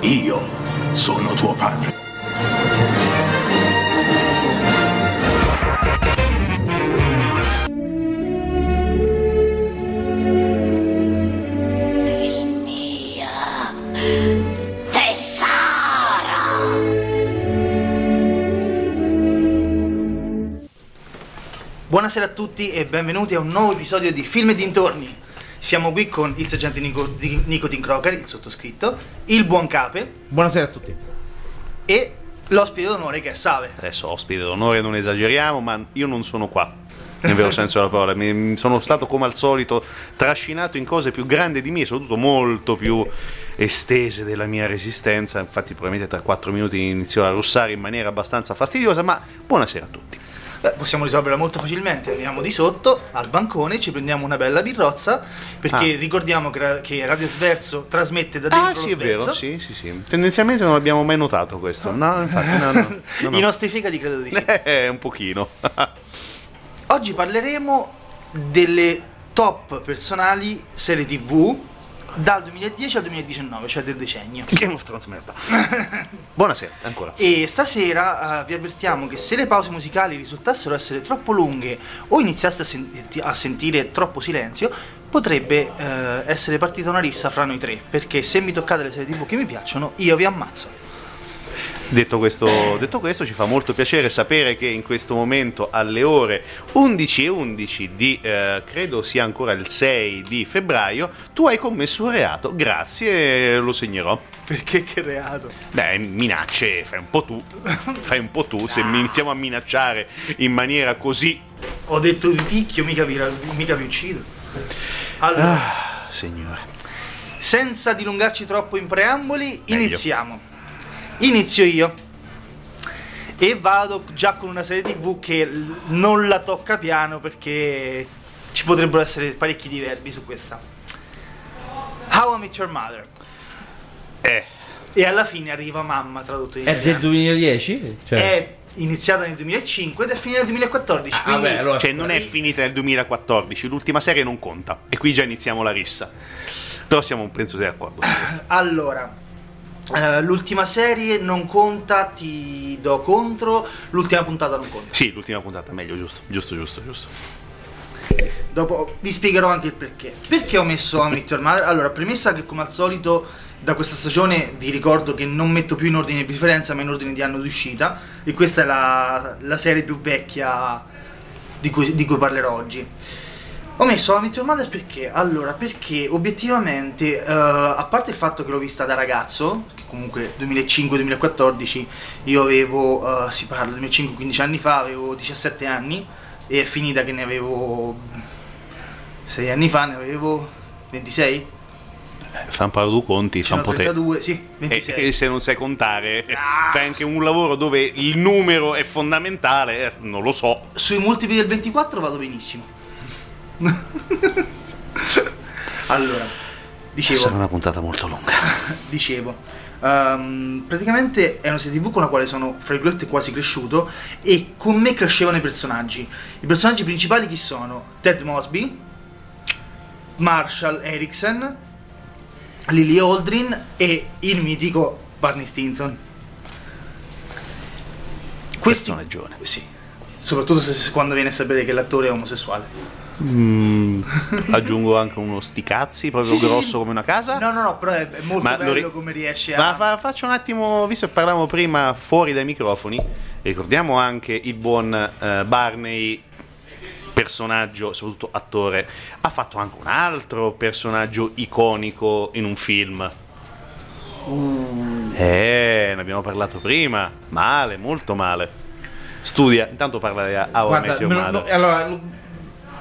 Io sono tuo padre. Il mio tesoro. Buonasera a tutti e benvenuti a un nuovo episodio di Film e dintorni. Siamo qui con il sergente Nico, Nicotin Crocker, il sottoscritto, il buon Cape Buonasera a tutti. e l'ospite d'onore che è Save. Adesso ospite d'onore non esageriamo, ma io non sono qua. Nel vero senso della parola, mi, sono stato come al solito trascinato in cose più grandi di me, e soprattutto molto più estese della mia resistenza. Infatti, probabilmente tra 4 minuti inizio a russare in maniera abbastanza fastidiosa. Ma buonasera a tutti. Beh, possiamo risolverla molto facilmente, andiamo di sotto al bancone, ci prendiamo una bella birrozza, perché Ah. ricordiamo che, che Radio Sverso trasmette da dentro Ah, sì, è vero, sì, sì, sì. Tendenzialmente non abbiamo mai notato questo. No, infatti, no, no. no, no. I nostri figati credo di sì. Eh, un pochino. Oggi parleremo delle top personali serie TV dal 2010 al 2019, cioè del decennio. Game of Thrones merda. Buonasera, ancora. E stasera eh, vi avvertiamo che se le pause musicali risultassero essere troppo lunghe o iniziaste a, senti- a sentire troppo silenzio, potrebbe eh, essere partita una rissa fra noi tre, perché se mi toccate le serie TV che mi piacciono, io vi ammazzo. Detto questo, detto questo, ci fa molto piacere sapere che in questo momento alle ore 11.11 di, eh, credo sia ancora il 6 di febbraio, tu hai commesso un reato. Grazie, lo segnerò. Perché che reato? Beh, minacce, fai un po' tu. Fai un po' tu. Se mi iniziamo a minacciare in maniera così... Ho detto vi picchio, mica vi, mica vi uccido. Allora, Ah, signore. senza dilungarci troppo in preamboli, Meglio. iniziamo. Inizio io. E vado già con una serie TV che non la tocca piano perché ci potrebbero essere parecchi diverbi su questa. How I Met Your Mother. Eh, E alla fine arriva Mamma tradotto in È del italiano. 2010? Cioè, È iniziata nel 2005 ed è finita nel 2014. Ah, quindi vabbè, allora- cioè non è finita nel 2014, l'ultima serie non conta. E qui già iniziamo la rissa. Però siamo, penso, sei d'accordo su questo. Allora, eh, l'ultima serie non conta, ti do contro, l'ultima puntata non conta. Sì, l'ultima puntata, meglio, giusto, giusto, giusto, giusto. Dopo vi spiegherò anche il perché. Perché ho messo Met Your Mother? Allora, premessa che come al solito da questa stagione vi ricordo che non metto più in ordine di preferenza, ma in ordine di anno di uscita. E questa è la, la serie più vecchia di cui, di cui parlerò oggi. Ho messo Met Your Mother perché? Allora, perché obiettivamente, eh, a parte il fatto che l'ho vista da ragazzo, che comunque 2005-2014, io avevo, eh, si parla 2005-15 anni fa, avevo 17 anni, e è finita che ne avevo 6 anni fa, ne avevo 26? Fa un paio di conti, fa un po' te. 32, sì, E, 26. e se non sai contare, Ah. fai anche un lavoro dove il numero è fondamentale, eh, non lo so. Sui multipli del 24 vado benissimo. allora, dicevo... Sarà una puntata molto lunga. dicevo ehm, praticamente è una serie tv con la quale sono fra virgolette quasi cresciuto e con me crescevano i personaggi i personaggi principali chi sono? Ted Mosby Marshall Erickson Lily Aldrin e il mitico Barney Stinson questi Personaggione. sì soprattutto se, se- quando viene a sapere che l'attore è omosessuale Mm, aggiungo anche uno sticazzi, proprio Sì, grosso sì. come una casa. no no no però è, molto Ma lo bello ri- come riesce a Ma fa- faccio un attimo, visto che parlavamo prima fuori dai microfoni, ricordiamo anche il buon eh, Barney, personaggio, soprattutto attore, ha fatto anche un altro personaggio iconico in un film. Eh, ne abbiamo parlato prima. Male, molto male. Studia, intanto parla di How I guarda, Met Your Mother. no, allora, lo-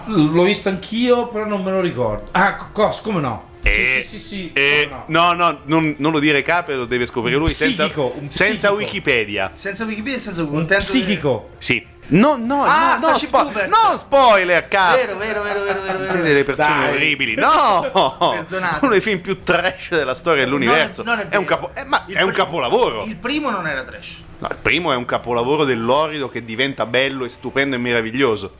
l'ho visto anch'io, però non me lo ricordo. Ah, co- cos, come no? Eh, sì, sì, sì, sì, eh, come no, no, non, non lo dire capo, lo deve scoprire lui senza, psichico, un senza. Wikipedia. senza Wikipedia e senza Un psichico. Sì. No, no, Ah, no, no, spo- no spoiler, capo. Vero, vero, vero, vero, vero, vero. Siete delle persone Dai. orribili. No! Perdonate. Uno dei film più trash della storia dell'universo. Non è- non è, un vero. capo- eh, ma Il è un capolavoro. Il primo non era trash. No, il primo è un capolavoro dell'orido che diventa bello e stupendo e meraviglioso.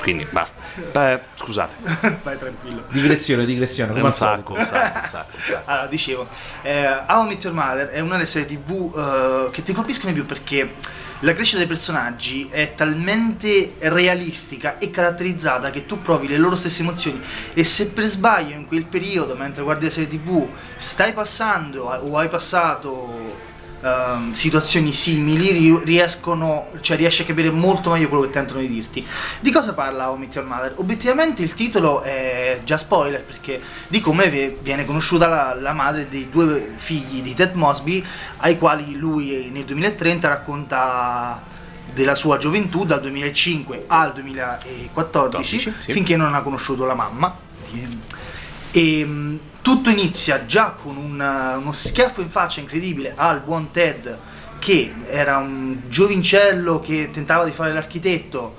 Quindi basta. Beh, scusate. Vai tranquillo. Digressione, digressione, come un sacco, un sacco, un sacco, un sacco. Allora, dicevo, eh, How I Met Your Mother è una delle serie tv eh, che ti colpiscono di più perché la crescita dei personaggi è talmente realistica e caratterizzata che tu provi le loro stesse emozioni e se per sbaglio in quel periodo, mentre guardi la serie tv, stai passando o hai passato ehm, situazioni simili, ri- riescono, cioè riesci a capire molto meglio quello che tentano di dirti. Di cosa parla I Met Your Mother? Obiettivamente il titolo è già spoiler perché di come viene conosciuta la, la madre dei due figli di Ted Mosby ai quali lui nel 2030 racconta della sua gioventù dal 2005 al 2014 14, sì. finché non ha conosciuto la mamma e mh, tutto inizia già con un, uh, uno schiaffo in faccia incredibile al buon Ted che era un giovincello che tentava di fare l'architetto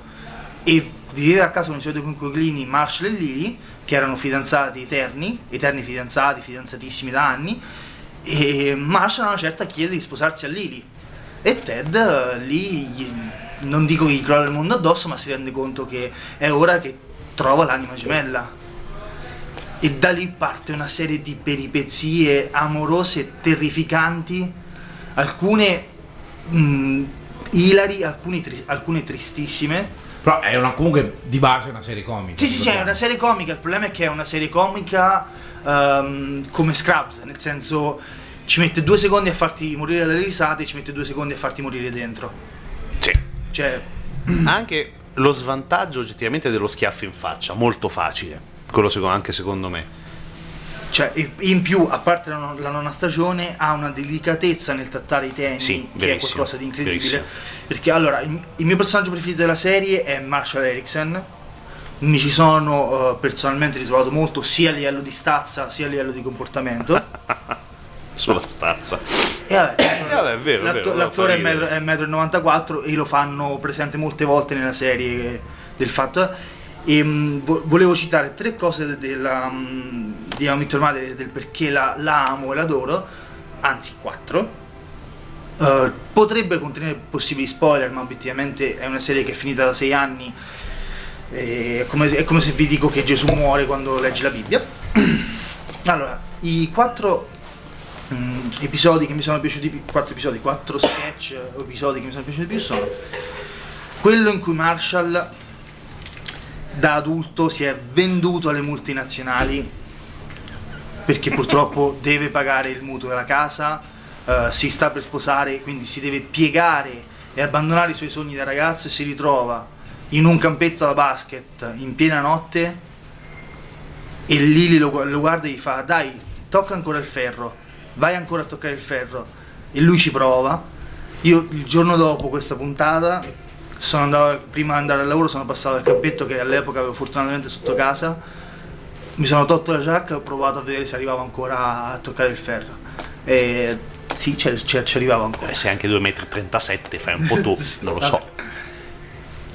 e viveva a casa con i suoi due coinquilini Marshall e Lily che erano fidanzati eterni, eterni fidanzati, fidanzatissimi da anni e Marshall a una certa chiede di sposarsi a Lily. E Ted eh, lì non dico che gli crolla il mondo addosso ma si rende conto che è ora che trova l'anima gemella e da lì parte una serie di peripezie amorose terrificanti, alcune mh, ilari, alcune, tri- alcune tristissime. Però è una, comunque di base una serie comica. Sì, sì, sì, è una serie comica, il problema è che è una serie comica ehm, come Scrubs, nel senso ci mette due secondi a farti morire dalle risate e ci mette due secondi a farti morire dentro. Sì. Cioè, Anche lo svantaggio oggettivamente dello schiaffo in faccia, molto facile. Quello secondo, anche secondo me. Cioè, in più, a parte la, non- la nona stagione, ha una delicatezza nel trattare i temi Sì, che è qualcosa di incredibile. verissimo. Perché allora, il, il mio personaggio preferito della serie è Marshall Erickson. Mi ci sono eh, personalmente ritrovato molto sia a livello di stazza sia a livello di comportamento. Sulla stazza. E vabbè, Eh, vabbè, è vero, l'atto- vero, l'attore è fa ridere. 1,94 m e lo fanno presente molte volte nella serie del fatto. E, mh, vo- volevo citare tre cose de- della, mh, di Your Mother, del perché la, la amo e l'adoro, anzi quattro. Eh, potrebbe contenere possibili spoiler, ma obiettivamente è una serie che è finita da sei anni. È come, se, è come se vi dico che Gesù muore quando leggi la Bibbia. Allora, i quattro mm, episodi che mi sono piaciuti più, quattro episodi, quattro sketch o episodi che mi sono piaciuti più sono quello in cui Marshall da adulto si è venduto alle multinazionali perché purtroppo deve pagare il mutuo della casa, eh, si sta per sposare, quindi si deve piegare e abbandonare i suoi sogni da ragazzo e si ritrova in un campetto da basket in piena notte e Lily lo, lo guarda e gli fa dai tocca ancora il ferro vai ancora a toccare il ferro. E lui ci prova. Io il giorno dopo questa puntata andato prima di andare al lavoro sono passato al campetto che all'epoca avevo fortunatamente sotto casa. Mi sono tolto la giacca e ho provato a vedere se arrivavo ancora a toccare il ferro. E sì ci, arrivavo ancora. Eh, sei anche 2,37 m, fai un po' tu, non lo so.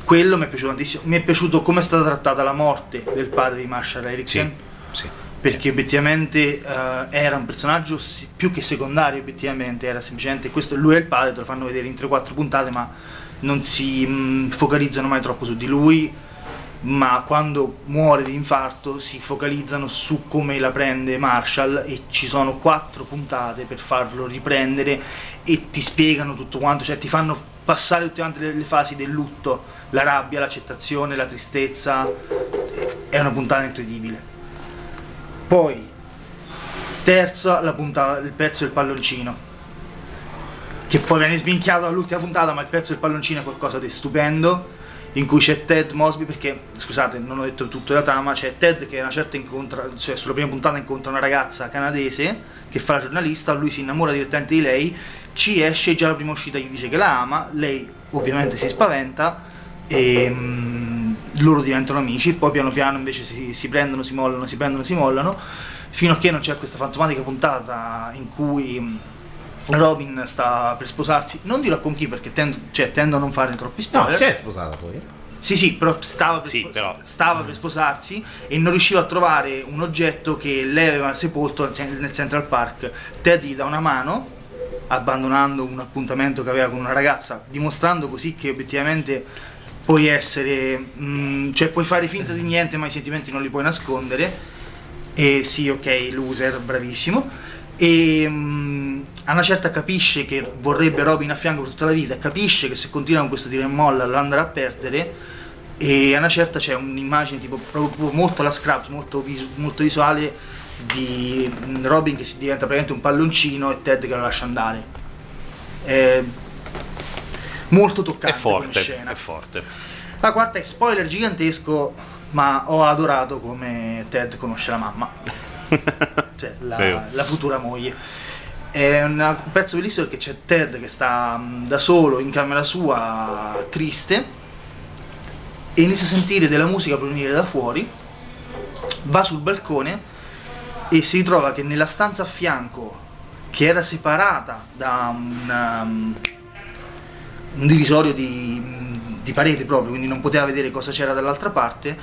quello mi è piaciuto tantissimo. Mi è piaciuto come è stata trattata la morte del padre di Marshall Sì, Erickson. Sì. perché obiettivamente eh, era un personaggio più che secondario obiettivamente era semplicemente questo lui è il padre te lo fanno vedere in 3-4 puntate ma non si mh, focalizzano mai troppo su di lui ma quando muore di infarto si focalizzano su come la prende Marshall e ci sono quattro puntate per farlo riprendere e ti spiegano tutto quanto, cioè ti fanno passare tutte le, le fasi del lutto, la rabbia, l'accettazione, la tristezza, è una puntata incredibile. Poi, terza, puntata, il pezzo del palloncino. Che poi viene sminchiato all'ultima puntata, ma il pezzo del palloncino è qualcosa di stupendo. In cui c'è Ted Mosby, perché scusate, non ho detto tutto la trama. C'è Ted che una certa incontra, cioè sulla prima puntata incontra una ragazza canadese che fa la giornalista, lui si innamora direttamente di lei, ci esce già la prima uscita gli dice che la ama, lei ovviamente si spaventa e mm, loro diventano amici, poi piano piano invece si, si prendono, si mollano, si prendono, si mollano, fino a che non c'è questa fantomatica puntata in cui mm, Robin sta per sposarsi, non dirò con chi perché tendo, cioè, tendo a non fare troppi No, spoiler. si è sposata poi. eh. Sì, sì, però stava per, Sì, spo- però- stava per sposarsi e non riusciva a trovare un oggetto che lei aveva sepolto nel cen- nel Central Park. Ted gli dà una mano, abbandonando un appuntamento che aveva con una ragazza, dimostrando così che obiettivamente puoi essere, mm, cioè puoi fare finta di niente, ma i sentimenti non li puoi nascondere. E sì, ok, loser, bravissimo. E mm, a una certa capisce che vorrebbe Robin a fianco per tutta la vita, capisce che se continua con questo tiro e molla lo andrà a perdere. E a una certa c'è un'immagine tipo proprio molto alla Scraps, molto, visu- molto visuale di mm, Robin che si diventa praticamente un palloncino e Ted che lo lascia andare. È molto È toccante come forte, scena. è forte. La quarta è spoiler gigantesco, ma ho adorato come Ted conosce la mamma, cioè la, la futura moglie. È una- un pezzo bellissimo perché c'è Ted che sta da solo in camera sua, triste, e inizia a sentire della musica provenire da fuori, va sul balcone e si ritrova che nella stanza a fianco, che era separata da un, um, un divisorio di, di parete proprio, quindi non poteva vedere cosa c'era dall'altra parte,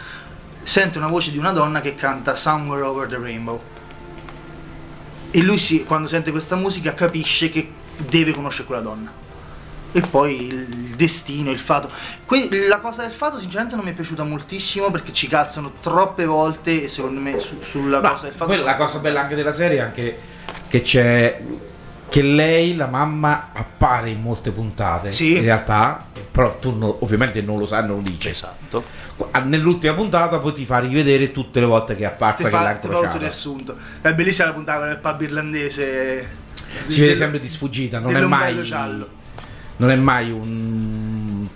sente una voce di una donna che canta Somewhere Over the Rainbow. E lui si- quando sente questa musica capisce che deve conoscere quella donna. E poi il destino, il fato. Que- la cosa del fato, sinceramente, non mi è piaciuta moltissimo perché ci calzano troppe volte. E secondo me, su- sulla Ma cosa del fatto. poi la cosa bella anche della serie è anche che c'è che lei, la mamma, appare in molte puntate. Sì. In realtà, però tu no- ovviamente non lo sai, non lo dici. Esatto. Nell'ultima puntata poi ti fa rivedere tutte le volte che è apparsa Ti che l'ha fa, ti incrociata. riassunto. È bellissima la puntata del pub irlandese. Si vede sempre di sfuggita, non è mai giallo. non è mai un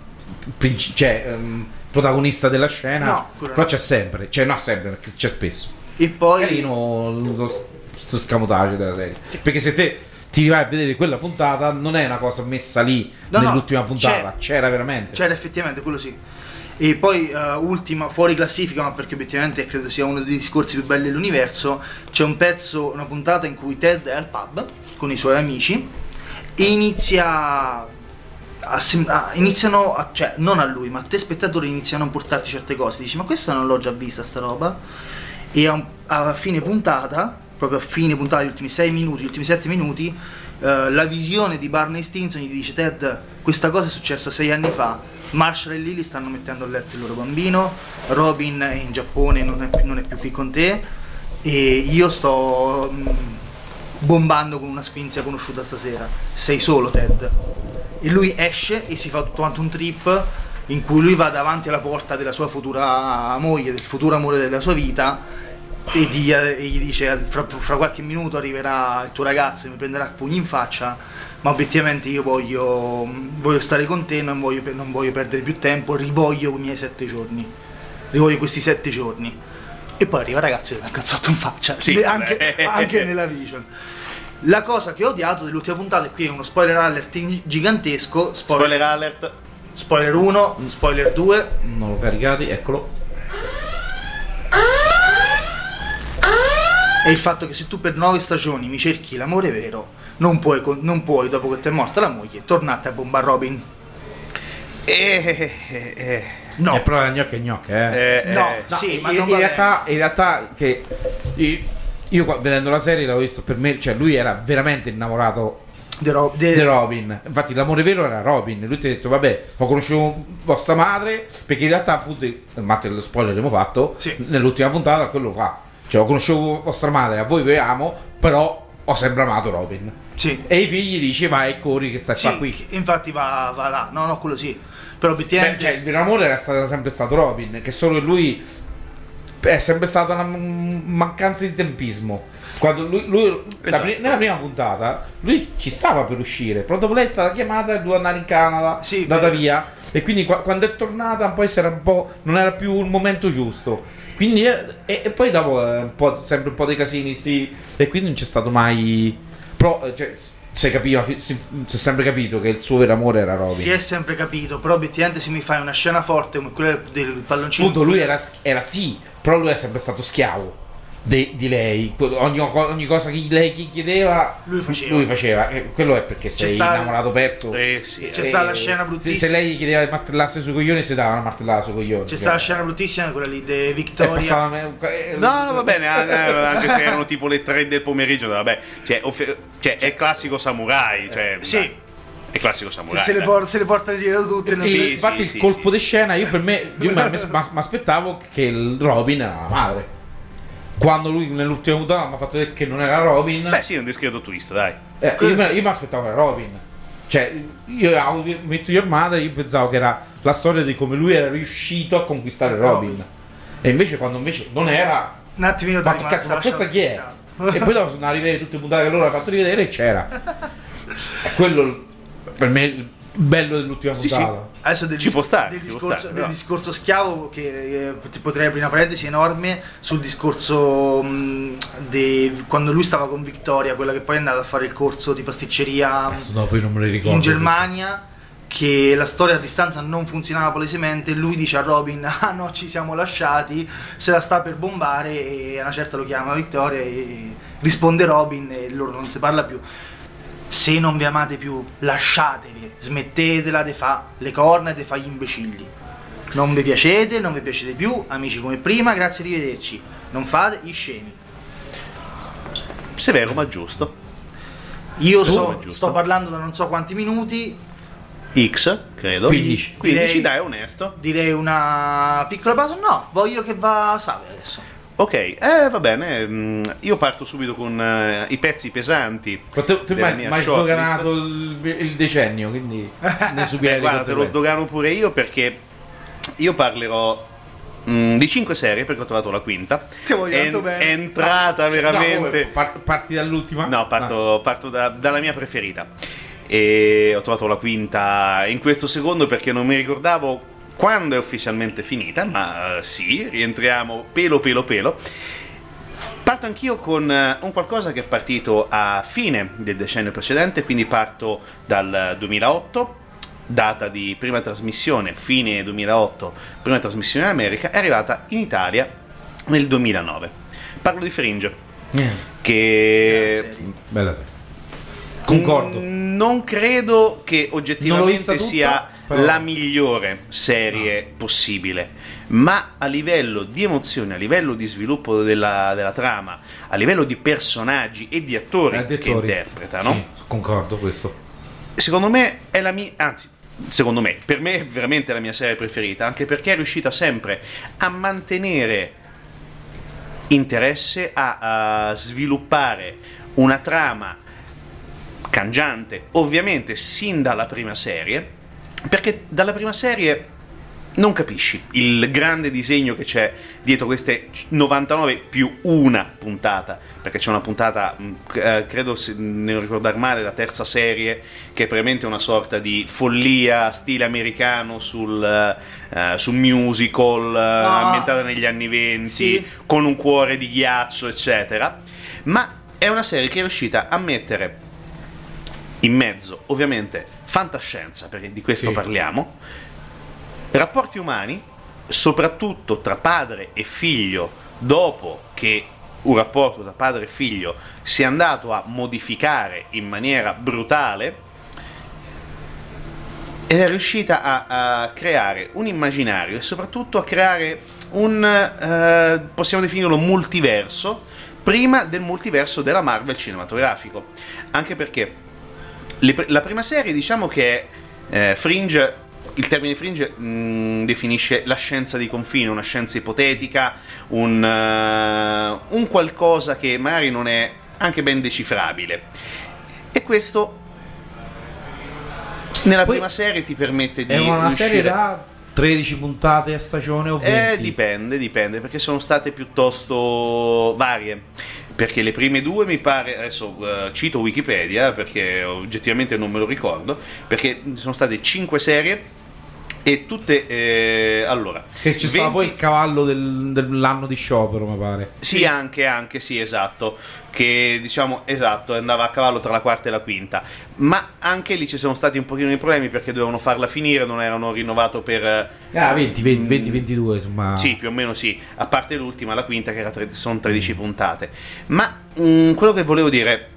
cioè, ehm, protagonista della scena, No, però c'è sempre, cioè no sempre, c'è spesso. E poi. Carino lo, scamotaggio della serie. Perché se te ti vai a vedere quella puntata non è una cosa messa lì No, no, nell'ultima puntata, c'è. c'era veramente. C'era effettivamente quello sì. E poi eh, ultima, fuori classifica, ma perché obiettivamente credo sia uno dei discorsi più belli dell'universo, c'è un pezzo, una puntata in cui Ted è al pub con i suoi amici e inizia a sem- a- iniziano, a- cioè non a lui, ma a te spettatore iniziano a portarti certe cose. Dici, ma questa non l'ho già vista sta roba? E a, a fine puntata, proprio a fine puntata, gli ultimi 6 minuti, gli ultimi 7 minuti, eh, la visione di Barney Stinson gli dice Ted, questa cosa è successa 6 anni fa, Marshall e Lily stanno mettendo a letto il loro bambino, Robin è in Giappone, non è, non è più qui con te, e io sto mm, bombando con una squinzia conosciuta stasera. Sei solo Ted. E lui esce e si fa tutto quanto un trip in cui lui va davanti alla porta della sua futura moglie, del futuro amore della sua vita e, di- e gli dice fra, fra qualche minuto arriverà il tuo ragazzo e mi prenderà pugni in faccia ma obiettivamente io voglio, voglio stare con te non voglio, non voglio perdere più tempo rivoglio i miei sette giorni. Rivoglio questi sette giorni. E poi arriva il ragazzo e gli dà un cazzotto in faccia. Sì, anche, anche nella vision. La cosa che ho odiato dell'ultima puntata e qui è uno spoiler alert gigantesco spoiler, Spoiler alert. spoiler 1 spoiler 2 Non l'ho caricati, eccolo. È il fatto che se tu per nove stagioni mi cerchi l'amore vero, non puoi, non puoi dopo che ti è morta la moglie, tornate a bomba Robin. Eh, eh, eh, No, È però gnocca e gnocca, eh. eh, no, eh. No, sì, in, ma non in va realtà, in realtà che io, io qua- vedendo la serie l'avevo visto per me, cioè lui era veramente innamorato. The Ro- the- di Robin. Infatti l'amore vero era Robin. Lui ti ha detto, vabbè, ho conosciuto vostra madre, perché in realtà appunto, ma te lo spoiler abbiamo fatto, Sì. nell'ultima puntata quello fa. Cioè ho conosciuto vostra madre, a voi vi amo, però ho sempre amato Robin. sì, E i figli dice, vai e corri che stai sì, qua qui. infatti va, va là, no, no, quello sì. Però Beh, obiettivamente... cioè, il vero amore era stato, sempre stato Robin, che solo lui è sempre stata una mancanza di tempismo. Quando lui, lui- Esatto. pri- nella prima puntata, lui ci stava per uscire, però dopo lei è stata chiamata e doveva andare in Canada, Sì, andata via. E quindi qua- quando è tornata, poi era un po', non era più il momento giusto. Quindi, eh, e, e poi dopo eh, un po', sempre un po' dei casini, sti- e quindi non c'è stato mai. Però, eh, cioè, si capiva, si, si è sempre capito che il suo vero amore era Robin. Si è sempre capito, però obiettivamente se mi fai una scena forte come quella del palloncino... Appunto, lui era, era sì, però lui è sempre stato schiavo de- di lei. Ogni, ogni cosa che lei chiedeva, Lui faceva. lui faceva. E quello è perché sei sta- innamorato perso. Eh, sì, C'è eh. sta la scena se, bruttissima. se lei gli chiedeva di martellasse sui coglioni, si dava una martellata sui coglioni. C'è stata la scena bruttissima, quella lì di E Victoria. passava. eh, No, no, va bene, anche se erano tipo le 3 del pomeriggio, vabbè, cioè, off- cioè, è classico samurai, cioè, Sì. è il classico samurai. se le, dai. por- se le porta dietro tutte. Sì, infatti sì, il sì, colpo di scena io per me io mi aspettavo che il Robin era la madre quando lui nell'ultima puntata mi ha fatto vedere che non era Robin. Beh, sì, è un discreto twist, dai. eh, io, me- io mi aspettavo che era Robin. Cioè io Metto Your Mother io pensavo che era la storia di come lui era riuscito a conquistare Robin. E invece quando invece non era Un attimino che cazzo ma questa chi è? e poi dopo sono a rivedere tutte le puntate che loro hanno fatto rivedere e c'era. E quello per me bello dell'ultima Sì, sì. puntata Adesso del, Ci dis- può stare, del ci può discorso, stare, del discorso schiavo che eh, potrei aprire una parentesi enorme sul discorso mh, de- quando lui stava con Vittoria, quella che poi è andata a fare il corso di pasticceria Adesso no, poi non me le ricordo. in Germania che la storia a distanza non funzionava palesemente lui dice a Robin ah no ci siamo lasciati se la sta per bombare e a una certa lo chiama Vittoria e risponde Robin e loro non si parla più se non vi amate più lasciatevi smettetela di fa le corna e di fa gli imbecilli non vi piacete non vi piacete più amici come prima grazie arrivederci non fate gli scemi Severo, ma giusto. io so- giusto. sto parlando da non so quanti minuti X, credo. 15. 15, Direi- dai, onesto. Direi una piccola pausa. No, voglio che va Save adesso. Ok, eh, va bene. mm, Io parto subito con eh, i pezzi pesanti. Ma tu, tu mai, mai sdoganato il, il decennio, quindi ne subirei Eh, guarda, te lo sdogano pure io perché io parlerò mm, di 5 serie perché ho trovato la quinta. Ti voglio È, tanto bene. è entrata No, veramente. come, par- parti dall'ultima? No, parto, parto da- dalla mia preferita. E ho trovato la quinta in questo secondo perché non mi ricordavo quando è ufficialmente finita, ma eh, sì, rientriamo pelo pelo pelo. Parto anch'io con eh, un qualcosa che è partito a fine del decennio precedente, quindi parto dal 2008, data di prima trasmissione, fine 2008, prima trasmissione in America, è arrivata in Italia nel 2009. Parlo di Fringe, Eh, che Grazie. bella. Concordo. Non credo che oggettivamente sia però- la migliore serie possibile, ma a livello di emozione, a livello di sviluppo della, della trama, a livello di personaggi e di attori Eh, che dettori. interpretano, Sì, concordo questo. secondo me è la mia, anzi, secondo me, per me è veramente la mia serie preferita, anche perché è riuscita sempre a mantenere interesse, a, a sviluppare una trama cangiante, ovviamente sin dalla prima serie, perché dalla prima serie non capisci il grande disegno che c'è dietro queste 99 più una puntata, perché c'è una puntata, c- eh, credo se ne non ricordar male, la terza serie, che è praticamente una sorta di follia stile americano sul, eh, sul musical, eh, ambientata negli anni 20, Sì. con un cuore di ghiaccio, eccetera. Ma è una serie che è riuscita a mettere in mezzo, ovviamente, fantascienza, perché di questo Sì. parliamo, rapporti umani, soprattutto tra padre e figlio, dopo che un rapporto tra padre e figlio si è andato a modificare in maniera brutale, ed è riuscita a, a creare un immaginario e soprattutto a creare un, eh, possiamo definirlo, multiverso, prima del multiverso della Marvel cinematografico. Anche perché le- la prima serie, diciamo che eh, Fringe, il termine Fringe mh, definisce la scienza di confine, una scienza ipotetica, un, eh, un qualcosa che magari non è anche ben decifrabile. E questo nella Poi- prima serie ti permette di È una riuscire- serie da 13 puntate a stagione o 20? eh, dipende, dipende, perché sono state piuttosto varie. Perché le prime due mi pare, adesso eh, cito Wikipedia perché oggettivamente non me lo ricordo, perché sono state cinque serie e tutte, eh, allora... Che ci stava 20 poi il cavallo del- dell'anno di sciopero, mi pare. Sì, anche, anche, sì, esatto. Che diciamo, esatto, andava a cavallo tra la quarta e la quinta. Ma anche lì ci sono stati un pochino di problemi perché dovevano farla finire, non erano rinnovato per... Ah, 20, 20, 20, 22, insomma. Sì, più o meno sì, a parte l'ultima, la quinta che era tre- sono 13 puntate. Ma mm, quello che volevo dire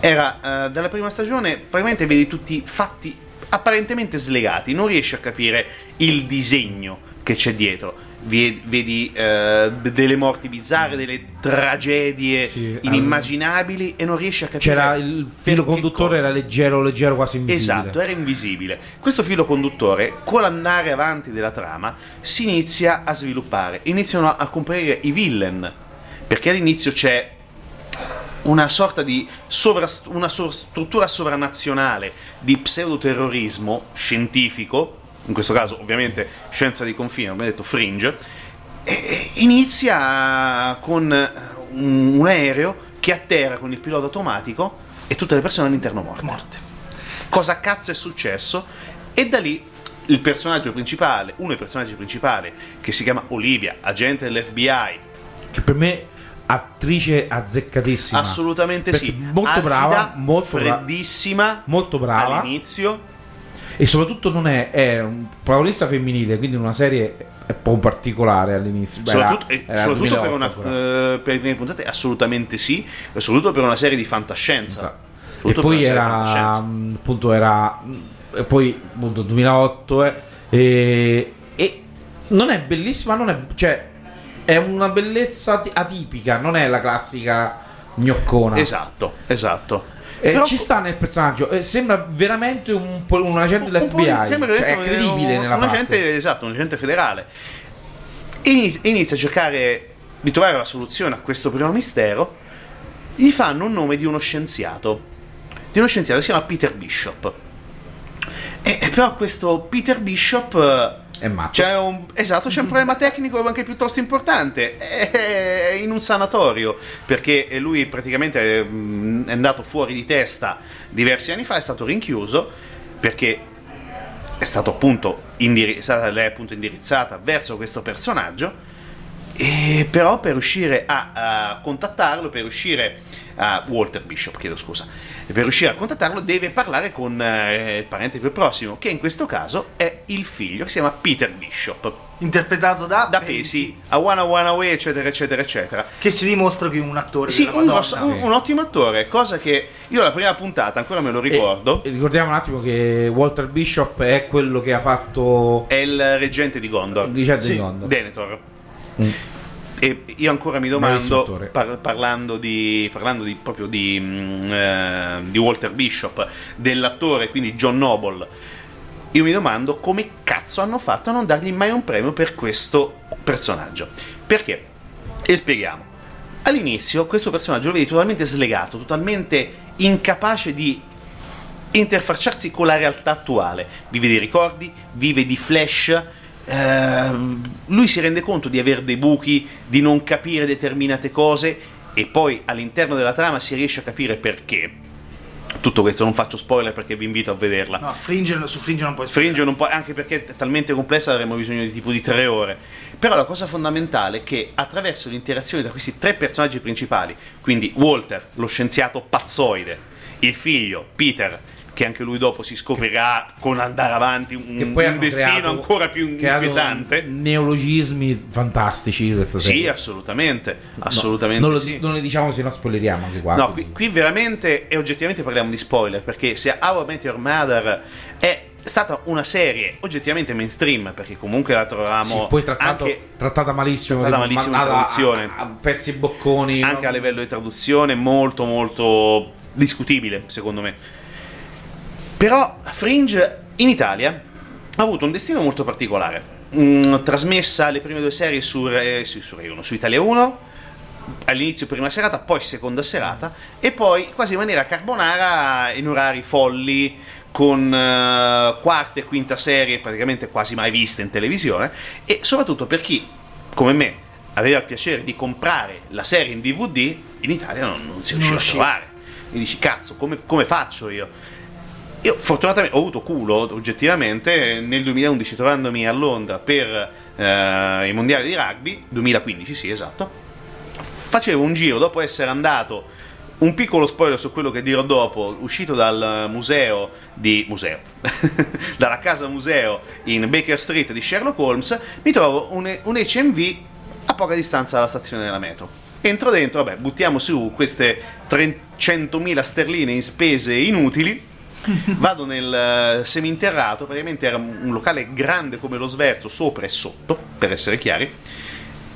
era eh, dalla prima stagione praticamente vedi tutti fatti apparentemente slegati, non riesci a capire il disegno che c'è dietro. Vedi eh, delle morti bizzarre, delle tragedie Sì, inimmaginabili e non riesci a capire. C'era il filo conduttore, cosa. era leggero, leggero, quasi invisibile. Esatto, era invisibile. Questo filo conduttore, con l'andare avanti della trama, si inizia a sviluppare. Iniziano a comparire i villain. Perché all'inizio c'è una sorta di sovrast- una struttura sovranazionale di pseudoterrorismo scientifico, in questo caso ovviamente scienza di confine, come detto Fringe, inizia con un, un aereo che atterra con il pilota automatico e tutte le persone all'interno morte. Morte. Cosa cazzo è successo? E da lì il personaggio principale, uno dei personaggi principali, che si chiama Olivia, agente dell'FBI, Che per me attrice azzeccatissima. assolutamente sì, molto Alida, brava, molto bra- freddissima, molto brava. all'inizio, E soprattutto non è, è un protagonista femminile, quindi una serie è un po' particolare all'inizio. Beh, soprattutto, era- era soprattutto per, 2008 una, eh, per le prime puntate assolutamente sì, soprattutto per una serie di fantascienza. Esatto. E poi era mh, appunto era mh, e poi appunto 2008 eh, e, e non è bellissima, non è cioè è una bellezza ati- atipica, non è la classica gnoccona. Esatto, esatto. E Però- ci sta nel personaggio, eh, sembra veramente un, un agente un dell'FBI, sembra cioè, è credibile un, nella un parte. agente, esatto, un agente federale. Ini- Inizia a cercare di trovare la soluzione a questo primo mistero. Gli fanno un nome di uno scienziato, di uno scienziato che si chiama Peter Bishop. E, e però questo Peter Bishop eh, È matto. c'è un, esatto, c'è un problema tecnico anche piuttosto importante. È in un sanatorio perché lui praticamente è, mm, è andato fuori di testa diversi anni fa, è stato rinchiuso perché è stato appunto indiri- è stata appunto indirizzata verso questo personaggio. E però per riuscire a, a contattarlo, per riuscire a Walter Bishop, chiedo scusa, e per riuscire a contattarlo deve parlare con eh, il parente più prossimo, che in questo caso è il figlio, che si chiama Peter Bishop, Interpretato da, da Pesi, a Wanna Wanna Way, eccetera, eccetera, eccetera. Che si dimostra che è un attore. Sì, un, grosso- un- un ottimo attore, cosa che io la prima puntata ancora me lo ricordo, E- e ricordiamo un attimo che Walter Bishop è quello che ha fatto è il reggente di Gondor. Richard Sì, di Gondor. Denethor. Mm. E io ancora mi domando, par- parlando, di, parlando di, proprio di, mm, eh, di Walter Bishop, dell'attore, quindi John Noble, io mi domando come cazzo hanno fatto a non dargli mai un premio per questo personaggio. Perché? E spieghiamo. All'inizio questo personaggio lo vedi totalmente slegato, totalmente incapace di interfacciarsi con la realtà attuale. Vive di ricordi, vive di flash. Ehm, lui si rende conto di avere dei buchi, di non capire determinate cose e poi all'interno della trama si riesce a capire perché. Tutto questo non faccio spoiler perché vi invito a vederla. No, Fringe, su Fringe non puoi Fringe non può, anche perché è talmente complessa avremmo bisogno di tipo di tre ore. Però la cosa fondamentale è che attraverso l'interazione tra questi tre personaggi principali, quindi Walter, lo scienziato pazzoide, il figlio, Peter, che anche lui dopo si scoprirà con andare avanti un, un destino creato- ancora più inquietante. neologismi fantastici questa Sì, serie. assolutamente, No, assolutamente non, lo, sì. non le diciamo se no spoileriamo anche qua. No, qui, qui veramente e oggettivamente parliamo di spoiler perché se How I Met Your Mother è stata una serie oggettivamente mainstream perché comunque la trovavamo Sì, poi trattato- anche, trattata malissimo, trattata malissimo in traduzione. a, a pezzi bocconi. anche no? a livello di traduzione molto molto discutibile secondo me. Però Fringe in Italia ha avuto un destino molto particolare. Mm, trasmessa le prime due serie su, Re- su, su Rai 1, su Italia 1, all'inizio prima serata, poi seconda serata, e poi quasi in maniera carbonara in orari folli, con eh, quarta e quinta serie praticamente quasi mai viste in televisione, e soprattutto per chi, come me, aveva il piacere di comprare la serie in DVD, in Italia non, non si riusciva a trovare. E dici, cazzo, come, come faccio io? Io fortunatamente ho avuto culo oggettivamente nel 2011 trovandomi a Londra per eh, i mondiali di rugby, 2015 sì esatto, facevo un giro dopo essere andato, un piccolo spoiler su quello che dirò dopo, uscito dal museo di museo, dalla casa museo in Baker Street di Sherlock Holmes, mi trovo un, un HMV a poca distanza dalla stazione della metro. Entro dentro, vabbè, buttiamo su queste 300.000 sterline in spese inutili Vado nel eh, seminterrato, praticamente era un locale grande come lo sverso, sopra e sotto, per essere chiari,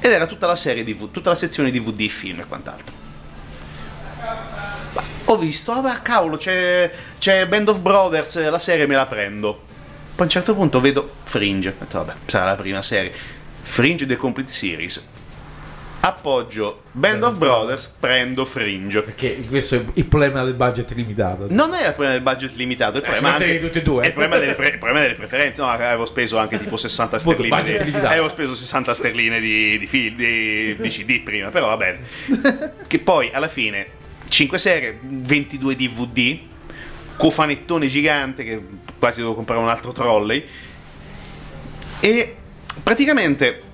ed era tutta la serie DV, tutta la sezione DVD, film e quant'altro. Ma Ho visto, ah beh, cavolo, c'è, c'è Band of Brothers, la serie me la prendo. Poi a un certo punto vedo Fringe, ho detto, vabbè, sarà la prima serie. Fringe The Complete Series. Appoggio Band of Brothers, prendo Fringe. Perché questo è il problema del budget limitato. Non è il problema del budget limitato, il problema, si mettevi anche- tutti e due. è il problema delle, pre- il problema delle preferenze. No, avevo speso anche tipo 60 Molto sterline. Di, avevo speso 60 sterline di, di, film, di, di CD prima, però va bene. che poi alla fine 5 serie, 22 DVD, cofanettone gigante che quasi devo comprare un altro trolley. E praticamente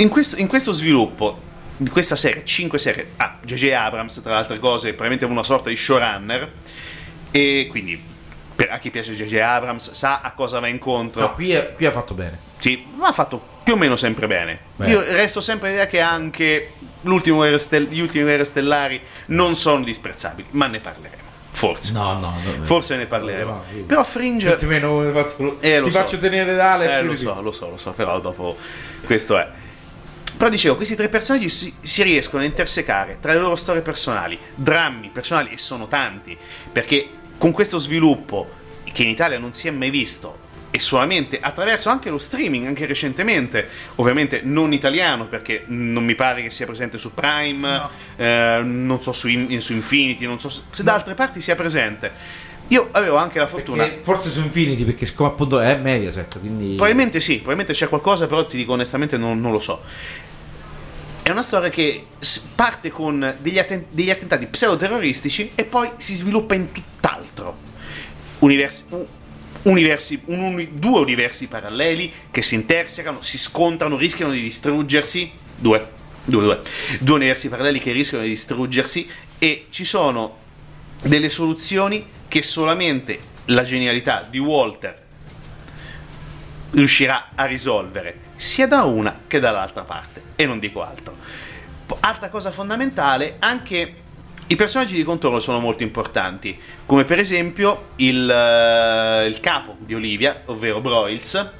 in questo, in questo sviluppo di questa serie, 5 serie, ah, J.J. Abrams tra le altre cose, probabilmente una sorta di showrunner e quindi per, a chi piace J.J. Abrams sa a cosa va incontro. No, qui, è- qui ha fatto bene. Sì, ma ha fatto più o meno sempre bene. Beh. Io resto sempre l'idea che anche l'ultimo Guerre Stel- gli ultimi Guerre Stellari non sono disprezzabili, ma ne parleremo. Forse. No, no, no. Forse ne parleremo. No, io- Però Fringe... Senti meno faccio- Eh, ti so. faccio tenere Alex. Eh, lo so, lo so, lo so, però dopo questo è. Però dicevo, questi tre personaggi si, si riescono a intersecare tra le loro storie personali, drammi personali, e sono tanti, perché con questo sviluppo, che in Italia non si è mai visto, e solamente attraverso anche lo streaming, anche recentemente, ovviamente non italiano, perché non mi pare che sia presente su Prime, No. eh, non so su, su Infinity, non so se, se da altre parti sia presente. Io avevo anche la fortuna... Perché- forse su Infinity, perché siccome appunto è Mediaset, quindi... Probabilmente sì, probabilmente c'è qualcosa, però ti dico onestamente non, non lo so. È una storia che parte con degli, atten- degli attentati pseudoterroristici e poi si sviluppa in tutt'altro. Universi- universi- un uni- due universi paralleli che si intersecano, si scontrano, rischiano di distruggersi. Due. Due, due. Due universi paralleli che rischiano di distruggersi e ci sono delle soluzioni che solamente la genialità di Walter riuscirà a risolvere sia da una che dall'altra parte e non dico altro. Altra cosa fondamentale, anche i personaggi di contorno sono molto importanti, come per esempio il, eh, il capo di Olivia, ovvero Broyles,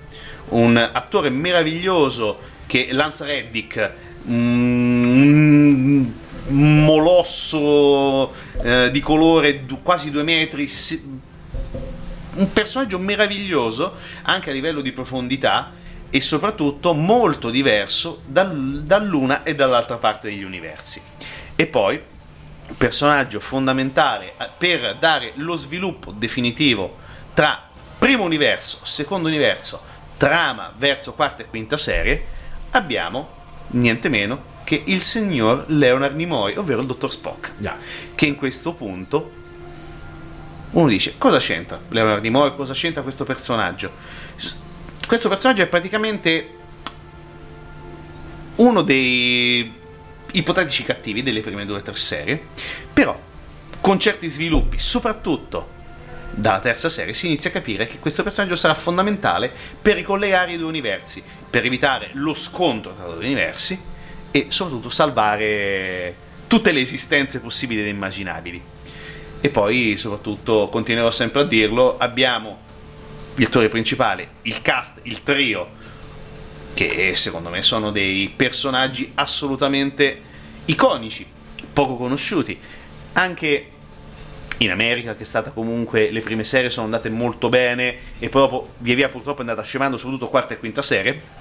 un attore meraviglioso che Lance Reddick, un un molosso eh, di colore du- quasi due metri, si- un personaggio meraviglioso anche a livello di profondità e soprattutto molto diverso dal- dall'una e dall'altra parte degli universi. E poi personaggio fondamentale eh, per dare lo sviluppo definitivo tra primo universo, secondo universo, trama verso quarta e quinta serie, abbiamo niente meno che il signor Leonard Nimoy, ovvero il dottor Spock, Yeah. che in questo punto uno dice cosa c'entra Leonard Nimoy, cosa c'entra questo personaggio? Questo personaggio è praticamente uno dei ipotetici cattivi delle prime due o tre serie, però con certi sviluppi, soprattutto dalla terza serie, si inizia a capire che questo personaggio sarà fondamentale per ricollegare i due universi, per evitare lo scontro tra i due universi e soprattutto salvare tutte le esistenze possibili ed immaginabili. E poi, soprattutto, continuerò sempre a dirlo, abbiamo gli attori principali, il cast, il trio, che secondo me sono dei personaggi assolutamente iconici, poco conosciuti. Anche in America, che è stata comunque, le prime serie sono andate molto bene e dopo via via purtroppo è andata scemando, soprattutto quarta e quinta serie.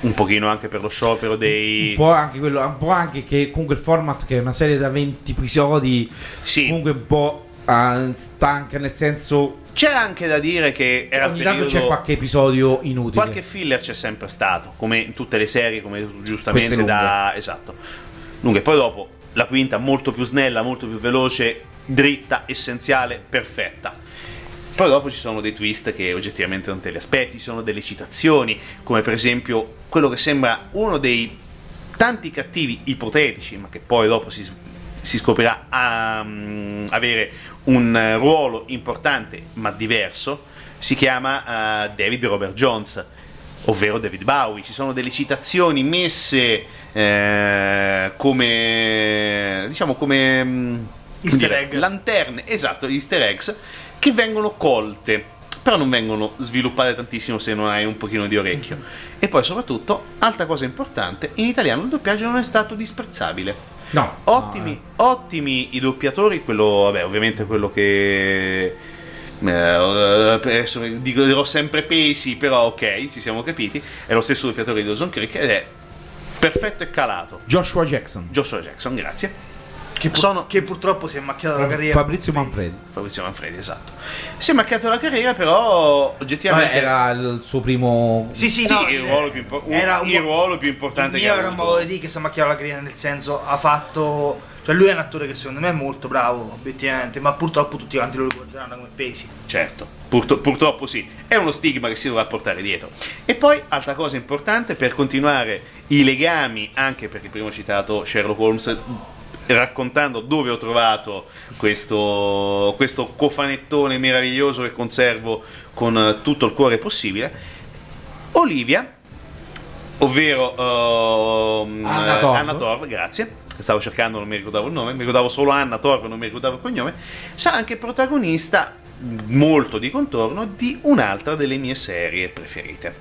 Un pochino anche per lo sciopero dei... Un po' anche quello, un po' anche che comunque il format che è una serie da 20 episodi, Sì. comunque un po' ah, stanca, nel senso C'è anche da dire che era ogni tanto periodo... c'è qualche episodio inutile. Qualche filler c'è sempre stato, come in tutte le serie, come giustamente da... Esatto. Lunghe. Poi dopo, la quinta molto più snella, molto più veloce, dritta, essenziale, perfetta. Poi dopo ci sono dei twist che oggettivamente non te li aspetti, ci sono delle citazioni, come per esempio quello che sembra uno dei tanti cattivi ipotetici, ma che poi dopo si, si scoprirà a, mm, avere un ruolo importante ma diverso, si chiama eh, David Robert Jones, ovvero David Bowie. Ci sono delle citazioni messe eh, come diciamo come mm, Easter dire, egg. lanterne, esatto, gli easter eggs che vengono colte, però non vengono sviluppate tantissimo se non hai un pochino di orecchio. E poi soprattutto, altra cosa importante, in italiano il doppiaggio non è stato disprezzabile. No. Ottimi, ottimi i doppiatori, quello, vabbè, ovviamente quello che... eh, adesso dico- dirò sempre pesi, però ok, ci siamo capiti. È lo stesso doppiatore di Dawson Creek ed è perfetto e calato. Joshua Jackson. Joshua Jackson, grazie. Che, pur- Sono- che purtroppo si è macchiata la carriera. Fabrizio Manfredi. Fabrizio Manfredi, esatto. Si è macchiato la carriera, però oggettivamente... Vabbè, era il suo primo. Sì, sì, Sì, no, il ruolo più impo- un- era un il ruolo più importante il che era un modo di dire che si è macchiato la carriera, nel senso ha fatto. Cioè, lui è un attore che secondo me è molto bravo, obiettivamente, ma purtroppo tutti quanti lo ricorderanno come pesi. Certo, purtro- purtroppo sì, è uno stigma che si dovrà portare dietro. E poi, altra cosa importante, per continuare i legami, anche perché prima ho citato Sherlock Holmes, raccontando dove ho trovato questo, questo cofanettone meraviglioso che conservo con eh, tutto il cuore possibile, Olivia, ovvero ehm, Anna Torv. Anna Torv, grazie. Stavo cercando, non mi ricordavo il nome, mi ricordavo solo Anna Torv, non mi ricordavo il cognome. Sarà anche protagonista, molto di contorno, di un'altra delle mie serie preferite.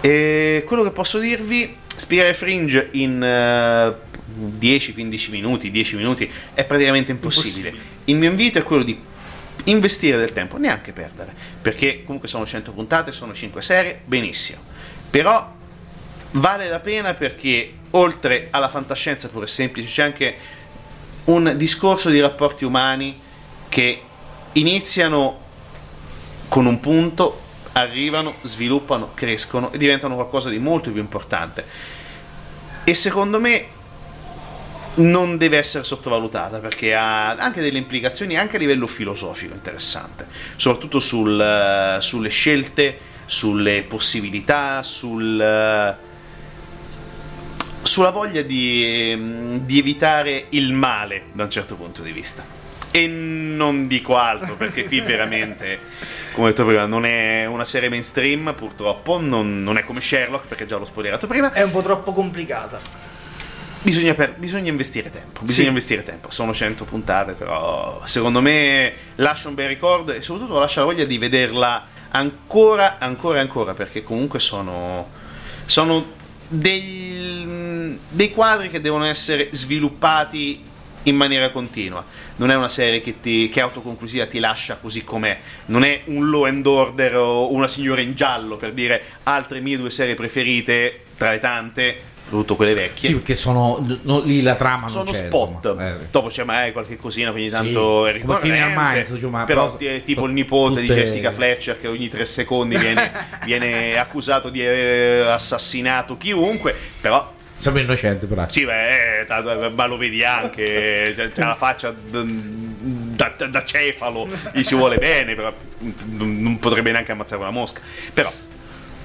E quello che posso dirvi, spiegare Fringe in eh, 10-15 minuti, 10 minuti, è praticamente impossibile. Il mio invito è quello di investire del tempo, neanche perdere, perché comunque sono 100 puntate, sono 5 serie, benissimo. Però vale la pena perché oltre alla fantascienza pure semplice c'è anche un discorso di rapporti umani che iniziano con un punto, arrivano, sviluppano, crescono e diventano qualcosa di molto più importante. E secondo me non deve essere sottovalutata perché ha anche delle implicazioni anche a livello filosofico interessante, soprattutto sul, eh, sulle scelte, sulle possibilità, sul, eh, sulla voglia di, ehm, di evitare il male da un certo punto di vista. E non dico altro perché qui veramente, come ho detto prima, non è una serie mainstream purtroppo, non, non è come Sherlock perché già l'ho spoilerato prima. È un po' troppo complicata. Bisogna, per- bisogna investire tempo, bisogna Sì. investire tempo, sono 100 puntate però secondo me lascia un bel ricordo e soprattutto lascia la voglia di vederla ancora, ancora ancora perché comunque sono, sono dei, dei quadri che devono essere sviluppati in maniera continua, non è una serie che, ti, che autoconclusiva, ti lascia così com'è, non è un Law and Order o una signora in giallo per dire altre mie due serie preferite tra le tante, soprattutto quelle vecchie Sì, perché sono. no, lì la trama non sono c'è, spot. Eh. Dopo c'è mai qualche cosina Sì, tanto come è ricorrente. Minds, insomma, però però- tipo il nipote di tutte- Jessica Fletcher che ogni tre secondi viene, viene accusato di aver assassinato chiunque. Però Sembra innocente, però. sì, beh, eh, ma lo vedi anche, c'ha c'ha la faccia da, da- cefalo, gli si vuole bene, però non potrebbe neanche ammazzare una mosca. Però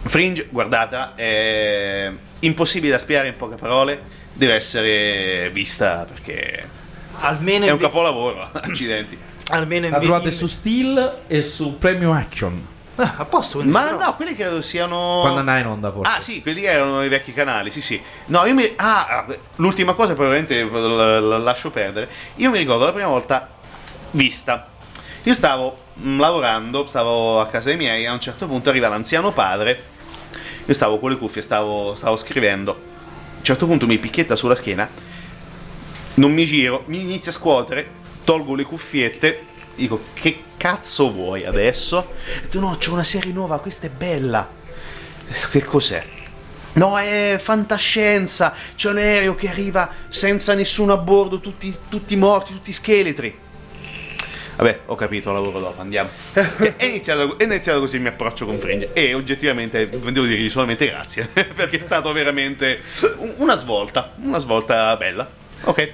Fringe, guardata, è impossibile da spiegare in poche parole, deve essere vista perché Almeno è un ve- capolavoro, accidenti. Almeno in La trovate su Steel e su Premium Action. Ah, a posto, quindi Ma no, quelli credo siano... Quando andava in onda, forse. Ah sì, quelli erano i vecchi canali, sì sì. No, io mi... Ah, l'ultima cosa probabilmente la, la lascio perdere. Io mi ricordo la prima volta vista. Io stavo mm, lavorando, stavo a casa dei miei, a un certo punto arriva l'anziano padre, io stavo con le cuffie, stavo, stavo scrivendo. A un certo punto mi picchietta sulla schiena, non mi giro, mi inizia a scuotere, tolgo le cuffiette, dico che cazzo vuoi adesso? E tu no, c'è una serie nuova, questa è bella. Che cos'è? No, è fantascienza. C'è un aereo che arriva senza nessuno a bordo, tutti, tutti morti, tutti scheletri. Vabbè, ho capito, lavoro dopo, andiamo. Che È iniziato, è iniziato così il mio approccio con Fringe. E oggettivamente devo dirgli solamente grazie. Perché è stato veramente un- una svolta. Una svolta bella. Ok.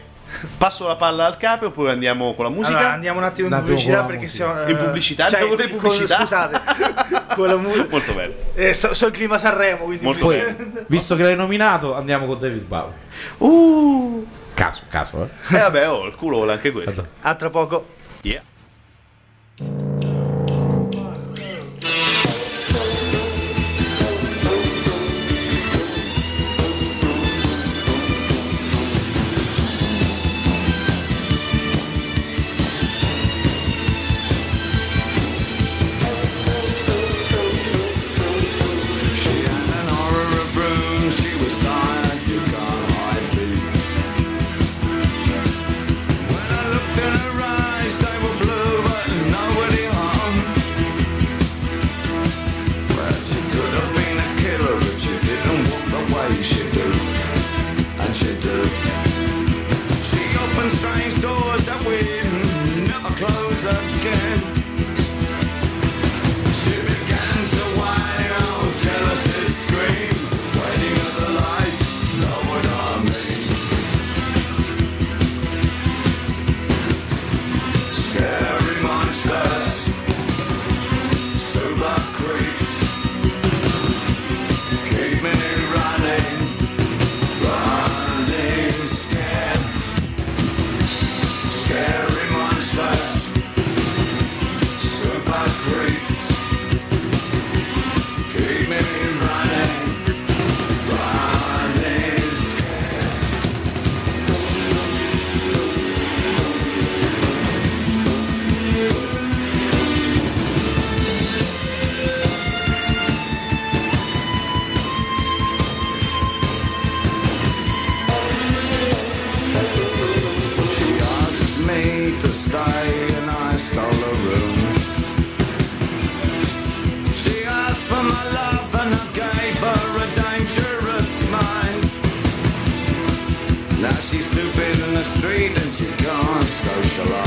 Passo la palla al capo oppure andiamo con la musica? Allora, andiamo un attimo in attimo pubblicità perché musica. siamo. In eh, pubblicità? cioè, Devo le con- pubblicità? Scusate, con la mu- Molto bello. eh, so, so il clima Sanremo, quindi Molto Poi, visto che l'hai nominato, andiamo con David Bowie. Uh. Caso, caso, eh. E vabbè, oh, il culo anche questo. A tra poco. Yeah. you Shalom.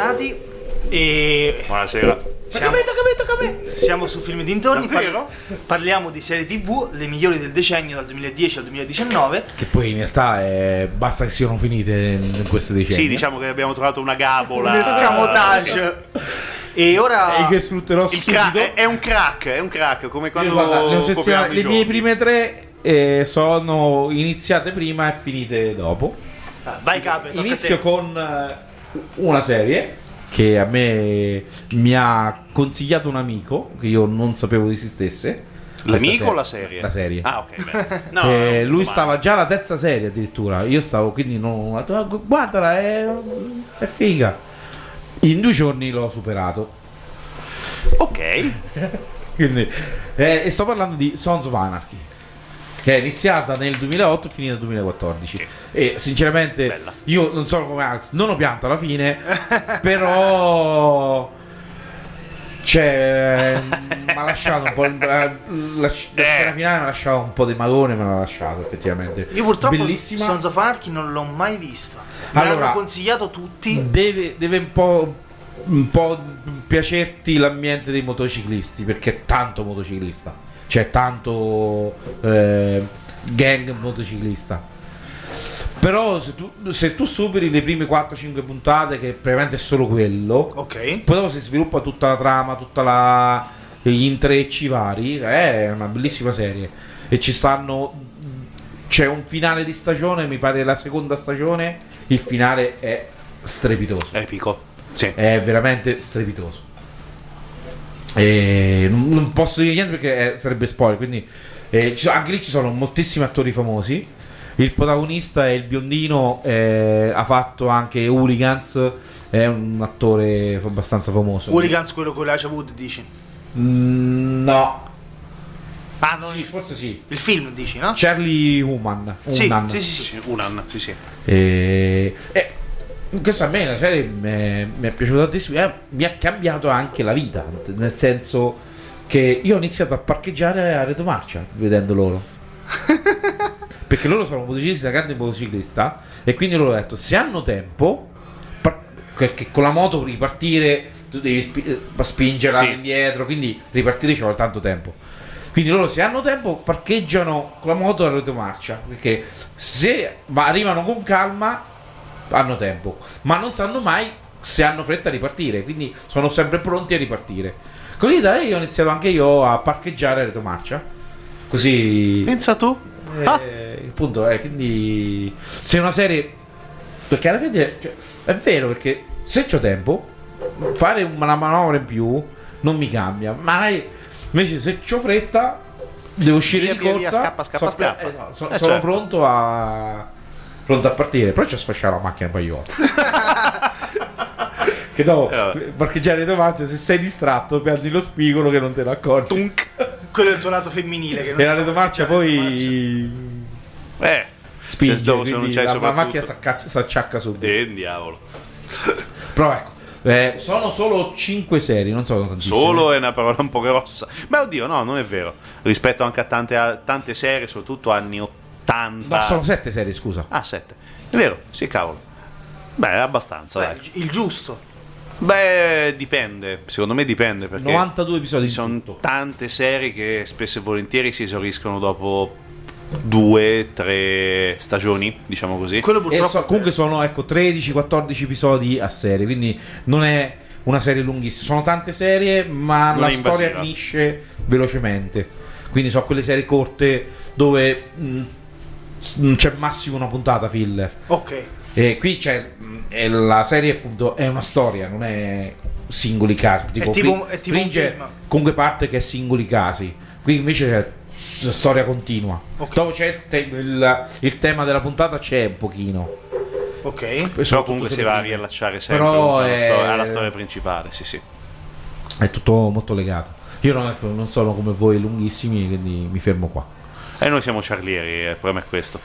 Eccoci tornati e Buonasera. siamo, Siamo su film dintorni. Davvero? parliamo di serie TV, le migliori del decennio dal 2010 al 2019. Che poi in realtà è... basta che siano finite in questo decennio. Sì, diciamo che abbiamo trovato una gabola. Un escamotage. E ora E che sfrutterò Il subito. crack, è, è un crack, è un crack, come quando guarda, i le mie prime tre eh, sono iniziate prima e finite dopo. Ah, vai tocca a Inizio con eh, una serie che a me mi ha consigliato un amico che io non sapevo di esistesse. L'amico o la serie? La serie. Ah, ok. No, Eh, lui stava già alla terza serie addirittura. Io stavo quindi non "Ah, gu- guardala, è, è figa. In due giorni l'ho superato. Ok. Quindi, eh, e sto parlando di Sons of Anarchy. Che è iniziata nel 2008 e finita nel 2014. Sì. E sinceramente, Bella. io non so come Alex, non ho pianto alla fine, però. Cioè, mi ha lasciato un po'. il- La, la, la scena finale mi ha lasciato un po' di malone, me l'ha lasciato effettivamente. Io purtroppo Bellissima. Sons of Anarchy non l'ho mai visto. Me Allora- l'hanno consigliato tutti. Deve, deve un po'. Un po' piacerti l'ambiente dei motociclisti perché è tanto motociclista, c'è tanto eh, gang motociclista. Però se tu, se tu superi le prime 4-5 puntate, che praticamente è solo quello, Ok. poi dopo si sviluppa tutta la trama, tutta la gli intrecci vari, è una bellissima serie. E ci stanno c'è un finale di stagione, mi pare la seconda stagione, il finale è strepitoso. Epico. Sì. È veramente strepitoso. E non, non posso dire niente perché eh, sarebbe spoiler. Quindi, eh, ci anche lì ci sono moltissimi attori famosi. Il protagonista è il biondino, eh, ha fatto anche Hooligans. È un attore abbastanza famoso. Hooligans, quello con l'Aja Wood, dici? Mm, no, Ah, no, Sì, forse sì. il film, dici, no? Charlie Human. Sì, Hunnam. sì, sì, sì. Sì, un anno, sì, sì. E, e questa a me la serie mi è, piaciuta tantissimo. eh, mi ha cambiato anche la vita. Nel senso che io ho iniziato a parcheggiare a Reto Marcia vedendo loro. Perché loro sono motociclisti da grande motociclista. E quindi loro ho detto: se hanno tempo, par- perché con la moto ripartire, tu devi spi- eh, spingerla Sì. indietro. Quindi ripartire ci vuole tanto tempo. Quindi loro se hanno tempo parcheggiano con la moto a retromarcia perché se va- arrivano con calma hanno tempo, ma non sanno mai se hanno fretta a ripartire, quindi sono sempre pronti a ripartire. Con l'idea io ho iniziato anche io a parcheggiare a retromarcia. Così Pensa tu? eh, Ah. il punto è quindi se una serie perché alla fine cioè, è vero perché se ho tempo fare una manovra in più non mi cambia, ma lei- invece se ho fretta devo uscire Via, di via, corsa, via, scappa, scappa, so scappa. eh, no, so- Eh, sono certo. pronto a pronto a partire, però ci ho sfasciato la macchina un paio di volte. che dopo Eh, parcheggiare davanti se sei distratto perdi lo spigolo che non te ne accorgi. Tunk. Quello è il tuo lato femminile. Che non E la retromarcia poi Eh. spinge, se, dopo, se non c'hai la, la macchina s'accaccia- s'acciacca subito. Eh, diavolo. Però ecco, eh, sono solo 5 serie, non sono tantissime. Solo è una parola un po' grossa. Beh, oddio, no, non è vero. Rispetto anche a tante, a tante serie, soprattutto anni 80. No, sono 7 serie, scusa. Ah, 7. È vero, sì, cavolo. Beh, è abbastanza, Beh, dai. il- giusto. Beh, dipende. Secondo me dipende perché 92 episodi ci sono tutto. tante serie che spesso e volentieri si esauriscono dopo due, tre stagioni, diciamo così. Quello purtroppo. so- comunque sono ecco 13-14 episodi a serie, quindi non è una serie lunghissima. Sono tante serie, ma Non la storia finisce velocemente. Quindi sono quelle serie corte dove mh, mh, c'è massimo una puntata filler. Ok. E qui c'è è la serie appunto è una storia, non è singoli casi. Tipo, tipo- Fri- è tipo un Fringe film. comunque parte che è singoli casi. Qui invece c'è una storia continua. Ok. Dopo c'è il, te- il- il tema della puntata c'è un pochino. Ok. Però comunque si va a riallacciare sempre Però alla, è- sto- alla storia principale, sì, sì. È tutto molto legato. Io non, non sono come voi lunghissimi, quindi mi fermo qua. E noi siamo charlieri, il problema è questo.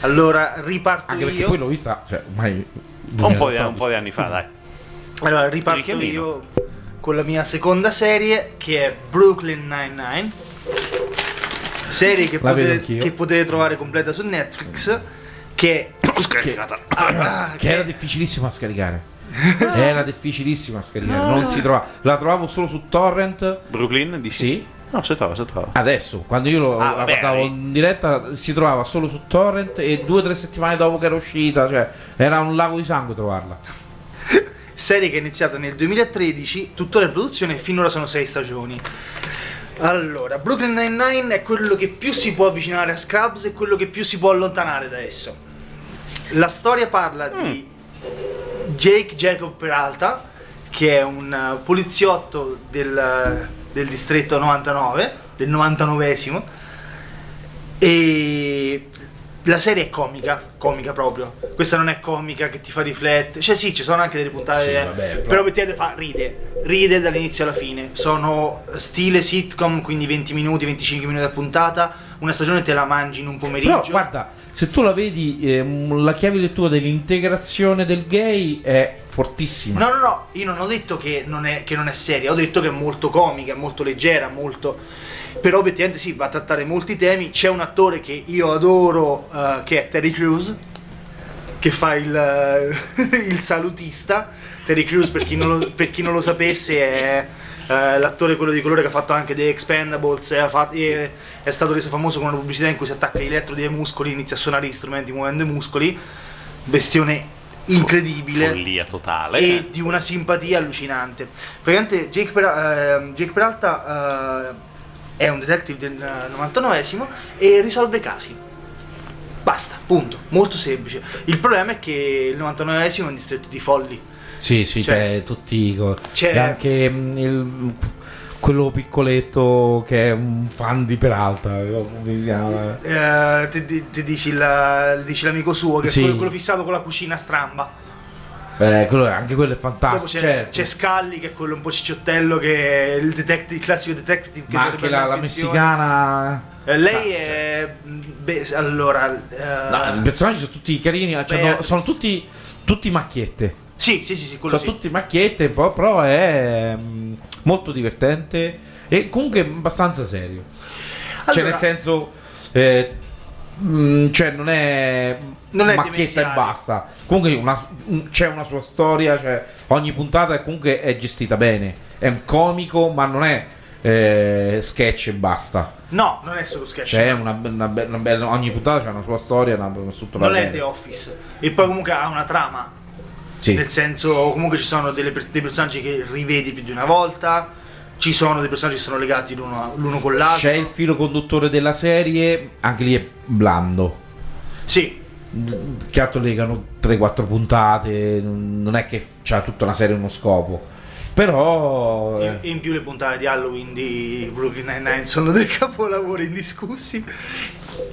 Allora riparto Anche perché io. poi l'ho vista, cioè, ormai Un po' di, 2014. un po' di anni fa, dai. Allora riparto Richiamino. io con la mia seconda serie che è Brooklyn Nine-Nine. Serie che potete, che potete trovare completa su Netflix. Che L'ho scaricata. Ah, che era difficilissima da scaricare. Era difficilissima da scaricare, non si trovava. La trovavo solo su torrent. Brooklyn, dici? Sì. No, si trova, si trova. Adesso, quando io lo, Ah, la vabbè, guardavo lì. in diretta, si trovava solo su torrent e due o tre settimane dopo che era uscita, cioè era un lago di sangue trovarla. serie che è iniziata nel 2013, tuttora in produzione e finora sono sei stagioni. Allora, Brooklyn Nine-Nine è quello che più si può avvicinare a Scrubs e quello che più si può allontanare da esso. La storia parla di Jake Jacob Peralta, che è un poliziotto del, del distretto 99, del 99esimo, e la serie è comica, comica proprio. Questa non è comica che ti fa riflettere. Cioè sì, ci sono anche delle puntate, Sì, vabbè, però- però obiettivamente fa ride, ride dall'inizio alla fine. Sono stile sitcom, quindi 20 minuti, 25 minuti a puntata. Una stagione te la mangi in un pomeriggio. Però guarda, se tu la vedi, ehm, la chiave di lettura dell'integrazione del gay è fortissima. No, no, no, io non ho detto che non, è, che non è seria, ho detto che è molto comica, molto leggera, molto... Però obiettivamente sì, va a trattare molti temi. C'è un attore che io adoro, eh, che è Terry Crews, che fa il, eh, il salutista. Terry Crews, per chi non lo, per chi non lo sapesse, è eh, l'attore quello di colore che ha fatto anche The Expendables, e ha fatto- e è stato reso famoso con una pubblicità in cui si attacca gli elettrodi ai muscoli, inizia a suonare gli strumenti muovendo i muscoli. Bestione incredibile Follia totale. e di una simpatia allucinante. Praticamente Jake, Pera- eh, Jake Peralta eh, è un detective del eh, 99esimo e risolve casi. Basta, punto. Molto semplice. Il problema è che il 99esimo è un distretto di folli. Sì, sì, Cioè- c'è tutti. c'è- anche mm, il- quello piccoletto che è un fan di Peralta. chiama? Eh, ti, ti- ti dici, la- dici l'amico suo che Sì. è quello, quello fissato con la cucina stramba. Eh, quello- anche quello è fantastico. c'è, certo. c'è Scalli che è quello un po' cicciottello che è il, detective, il classico detective che Ma anche la, la messicana. Eh, lei Ah, è. Beh, allora. eh, No, I personaggi sono tutti carini, cioè, no, sono tutti, tutti macchiette. Sì, sì, sì, sì, Sono sì. tutti macchiette, però, è mm, molto divertente e comunque abbastanza serio. cioè, Allora- nel senso, eh, mm, cioè, non è, Non è macchietta e basta. Comunque, una- un- c'è una sua storia. Cioè, ogni puntata è comunque è gestita bene. È un comico, ma non è eh, sketch e basta. No, non è solo sketch. C'è una, una una bella- ogni puntata c'è una sua storia, una, una struttura non è bene. The Office. E poi comunque ha una trama. Sì. Nel senso, comunque ci sono delle dei personaggi che rivedi più di una volta. Ci sono dei personaggi che sono legati l'uno, l'uno con l'altro. C'è il filo conduttore della serie, anche lì è blando. Sì, Che altro legano 3-4 puntate, non è che c'ha tutta una serie uno scopo. Però e, eh, in più le puntate di Halloween di Brooklyn Nine-Nine sono dei capolavori indiscussi.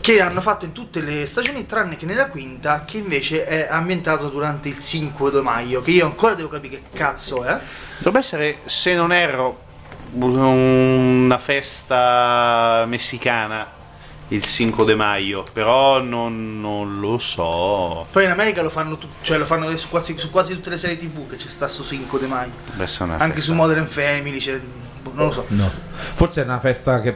Che hanno fatto in tutte le stagioni, tranne che nella quinta, che invece è ambientato durante il 5 di maggio. Che io ancora devo capire che cazzo è. Dovrebbe essere, se non erro, una festa messicana il 5 di maggio, però non, non lo so. Poi in America lo fanno, tu- cioè lo fanno su quasi, su quasi tutte le serie tv che c'è sta su 5 di essere una Anche festa. su Modern Family, c'è, boh, non lo so. no. forse è una festa che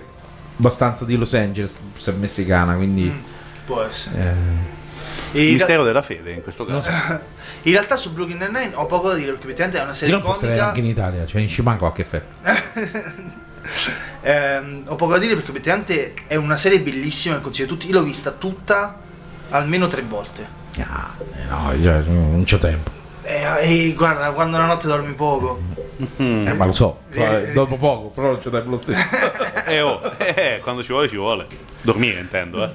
abbastanza di Los Angeles, se è messicana, quindi Mm, può essere. eh, in, Mistero della fede in questo caso. in realtà su Brooklyn Nine-Nine ho poco da dire perché effettivamente è una io serie non porterei comica. anche in Italia, cioè in ci manca qualche festa. Ehm, ho poco da dire perché effettivamente è una serie bellissima che consiglio a tutti. Io l'ho vista tutta almeno tre volte. Ah, eh, no, cioè, non c'ho tempo. E, e guarda, quando la notte dormi poco. Eh, ma lo so, Eh, eh, dopo poco, però non c'ho tempo lo stesso. Eh, oh, eh, quando ci vuole ci vuole. Dormire intendo, eh.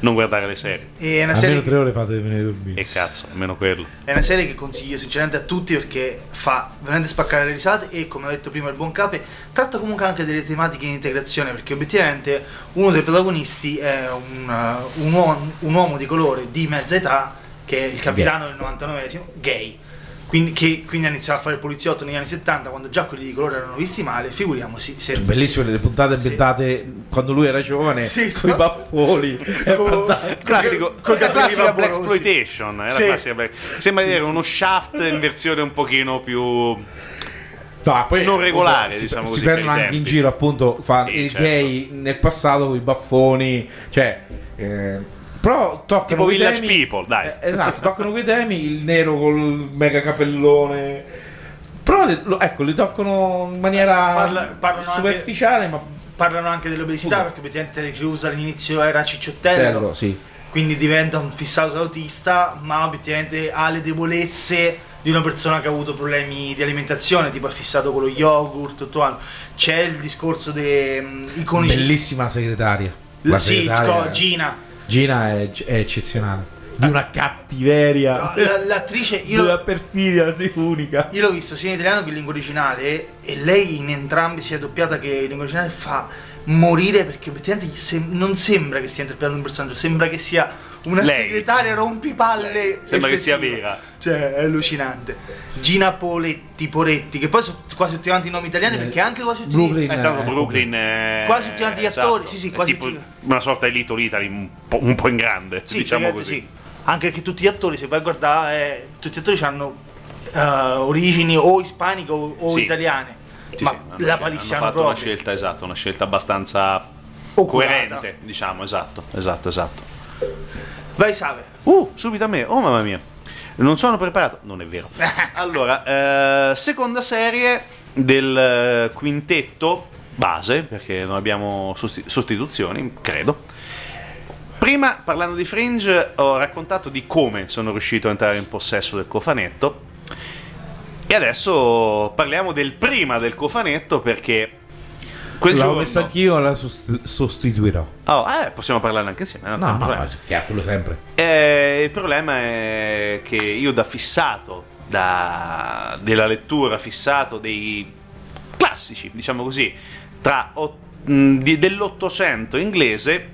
Non guardare le serie. E è una Almeno serie tre ore fate venire a dormire. E cazzo, almeno quello. È una serie che consiglio sinceramente a tutti perché fa veramente spaccare le risate e come ha detto prima il buon Cape tratta comunque anche delle tematiche di integrazione perché obiettivamente uno dei protagonisti è un, uh, un uomo, un uomo di colore di mezza età che è il capitano del 99esimo, gay. Quindi, che quindi ha iniziato a fare il poliziotto negli anni 70 quando già quelli di colore erano visti male, figuriamoci se... Bellissime le puntate ambientate quando lui era giovane, Sì, con so- i baffoli. Con-. Classico, Col la classica black exploitation. Sì. Sembra di vedere uno shaft in versione un pochino più. No, poi Non regolare, si, diciamo si così, prendono anche in tempi. giro appunto fa Sì, il certo. gay nel passato con i baffoni, cioè eh, Però toccano Tipo quei Village temi- People, dai. Eh, esatto, toccano quei temi, il nero col mega capellone. Però lo- ecco, li toccano in maniera Parla- parlano superficiale, ma Parlano anche dell'obesità, perché ovviamente Terry Crews all'inizio era cicciottello. bello, sì. quindi diventa un fissato salutista, ma obiettivamente ha le debolezze di una persona che ha avuto problemi di alimentazione, tipo è fissato con lo yogurt, tutto quanto. C'è il discorso dei iconici. Bellissima segretaria. La sì, segretaria- Gina. Gina è, è eccezionale. Di una cattiveria. La- l'attrice, io, perfidia sì, unica. io l'ho visto sia in italiano che in lingua originale e lei in entrambi, sia doppiata che in lingua originale, fa morire perché sem- non sembra che stia interpretando un personaggio, sembra che sia una Lei. segretaria rompipalle. Sembra che sia vera. Cioè, è allucinante. Gina Poletti, Poretti, che poi sono quasi tutti quanti i nomi italiani perché anche quasi tutti Brooklyn. Eh, tanto Eh, Brooklyn è... Quasi tutti quanti gli esatto, attori, sì, sì, quasi tipo tutti. una sorta di Little Italy un po', un po' in grande, Sì, diciamo così. sì. Anche perché tutti gli attori, se vai a guardare, eh, tutti gli attori hanno eh, origini o ispaniche o, o Sì. italiane. Sì, ma sì, la scel- hanno palissiano fatto proprio. una scelta esatta, una scelta abbastanza Oculata. coerente, diciamo, esatto, esatto, esatto. Vai Save. Uh, subito a me, oh mamma mia. Non sono preparato, non è vero. Allora, eh, seconda serie del eh, quintetto base, perché non abbiamo sosti- sostituzioni, credo. Prima, parlando di Fringe, ho raccontato di come sono riuscito a entrare in possesso del cofanetto. E adesso parliamo del prima del cofanetto perché quel L'avevo giorno... messa anch'io, la sost- sostituirò. Oh, eh, possiamo parlarne anche insieme. No, no, no, chiaro, quello sempre. Eh, il problema è che io da fissato da- della lettura, fissato dei classici, diciamo così, tra mh, di- dell'Ottocento inglese,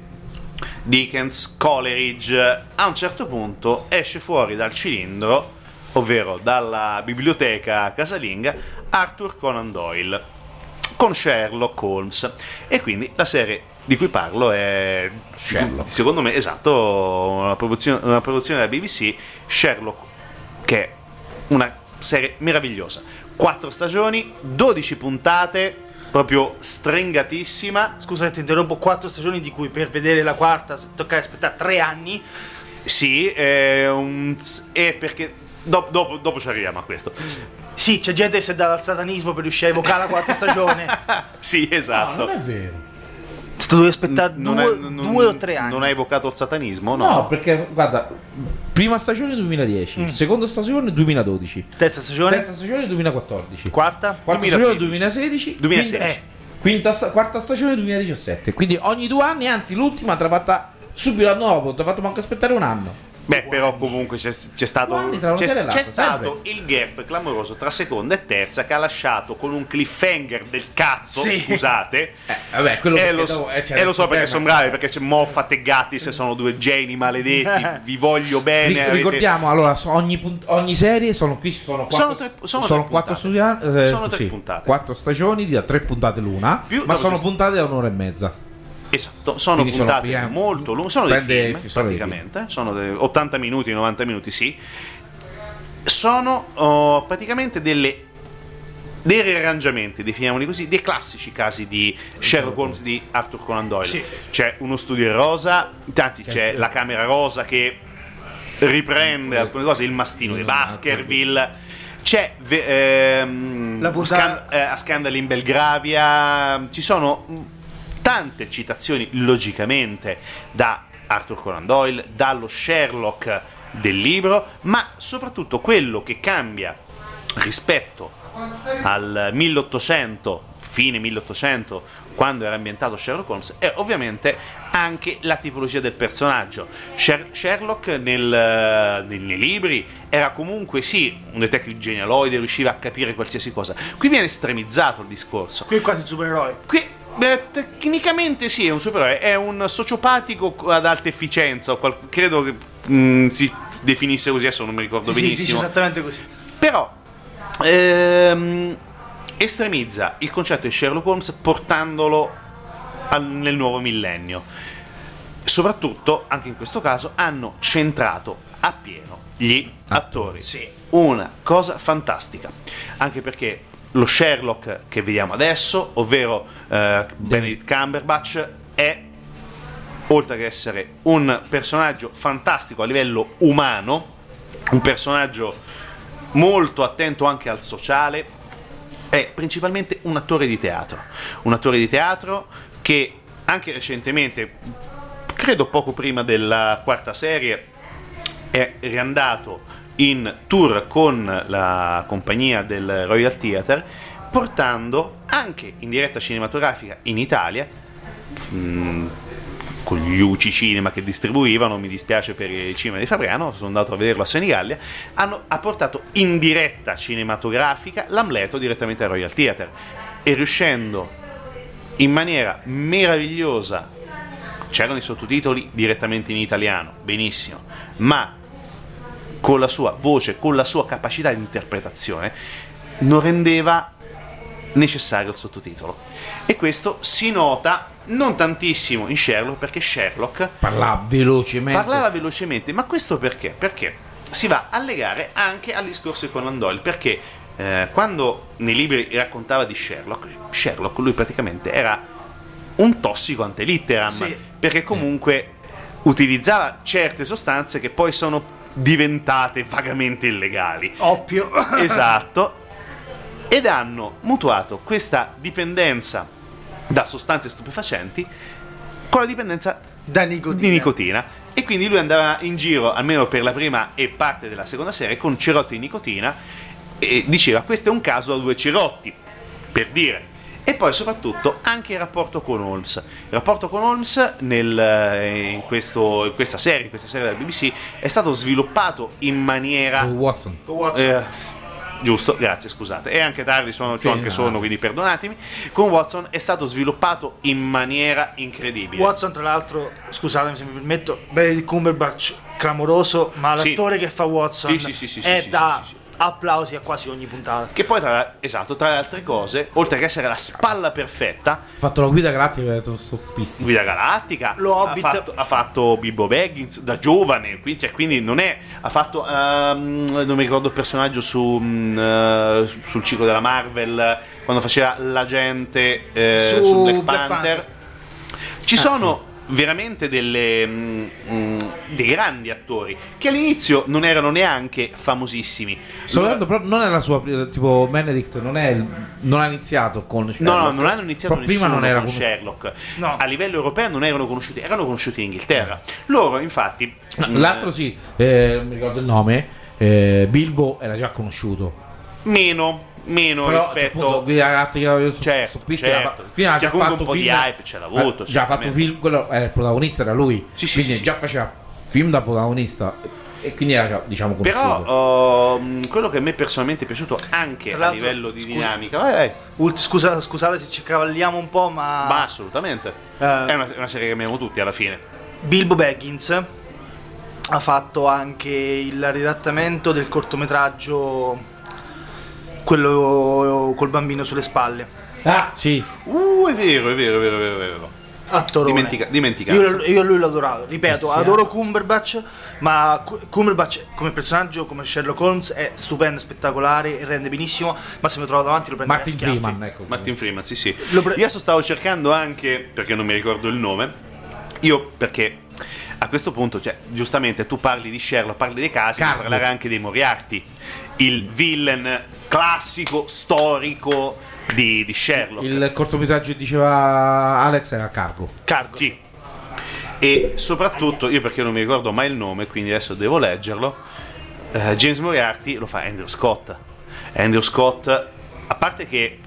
Dickens, Coleridge, a un certo punto esce fuori dal cilindro, ovvero dalla biblioteca casalinga, Arthur Conan Doyle con Sherlock Holmes. E quindi la serie di cui parlo è, Sherlock. secondo me, esatto, una produzione, una produzione della BBC, Sherlock, che è una serie meravigliosa. Quattro stagioni, 12 puntate, proprio stringatissima. Scusa ti interrompo, quattro stagioni di cui per vedere la quarta tocca aspettare tre anni. Sì, è, un, è perché dopo, dopo, dopo ci arriviamo a questo. Sì, c'è gente che si è data al satanismo per riuscire a evocare la quarta stagione. Sì, No, esatto. non è vero. Tu devi aspettare Non due, hai- non- due o tre anni. Non hai evocato il satanismo? No, No. perché guarda, prima stagione 2010, Mm. seconda stagione 2012, Terza stagione? terza stagione 2014, Quarta? quarta 2015. stagione 2016, 2016. quinta, eh, quinta quarta stagione 2017. Quindi ogni due anni, anzi l'ultima te l'ha fatta subito l'anno dopo, non ti ha fatto manco aspettare un anno. Beh, però comunque c'è, c'è stato, c'è, c'è stato il gap clamoroso tra seconda e terza che ha lasciato con un cliffhanger del cazzo, Sì. scusate. Eh, vabbè, quello E lo, dopo- eh, e lo so perché sono bravi, perché c'è Moffat e Gattis sono due geni maledetti, vi voglio bene. Avete- ricordiamo allora so- ogni, punt- ogni serie sono qui sono quattro, Sono tre- sono tre quattro studia- eh, Sono tre sì, quattro stagioni di tre puntate l'una Più- ma no, sono puntate da un'ora e mezza Esatto, sono Quindi sono puntate prima- molto lunghe, sono dei film sono dei praticamente, sono dei 80 minuti, 90 minuti, sì. Sono oh, praticamente delle dei riarrangiamenti, definiamoli così, dei classici casi di Sherlock Holmes di Arthur Conan Doyle. Sì. C'è uno studio rosa, anzi c'è la camera rosa che riprende alcune cose, il mastino di Baskerville. C'è ehm, La puntata- Scan- eh, a Scandal in Belgravia, ci sono tante citazioni logicamente da Arthur Conan Doyle, dallo Sherlock del libro, ma soprattutto quello che cambia rispetto al 1800, fine 1800, quando era ambientato Sherlock Holmes, è ovviamente anche la tipologia del personaggio. Sher- Sherlock nel- nei, nei libri era comunque sì un detective genealoide, riusciva a capire qualsiasi cosa. Qui viene estremizzato il discorso. Qui è quasi un supereroe. Qui, beh, tecnicamente sì, è un supereroe, è un sociopatico ad alta efficienza, o qual- credo che mm, si definisse così, adesso non mi ricordo Sì, sì, dice benissimo. esattamente così. Però ehm, estremizza il concetto di Sherlock Holmes portandolo al- nel nuovo millennio. Soprattutto, anche in questo caso, hanno centrato appieno gli attori. Sì. Una cosa fantastica. Anche perché lo Sherlock che vediamo adesso, ovvero eh, Benedict Cumberbatch, è oltre che essere un personaggio fantastico a livello umano, un personaggio molto attento anche al sociale, è principalmente un attore di teatro. Un attore di teatro che anche recentemente, credo poco prima della quarta serie, è riandato in tour con la compagnia del Royal Theatre, portando anche in diretta cinematografica in Italia, mh, con gli UCI Cinema che distribuivano, mi dispiace per il cinema di Fabriano, sono andato a vederlo a Senigallia, hanno, ha portato in diretta cinematografica l'Amleto direttamente al Royal Theatre. E riuscendo in maniera meravigliosa, c'erano i sottotitoli direttamente in italiano, benissimo, ma con la sua voce, con la sua capacità di interpretazione, non rendeva necessario il sottotitolo. E questo si nota non tantissimo in Sherlock, perché Sherlock Parlava velocemente. parlava velocemente, ma questo perché? Perché si va a legare anche al discorso di Conan Doyle, perché eh, quando nei libri raccontava di Sherlock, Sherlock lui praticamente era un tossico ante litteram, Sì. perché comunque utilizzava certe sostanze che poi sono diventate vagamente illegali. Oppio. Esatto. Ed hanno mutuato questa dipendenza da sostanze stupefacenti con la dipendenza Da nicotina. di nicotina. E quindi lui andava in giro, almeno per la prima e parte della seconda serie, con cerotti di nicotina e diceva questo è un caso a due cerotti, per dire. E poi soprattutto anche il rapporto con Holmes. Il rapporto con Holmes nel, eh, in, questo- in questa serie, in questa serie della BBC, è stato sviluppato in maniera... Con Watson. Watson. Eh, giusto, grazie, scusate. È anche tardi, sono, Sì, anche no. sonno, quindi perdonatemi. Con Watson è stato sviluppato in maniera incredibile. Watson, tra l'altro, scusatemi se mi permetto, Benedict Cumberbatch clamoroso, ma Sì. l'attore che fa Watson Sì, sì, sì, sì, è sì, sì, da sì, sì. Applausi a quasi ogni puntata. Che poi, tra, esatto, tra le altre cose, oltre che essere la spalla perfetta, Ha fatto la guida galattica per stoppisti. guida galattica, Lo ha, Hobbit. fatto, ha fatto Bilbo Baggins da giovane, quindi, cioè, quindi non è. Ha fatto. ehm, non mi ricordo il personaggio su, eh, sul ciclo della Marvel, quando faceva l'agente eh, Su su, Black Black Panther. Panther. Ci sono. Veramente delle, mm, mm, dei grandi attori che all'inizio non erano neanche famosissimi. Sto vedendo, però non è la sua tipo Benedict non, è il- non ha iniziato con No, Sherlock. no, non hanno iniziato Però prima non era con Sherlock. No. A livello europeo non erano conosciuti, erano conosciuti in Inghilterra. Loro, infatti. No, mm, L'altro sì, eh, non mi ricordo il nome. eh, Bilbo era già conosciuto. Meno, meno Però rispetto. appunto, guida galattica su- Certo, certo. era fa- quindi ha Cioè, già fatto un po' di film, hype ce l'ha avuto, eh, già fatto film, quello era il protagonista era lui. Sì, sì, quindi sì, sì. già faceva film da protagonista e quindi era diciamo conosciuto. Però mh, quello che a me personalmente è piaciuto anche Tra a livello di scusa- dinamica, vai, vai. Ult- scusa- scusate se ci cavalliamo un po', ma, ma assolutamente. Eh. È una, è una serie che amiamo tutti alla fine. Bilbo Baggins ha fatto anche il ridattamento del cortometraggio quello col bambino sulle spalle. Ah, sì. Uh, è vero, è vero, è vero, è vero. È vero. Attorone. Dimentica- dimenticanza. io, io lui l'ho adorato, ripeto, sì, adoro. Cumberbatch, ma Cu- Cumberbatch come personaggio, come Sherlock Holmes è stupendo, spettacolare, rende benissimo, ma se mi trovo davanti lo prendo Martin Freeman, ecco. Martin Freeman, sì, sì. Pre- Io adesso stavo cercando anche, perché non mi ricordo il nome, io perché a questo punto, cioè, giustamente tu parli di Sherlock, parli dei casi, Carlo. parlare anche dei Moriarty, il villain classico, storico di, di Sherlock. Il cortometraggio diceva Alex era cargo. Cargo. Sì. E soprattutto, io perché non mi ricordo mai il nome, quindi adesso devo leggerlo, eh, James Moriarty lo fa Andrew Scott. Andrew Scott, a parte che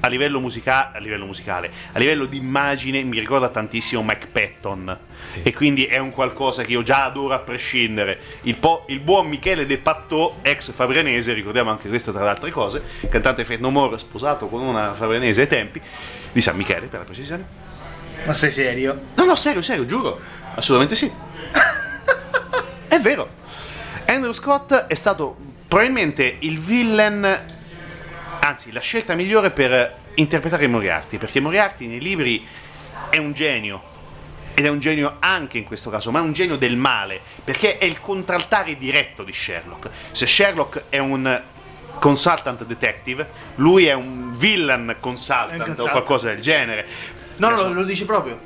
a livello, musica- a livello musicale, a livello di immagine mi ricorda tantissimo Mike Patton. E quindi è un qualcosa che io già adoro a prescindere. Il, po- il buon Michele De Pattò, ex fabrianese, ricordiamo anche questo tra le altre cose, cantante Fate No More, sposato con una fabrianese ai tempi, di San Michele per la precisione. Ma sei serio? No, no, serio, serio, giuro. Assolutamente sì. è vero. Andrew Scott è stato probabilmente il villain, anzi la scelta migliore per interpretare Moriarty, perché Moriarty nei libri è un genio. Ed è un genio anche in questo caso, ma è un genio del male, perché è il contraltare diretto di Sherlock. Se Sherlock è un consultant detective, lui è un villain consultant, un o consultant. qualcosa del genere. No, no, lo dici proprio.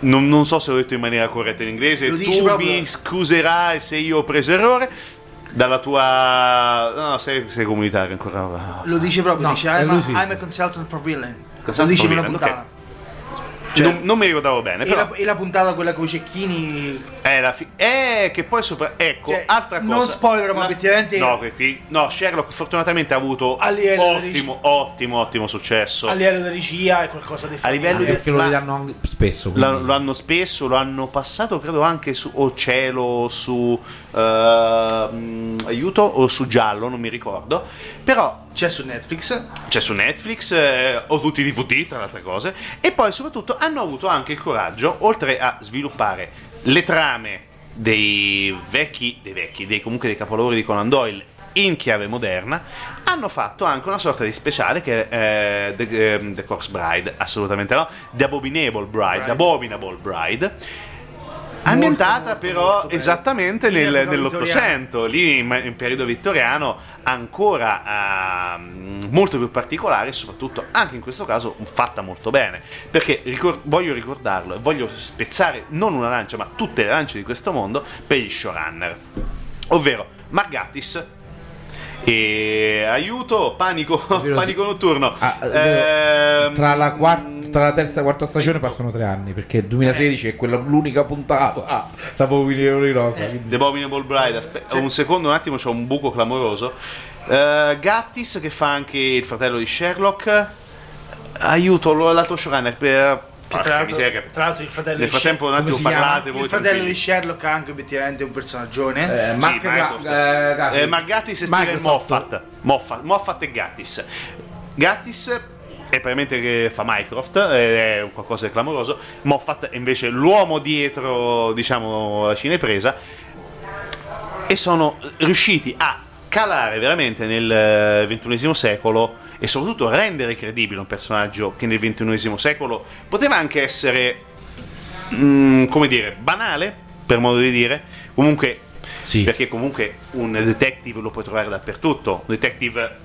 non, non so se l'ho detto in maniera corretta in inglese. Lo Tu mi scuserai se io ho preso errore. Dalla tua. No, sei, sei comunitario ancora. Lo dice proprio, No, dice I'm, a, sì. I'm a consultant for villain. Lo dice in una puntata. Cioè, non, non mi ricordavo bene, E però. la, e la puntata quella con i cecchini È la fi- eh, che poi sopra. Ecco, Cioè, altra cosa. non spoiler, ma La- effettivamente- No, che qui. No, Sherlock fortunatamente ha avuto di ottimo, ottimo, ottimo successo. a livello di regia è qualcosa di A livello di- perché lo anche spesso. Lo, quindi. lo hanno spesso, lo hanno passato, credo anche su o Cielo, su mm, aiuto o su Giallo, non mi ricordo. Però c'è su Netflix. c'è su Netflix eh, o tutti i DVD, tra le altre cose. E poi, soprattutto, hanno avuto anche il coraggio, oltre a sviluppare le trame dei vecchi, dei vecchi, dei, comunque dei capolavori di Conan Doyle in chiave moderna, hanno fatto anche una sorta di speciale che è eh, The, ehm, The Corpse Bride, assolutamente no, The Abominable Bride, Bride. The Abominable Bride. Ambientata molto, però esattamente nel- nell'Ottocento, lì in, in periodo vittoriano, ancora ah, molto più particolare e soprattutto anche in questo caso fatta molto bene. Perché ricor- voglio ricordarlo e voglio spezzare non una lancia ma tutte le lance di questo mondo per gli showrunner, ovvero Mark Gatiss e aiuto, panico, panico notturno. Ah, Ehm, tra, la quarta, tra la terza e la quarta stagione passano tre anni perché il 2016 è quella l'unica puntata ah, la Povinelli Rosa quindi- The Abominable Bride, aspetta un secondo, un attimo, c'è un buco clamoroso. Eh, Gattis che fa anche il fratello di Sherlock. Aiuto l'altro showrunner per. Tra, l'altro, miseria. tra l'altro il fratello Nel di frattempo, un attimo parlate voi. il fratello di tranquilli. Sherlock è anche obiettivamente un personaggione. eh, Mark Sì, Gra- Microsoft. eh. Eh, Gattis e Steven. Moffat. Moffat. Moffat e Gattis. Gattis è praticamente che fa Mycroft, eh, è qualcosa di clamoroso. Moffat è invece l'uomo dietro, diciamo, la cinepresa. E sono riusciti a calare veramente nel XXI secolo e soprattutto rendere credibile un personaggio che nel XXI secolo poteva anche essere, mm, come dire, banale, per modo di dire. Comunque Sì. perché comunque un detective lo puoi trovare dappertutto, un detective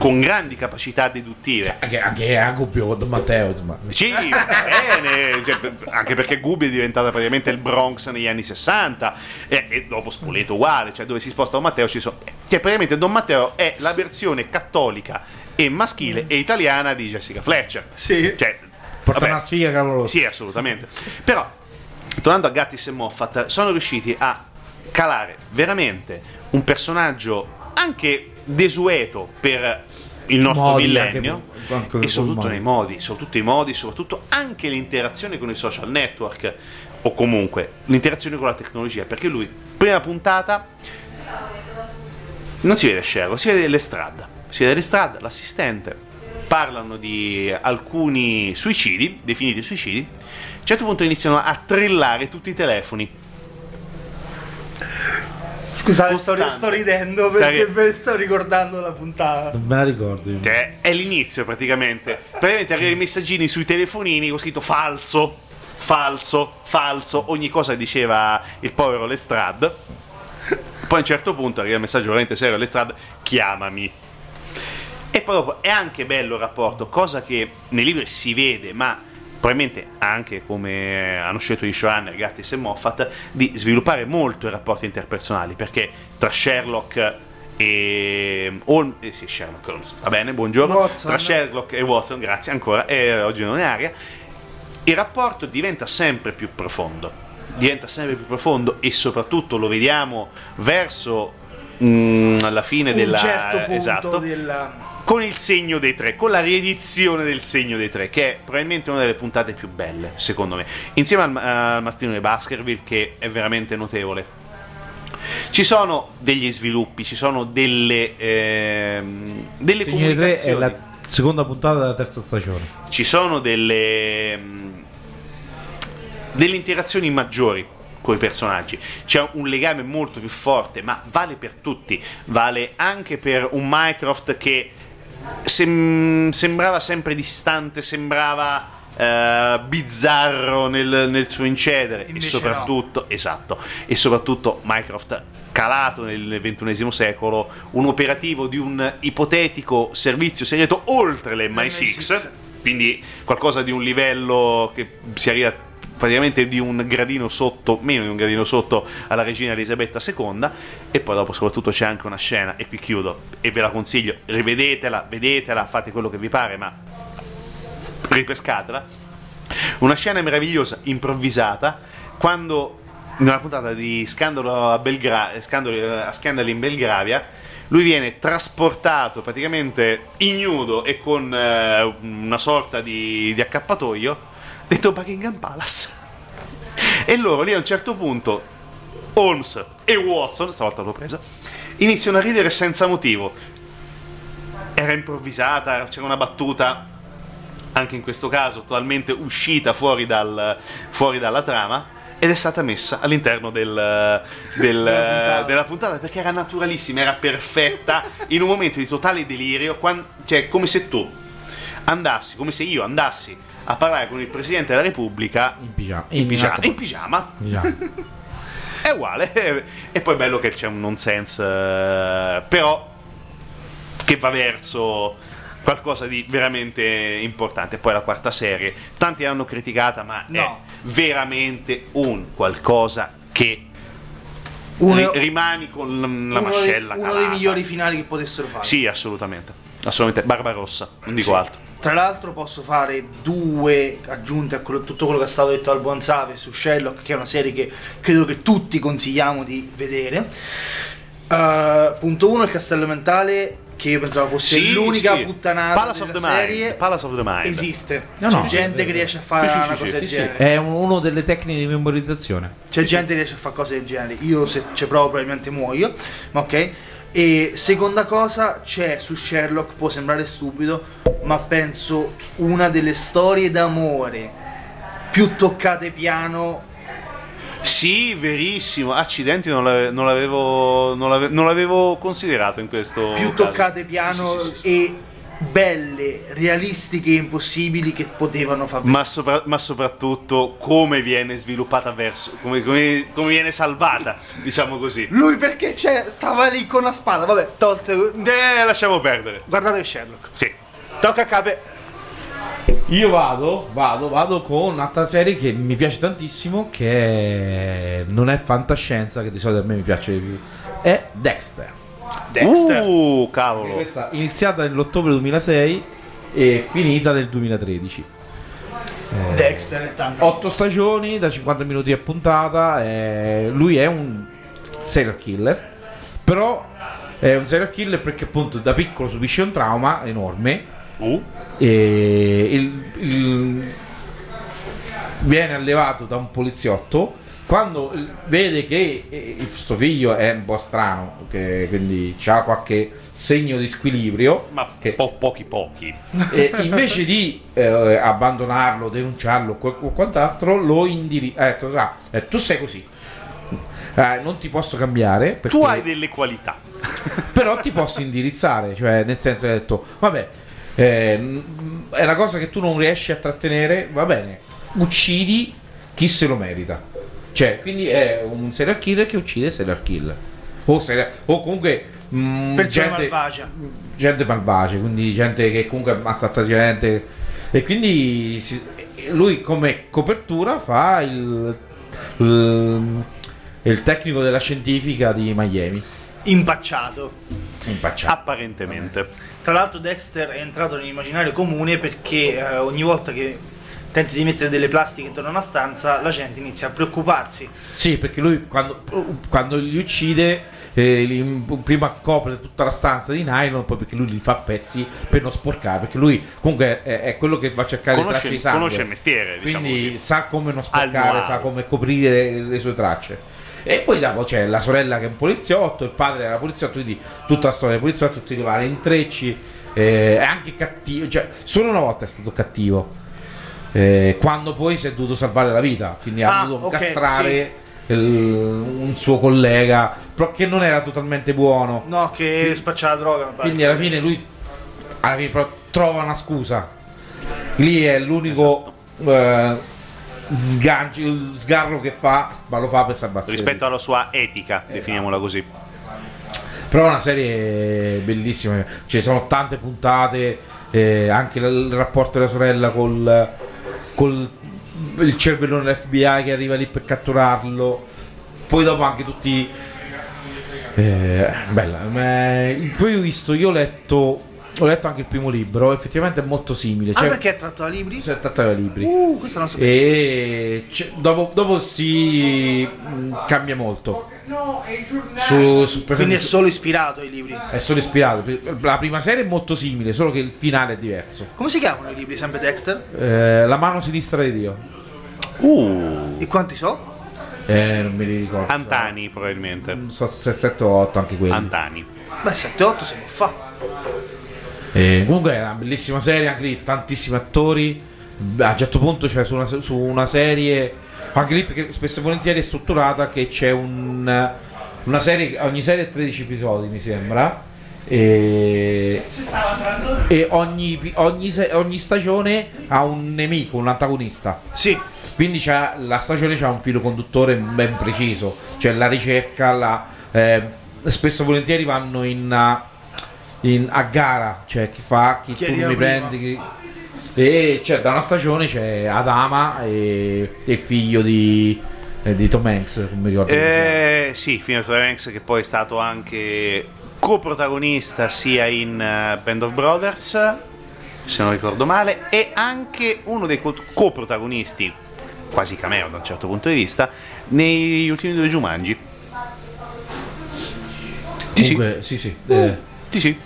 con grandi capacità deduttive. anche, anche a Gubbio con Don Matteo insomma. Sì, bene, cioè, anche perché Gubbio è diventata praticamente il Bronx negli anni 60 e, e dopo Spoleto uguale, cioè dove si sposta Don Matteo ci sono... Cioè praticamente Don Matteo è la versione cattolica e maschile e italiana di Jessica Fletcher. Sì. Cioè, porta vabbè, una sfiga clamorosa sì, assolutamente. Però, tornando a Gattis e Moffat, sono riusciti a calare veramente un personaggio anche desueto per il nostro Modi, millennio anche- anche e soprattutto modi. nei modi, soprattutto i modi, soprattutto anche l'interazione con i social network o comunque l'interazione con la tecnologia, perché lui, prima puntata, non si vede Sherlock, si vede l'estrada, si vede l'estrada, l'assistente, parlano di alcuni suicidi, definiti suicidi, a un certo punto iniziano a trillare tutti i telefoni. Scusate, sto, sto ridendo Stai- perché me sto ricordando la puntata. non me la ricordo io. Cioè, è l'inizio praticamente. Praticamente arrivano i messaggini sui telefonini con scritto falso, falso, falso, ogni cosa diceva il povero Lestrade. Poi a un certo punto arriva il messaggio veramente serio all'Estrade, chiamami. E poi dopo è anche bello il rapporto, cosa che nei libri si vede, ma probabilmente anche come hanno scelto gli showrunner Gattis e Moffat, di sviluppare molto i rapporti interpersonali, perché tra Sherlock e Holmes, eh sì, Sherlock Holmes, va bene, buongiorno, Watson. tra Sherlock e Watson, grazie ancora, e oggi non è aria, il rapporto diventa sempre più profondo. Diventa sempre più profondo e soprattutto lo vediamo verso mm, alla fine della certo punto esatto, della... con il segno dei tre, con la riedizione del segno dei tre, che è probabilmente una delle puntate più belle, secondo me, insieme al, al mastino di Baskerville, che è veramente notevole. Ci sono degli sviluppi, ci sono delle, ehm, delle Signore 3 è comunicazioni, la seconda puntata della terza stagione ci sono delle, mm, delle interazioni maggiori con i personaggi. C'è un legame molto più forte, ma vale per tutti. Vale anche per un Mycroft che sem- sembrava sempre distante, sembrava eh, bizzarro nel, nel suo incedere. Invece e soprattutto, esatto, e soprattutto Mycroft calato nel ventunesimo secolo, un operativo di un ipotetico servizio segreto oltre l'MI6, l'MI6. quindi qualcosa di un livello che si arriva praticamente di un gradino sotto, meno di un gradino sotto alla regina Elisabetta II e poi dopo soprattutto c'è anche una scena, e qui chiudo, e ve la consiglio, rivedetela, vedetela, fate quello che vi pare, ma ripescatela. Una scena meravigliosa, improvvisata, quando una puntata di Scandalo a, Belgra- Scandali in Belgravia, lui viene trasportato praticamente ignudo e con eh, una sorta di, di accappatoio dentro Buckingham Palace. E loro lì a un certo punto, Holmes e Watson, stavolta l'ho presa, iniziano a ridere senza motivo. Era improvvisata, c'era una battuta anche in questo caso totalmente uscita fuori, dal- fuori dalla trama ed è stata messa all'interno del- del- puntata. della puntata perché era naturalissima, era perfetta in un momento di totale delirio, quan- cioè come se tu andassi, come se io andassi a parlare con il Presidente della Repubblica In pigiama. in pigiama, In in pigiama pigiama. è uguale. E poi è bello che c'è un nonsense, eh, però che va verso qualcosa di veramente importante. Poi la quarta serie, tanti l'hanno criticata, ma è No. veramente un qualcosa che Uno, ri- rimani con la mascella dei, uno calata. dei migliori finali che potessero fare. Sì, assolutamente. Assolutamente. Barbarossa, non dico Sì. altro. Tra l'altro posso fare due aggiunte a quello- tutto quello che è stato detto dal buon Save su Sherlock, che è una serie che credo che tutti consigliamo di vedere. Uh, punto 1, il castello mentale, che io pensavo fosse Sì, l'unica sì. puttanata Palace of della the Mind, serie. Palace of the Mind. Esiste. No, C'è no, gente è che riesce a fare Sì, sì, una sì, cosa sì, del sì, genere. È un- uno delle tecniche di memorizzazione. C'è gente che riesce a fare cose del genere. Io se ci provo probabilmente muoio. Ma ok. E seconda cosa, c'è su Sherlock, può sembrare stupido, ma penso una delle storie d'amore più toccate piano. Sì, verissimo. Accidenti, non, l'ave- non l'avevo, non l'ave- non l'avevo considerato in questo. più caso. toccate piano Sì, sì, sì, e belle, realistiche e impossibili che potevano far Ma, sopra- ma soprattutto come viene sviluppata verso. Come, come- come viene salvata, diciamo così. Lui perché c'è, stava lì con la spada, vabbè, tolte. Eh, lasciamo perdere. Guardate Sherlock. Sì. Tocca a cape. Io vado, vado, vado con un'altra serie che mi piace tantissimo, che non è fantascienza, che di solito a me mi piace di più, è Dexter. Dexter. Uh, cavolo. Questa iniziata nell'ottobre 2006 e finita nel 2013. Dexter è tanto. 8 stagioni da 50 minuti a puntata. eh, lui è un serial killer, però è un serial killer perché appunto da piccolo subisce un trauma enorme Uh, e il- il- viene allevato da un poliziotto quando vede che eh, il suo figlio è un po' strano che quindi ha qualche segno di squilibrio ma che po- pochi pochi. e invece di eh, abbandonarlo, denunciarlo o quant'altro, lo indirizza. Ha detto, "Sa, eh, tu sei così. Eh, non ti posso cambiare perché- Tu hai delle qualità. però ti posso indirizzare. Cioè, nel senso, hai detto, vabbè, eh, è una cosa che tu non riesci a trattenere. Va bene, uccidi chi se lo merita. Cioè, quindi è un serial killer che uccide serial killer. O, serial- o comunque. mm, Persone gente, malvagia. gente malvagia, quindi gente che comunque ammazza altra gente. E quindi si- lui come copertura fa il, il, il tecnico della scientifica di Miami. Impacciato. Impacciato. Apparentemente. Tra l'altro Dexter è entrato nell'immaginario comune perché eh, ogni volta che tenti di mettere delle plastiche intorno a una stanza la gente inizia a preoccuparsi. Sì, perché lui quando, quando li uccide, eh, li- prima copre tutta la stanza di nylon, poi perché lui li fa a pezzi per non sporcare. Perché lui comunque è, è quello che va a cercare le Conosce, tracce di sangue. conosce il mestiere, diciamo quindi così. sa come non sporcare, sa come coprire le, le sue tracce. E poi dopo c'è la sorella che è un poliziotto, il padre era poliziotto, quindi tutta la storia del poliziotto, tutti i vari intrecci. eh, è anche cattivo, cioè solo una volta è stato cattivo. Eh, quando poi si è dovuto salvare la vita, quindi ha Ah, dovuto ok, castrare il- un suo collega, però che non era totalmente buono. No, che spaccia la droga. Quindi alla fine lui alla fine però trova una scusa. Lì è l'unico eh, sgancio- il sgarro che fa, ma lo fa per salvarsi. Rispetto alla sua etica, definiamola così. Però è una serie bellissima. Ci sono tante puntate, eh, anche il, il rapporto della sorella col, col il cervellone dell'FBI che arriva lì per catturarlo. Poi dopo anche tutti. Eh, bella. ma- Poi ho visto, io ho letto. Ho letto anche il primo libro, effettivamente è molto simile. Ah, Cioè, perché è tratto da libri? si tratta da libri. Uh, questo non sapevo. E dopo, dopo si mh, cambia molto. Su, su- per Quindi è solo ispirato ai libri. è solo ispirato. La prima serie è molto simile, solo che il finale è diverso. Come si chiamano i libri? Sempre Dexter? Eh, la mano sinistra di Dio. Uh, E quanti so? Eh, non mi ricordo. Antani probabilmente. Non so se 7 o 8 anche quelli. Antani. Beh, 7-8 si può fare. Eh, comunque è una bellissima serie, anche lì tantissimi attori. A un certo punto c'è su una, su una serie, anche lì perché spesso e volentieri è strutturata che c'è un, una serie, ogni serie è 13 episodi mi sembra. E, e ogni, ogni, ogni stagione ha un nemico, un antagonista. Sì, Quindi c'ha- la stagione ha un filo conduttore ben preciso, cioè la ricerca, la, eh, spesso e volentieri vanno in, a- in- a gara, cioè chi fa, chi Chi tu mi prima. prendi. chi- E c'è da una stagione c'è Adama e, il figlio di, eh, di Tom Hanks, ricordo. come chiama. Eh, sì, Fino Tom Hanks che poi è stato anche coprotagonista sia in eh, Band of Brothers, se non ricordo male, e anche uno dei co- coprotagonisti, quasi cameo da un certo punto di vista, nei ultimi due Jumanji. Sì, sì. Comunque, sì, sì. eh, Sì, sì.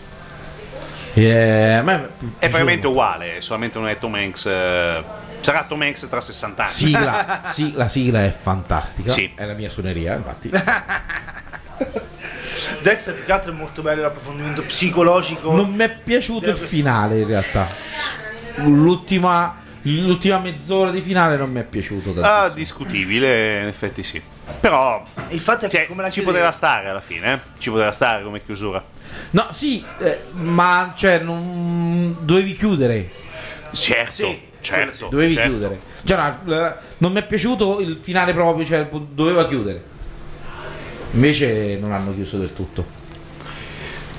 Eh, a me È praticamente uguale, solamente non è Tom Hanks. eh, sarà Tom Hanks tra 60 anni. Sigla, sì, la sigla è fantastica. Sì. È la mia suoneria, infatti. Dexter più che altro è molto bello l'approfondimento psicologico. Non mi è piaciuto il finale in realtà. L'ultima, l'ultima mezz'ora di finale non mi è piaciuto. Ah, discutibile, in effetti sì. Però Il fatto è che cioè, come la ci poteva stare alla fine, eh? Ci poteva stare come chiusura. No, sì, eh, ma cioè, non dovevi chiudere. Certo, Sì, certo. Dovevi certo. chiudere. Cioè, no, eh, non mi è piaciuto il finale proprio, cioè, doveva chiudere. Invece non hanno chiuso del tutto.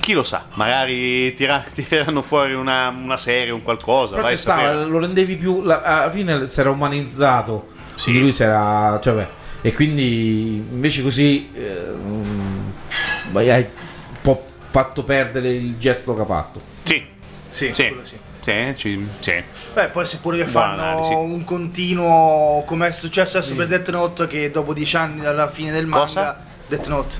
Chi lo sa, magari tira- tireranno fuori una, una serie, un qualcosa. Però vai stava, lo rendevi più. la- alla fine si era umanizzato. Sì. Lui si era. Cioè, beh, e quindi invece così. eh, mm, hai un po' fatto perdere il gesto che ha fatto. Sì, Sì, sì, quello sì. sì, ci- sì. Beh, poi se pure che fanno analisi. un continuo come è successo adesso per Death Note che dopo dieci anni dalla fine del manga Cosa? Death Note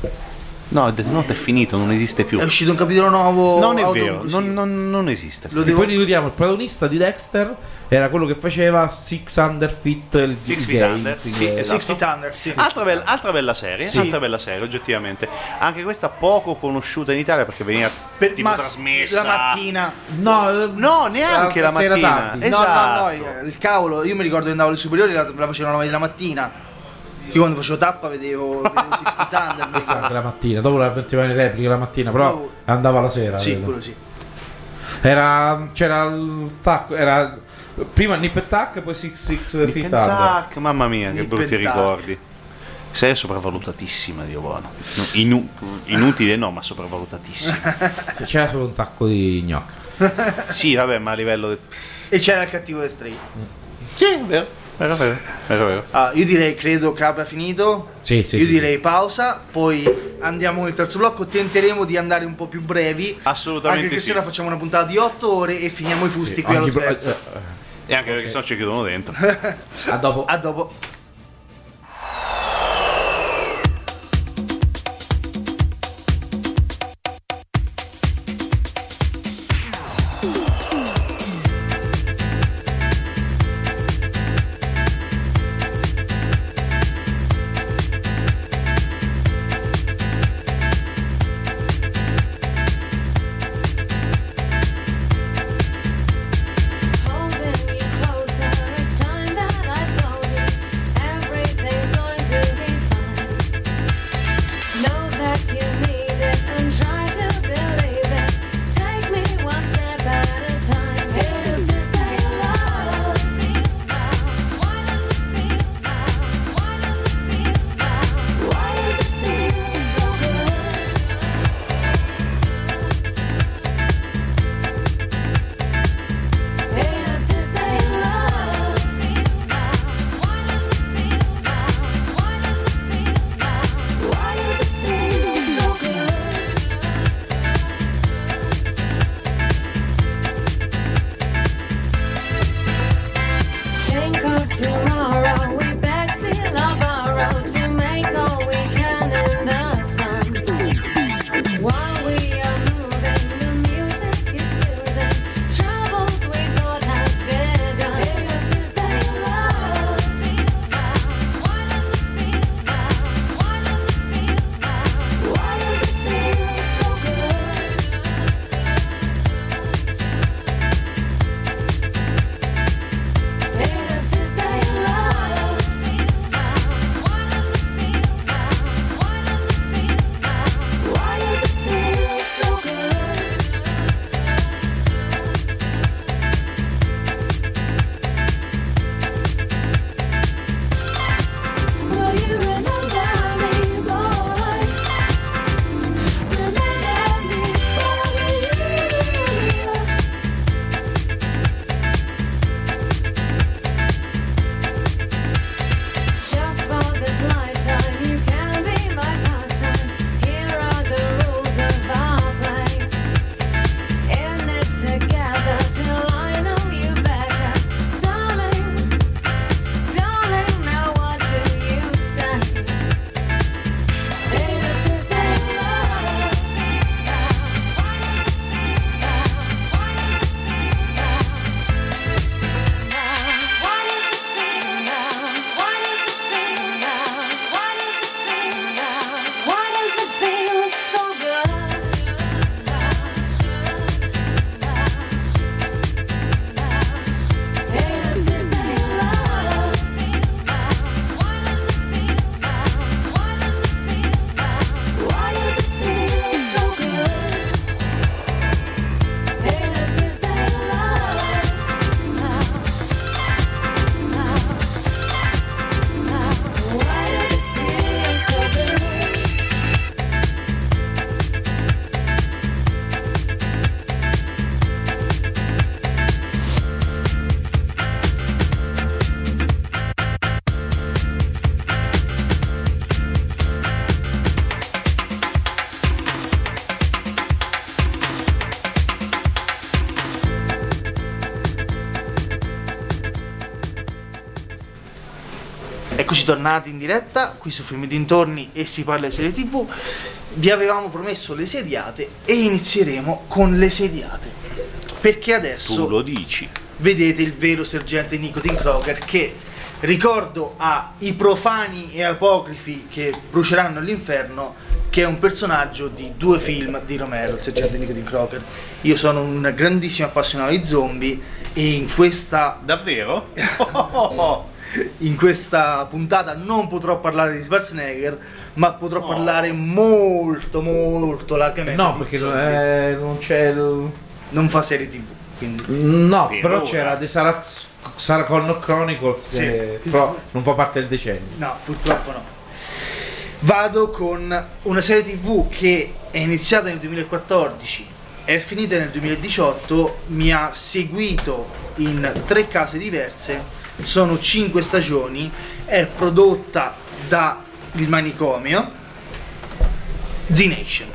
No, Death Note è finito, non esiste più. è uscito un capitolo nuovo Non è vero, autoconclusivo. non, non- non esiste. Lo E devo poi ricordiamo il protagonista di Dexter era quello che faceva Six Under Fit il Six Feet game, Under, sì, esatto. Six Feet Under sì, sì. Altra, bella, altra bella serie, Sì. altra bella serie, oggettivamente. Anche questa poco conosciuta in Italia perché veniva Per- tipo ma trasmessa la mattina No, No, neanche la sera mattina. tardi. Eh, no no Esatto. no il- il cavolo io mi ricordo che andavo alle superiori la, la facevano la mattina io quando facevo tappa vedevo, vedevo Six Feet Under Forse anche la mattina, dopo la mettevano in repliche la mattina, però Dopo- andava la sera. sì quello sì Era c'era il stacco, era prima Nip e Tac, poi Six Six Nip Feet and Under. Tac, mamma mia, che Nip brutti and Tac. ricordi. Serie sopravvalutatissima, Dio buono. No, inu- inutile no, ma sopravvalutatissima. C'era solo un sacco di gnocchi. sì, vabbè, ma a livello di... e c'era il cattivo dei Stray Sì, è vero, vero, vero, vero, vero. Ah, io direi credo che abbia finito Sì, sì, io sì, direi pausa poi andiamo nel terzo blocco tenteremo di andare un po' più brevi Assolutamente anche che sì. sera facciamo una puntata di 8 ore e finiamo i fusti qui allo Ogni pro- eh, E anche perché sennò ci chiudono dentro. a dopo. a dopo tornati in diretta qui su Film Dintorni e si parla di serie TV. Vi avevamo promesso le seriate e inizieremo con le seriate. Perché adesso Tu lo dici. vedete il vero sergente Nicotine Crocker che ricordo ai profani e apocrifi che bruceranno all'inferno che è un personaggio di due film di Romero, il sergente Nicotine Crocker. Io sono un grandissimo appassionato di zombie e in questa Davvero? in questa puntata non potrò parlare di Schwarzenegger, ma potrò parlare molto molto largamente No, di perché eh, non c'è. il- non fa serie TV, quindi No, Per però ora. c'era The Sarah, Sarah Connor Chronicles, Sì. che però non fa parte del decennio. No, purtroppo no. Vado con una serie TV che è iniziata nel 2014, è finita nel 2018, mi ha seguito in tre case diverse, sono cinque stagioni, è prodotta da il manicomio Z-Nation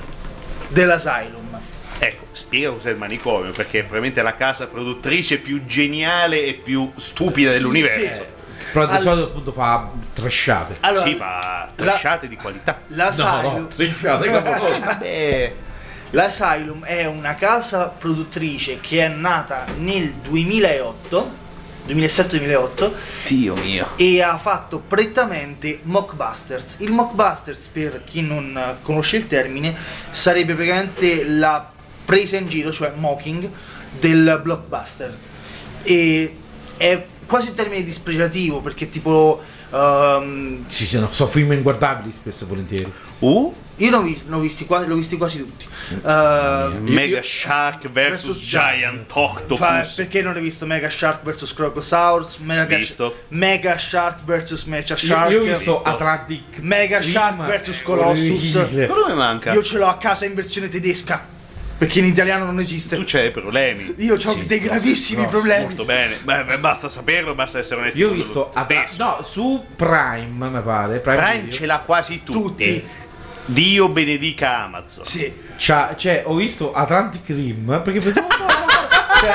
dell'Asylum. Ecco, spiega cos'è il manicomio, perché è probabilmente la casa produttrice più geniale e più stupida dell'universo. Sì. Però di Al- solito appunto fa trashate. Allora, Sì, ma trasciate di qualità. l'Asylum, trashate clamorose. Vabbè, L'Asylum è una casa produttrice che è nata nel 2008, 2007-2008 Dio mio. e ha fatto prettamente mockbusters. Il mockbusters, per chi non conosce il termine, sarebbe praticamente la presa in giro, cioè mocking, del blockbuster. E è quasi un termine dispregiativo perché tipo... ehm, Sì, sì, no, sono film inguardabili spesso e volentieri. Uh, io ne ho visti, ne ho visti quasi, l'ho visti quasi tutti. Ehm, Mega Shark vs versus Giant Fa- Octopus. perché non hai visto Mega Shark vs Crocosaurus? Mega, Visto. Mega Shark vs Mecha Io, Shark. io ho visto visto. Atlantic Mega Rim, Shark vs Colossus. orribile. Ma dove manca? Io ce l'ho a casa in versione tedesca. Perché in italiano non esiste. Tu c'hai problemi. Io ho Sì, dei gravissimi grossi, problemi. Molto bene. Beh, beh, basta saperlo, basta essere onesti. Io ho visto Atla- stesso. no, su Prime, mi pare. Prime, Prime ce l'ha quasi tutti. Tutti. Dio benedica Amazon. Sì. C'ha- cioè, ho visto Atlantic Rim perché pensavo cioè,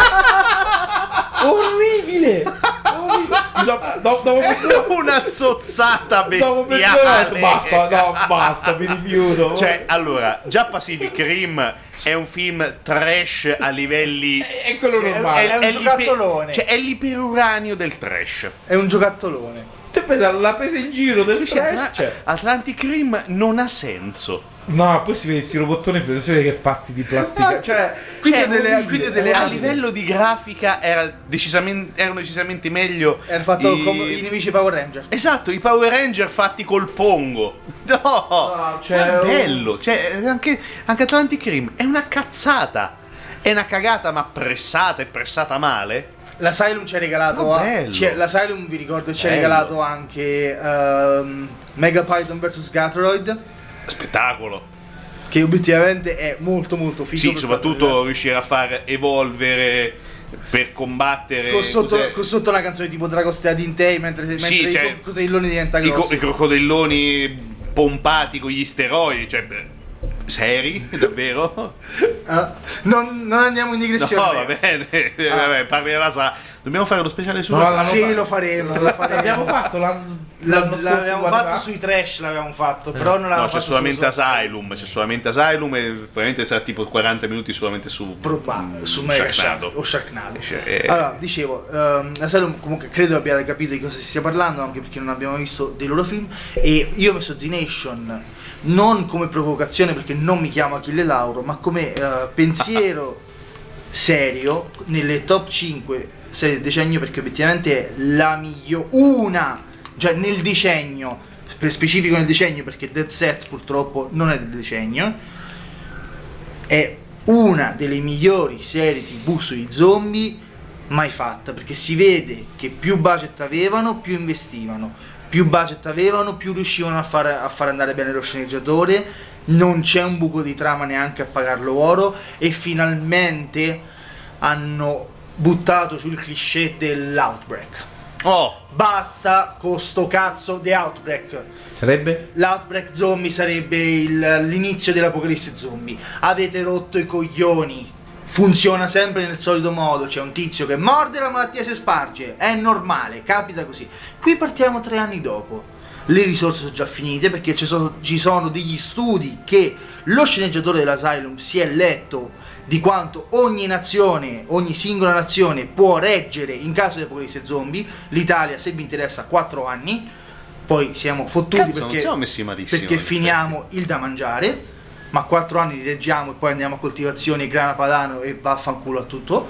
orribile. orribile. So- do- dopo mezz'ora- Una zozzata dopo mezz'ora bestiale. basta, no, basta, mi rifiuto. Cioè, allora, già Pacific Rim è un film trash a livelli. è quello normale. è un l'iper- giocattolone. Cioè, è l'iperuranio del trash. È un giocattolone. Pensa, la presa in giro del Cioè, trash, cioè. Atlantic Rim non ha senso. No, poi si vede questi robottoni si vede che è fatti di plastica. Cioè, Quindi Cioè, delle, quindi delle a livello di grafica era decisamente, erano decisamente meglio. Era fatto i- come i nemici Power Ranger. Esatto, i Power Ranger fatti col pongo. No, No, cioè, è un- bello. Cioè, anche, anche Atlantic Rim è una cazzata. È una cagata, ma pressata e pressata male. L'Asylum ci ha regalato. Ma a- ci- L'Asylum, vi ricordo, ci ha regalato anche ehm, Mega Python vs Gatroid. Spettacolo. Che obiettivamente è molto molto figo. Sì, soprattutto riuscire a far evolvere per combattere. Con sotto, con sotto una canzone tipo Dragostea Dintei mentre, mentre Sì, i cioè, co- cotilloni diventa I, co- grossi. i crocodilloni pompati con gli steroidi, cioè. Seri? Davvero? Ah, non, non andiamo in No, digressione. va ragazzi. bene, vabbè, parli della sa. Dobbiamo fare lo speciale sulla No, Sì, fatto. lo faremo. Lo faremo. l'abbiamo fatto l'anno, La- l'anno l'abbiamo anni fatto fa. sui trash, l'avevamo fatto, però non l'avevamo No, c'è fatto solamente su- Asylum, c'è solamente Asylum e probabilmente sarà tipo 40 minuti solamente su Proba- mm, su Sharknado. Shark o Sharknado. Eh, Allora, dicevo, ehm, Asylum comunque credo abbiate capito di cosa si stia parlando, anche perché non abbiamo visto dei loro film. E io ho messo Z-Nation non come provocazione perché non mi chiamo Achille Lauro, ma come eh, pensiero serio nelle top 5 serie del decennio perché obiettivamente è la migliore, una, cioè nel decennio, per specifico nel decennio perché Dead Set purtroppo non è del decennio, è una delle migliori serie tv sui zombie mai fatta perché si vede che più budget avevano più investivano. Più budget avevano più riuscivano a fare, a far andare bene lo sceneggiatore. Non c'è un buco di trama neanche a pagarlo oro e finalmente hanno buttato sul cliché dell'outbreak Oh, basta con sto cazzo di outbreak Sarebbe? L'outbreak zombie sarebbe il- l'inizio dell'apocalisse zombie. Avete rotto i coglioni. funziona sempre nel solito modo, c'è un tizio che morde la malattia si sparge, è normale, capita così. Qui partiamo tre anni dopo. Le risorse sono già finite perché ci sono, ci sono degli studi che lo sceneggiatore dell'Asylum si è letto di quanto ogni nazione, ogni singola nazione può reggere in caso di apocalisse zombie. L'Italia, se vi interessa, 4 anni. Poi siamo fottuti Cazzo, non perché, siamo messi malissimo. perché in finiamo il da mangiare. Ma 4 anni li reggiamo e poi andiamo a coltivazione grana padano e vaffanculo a tutto.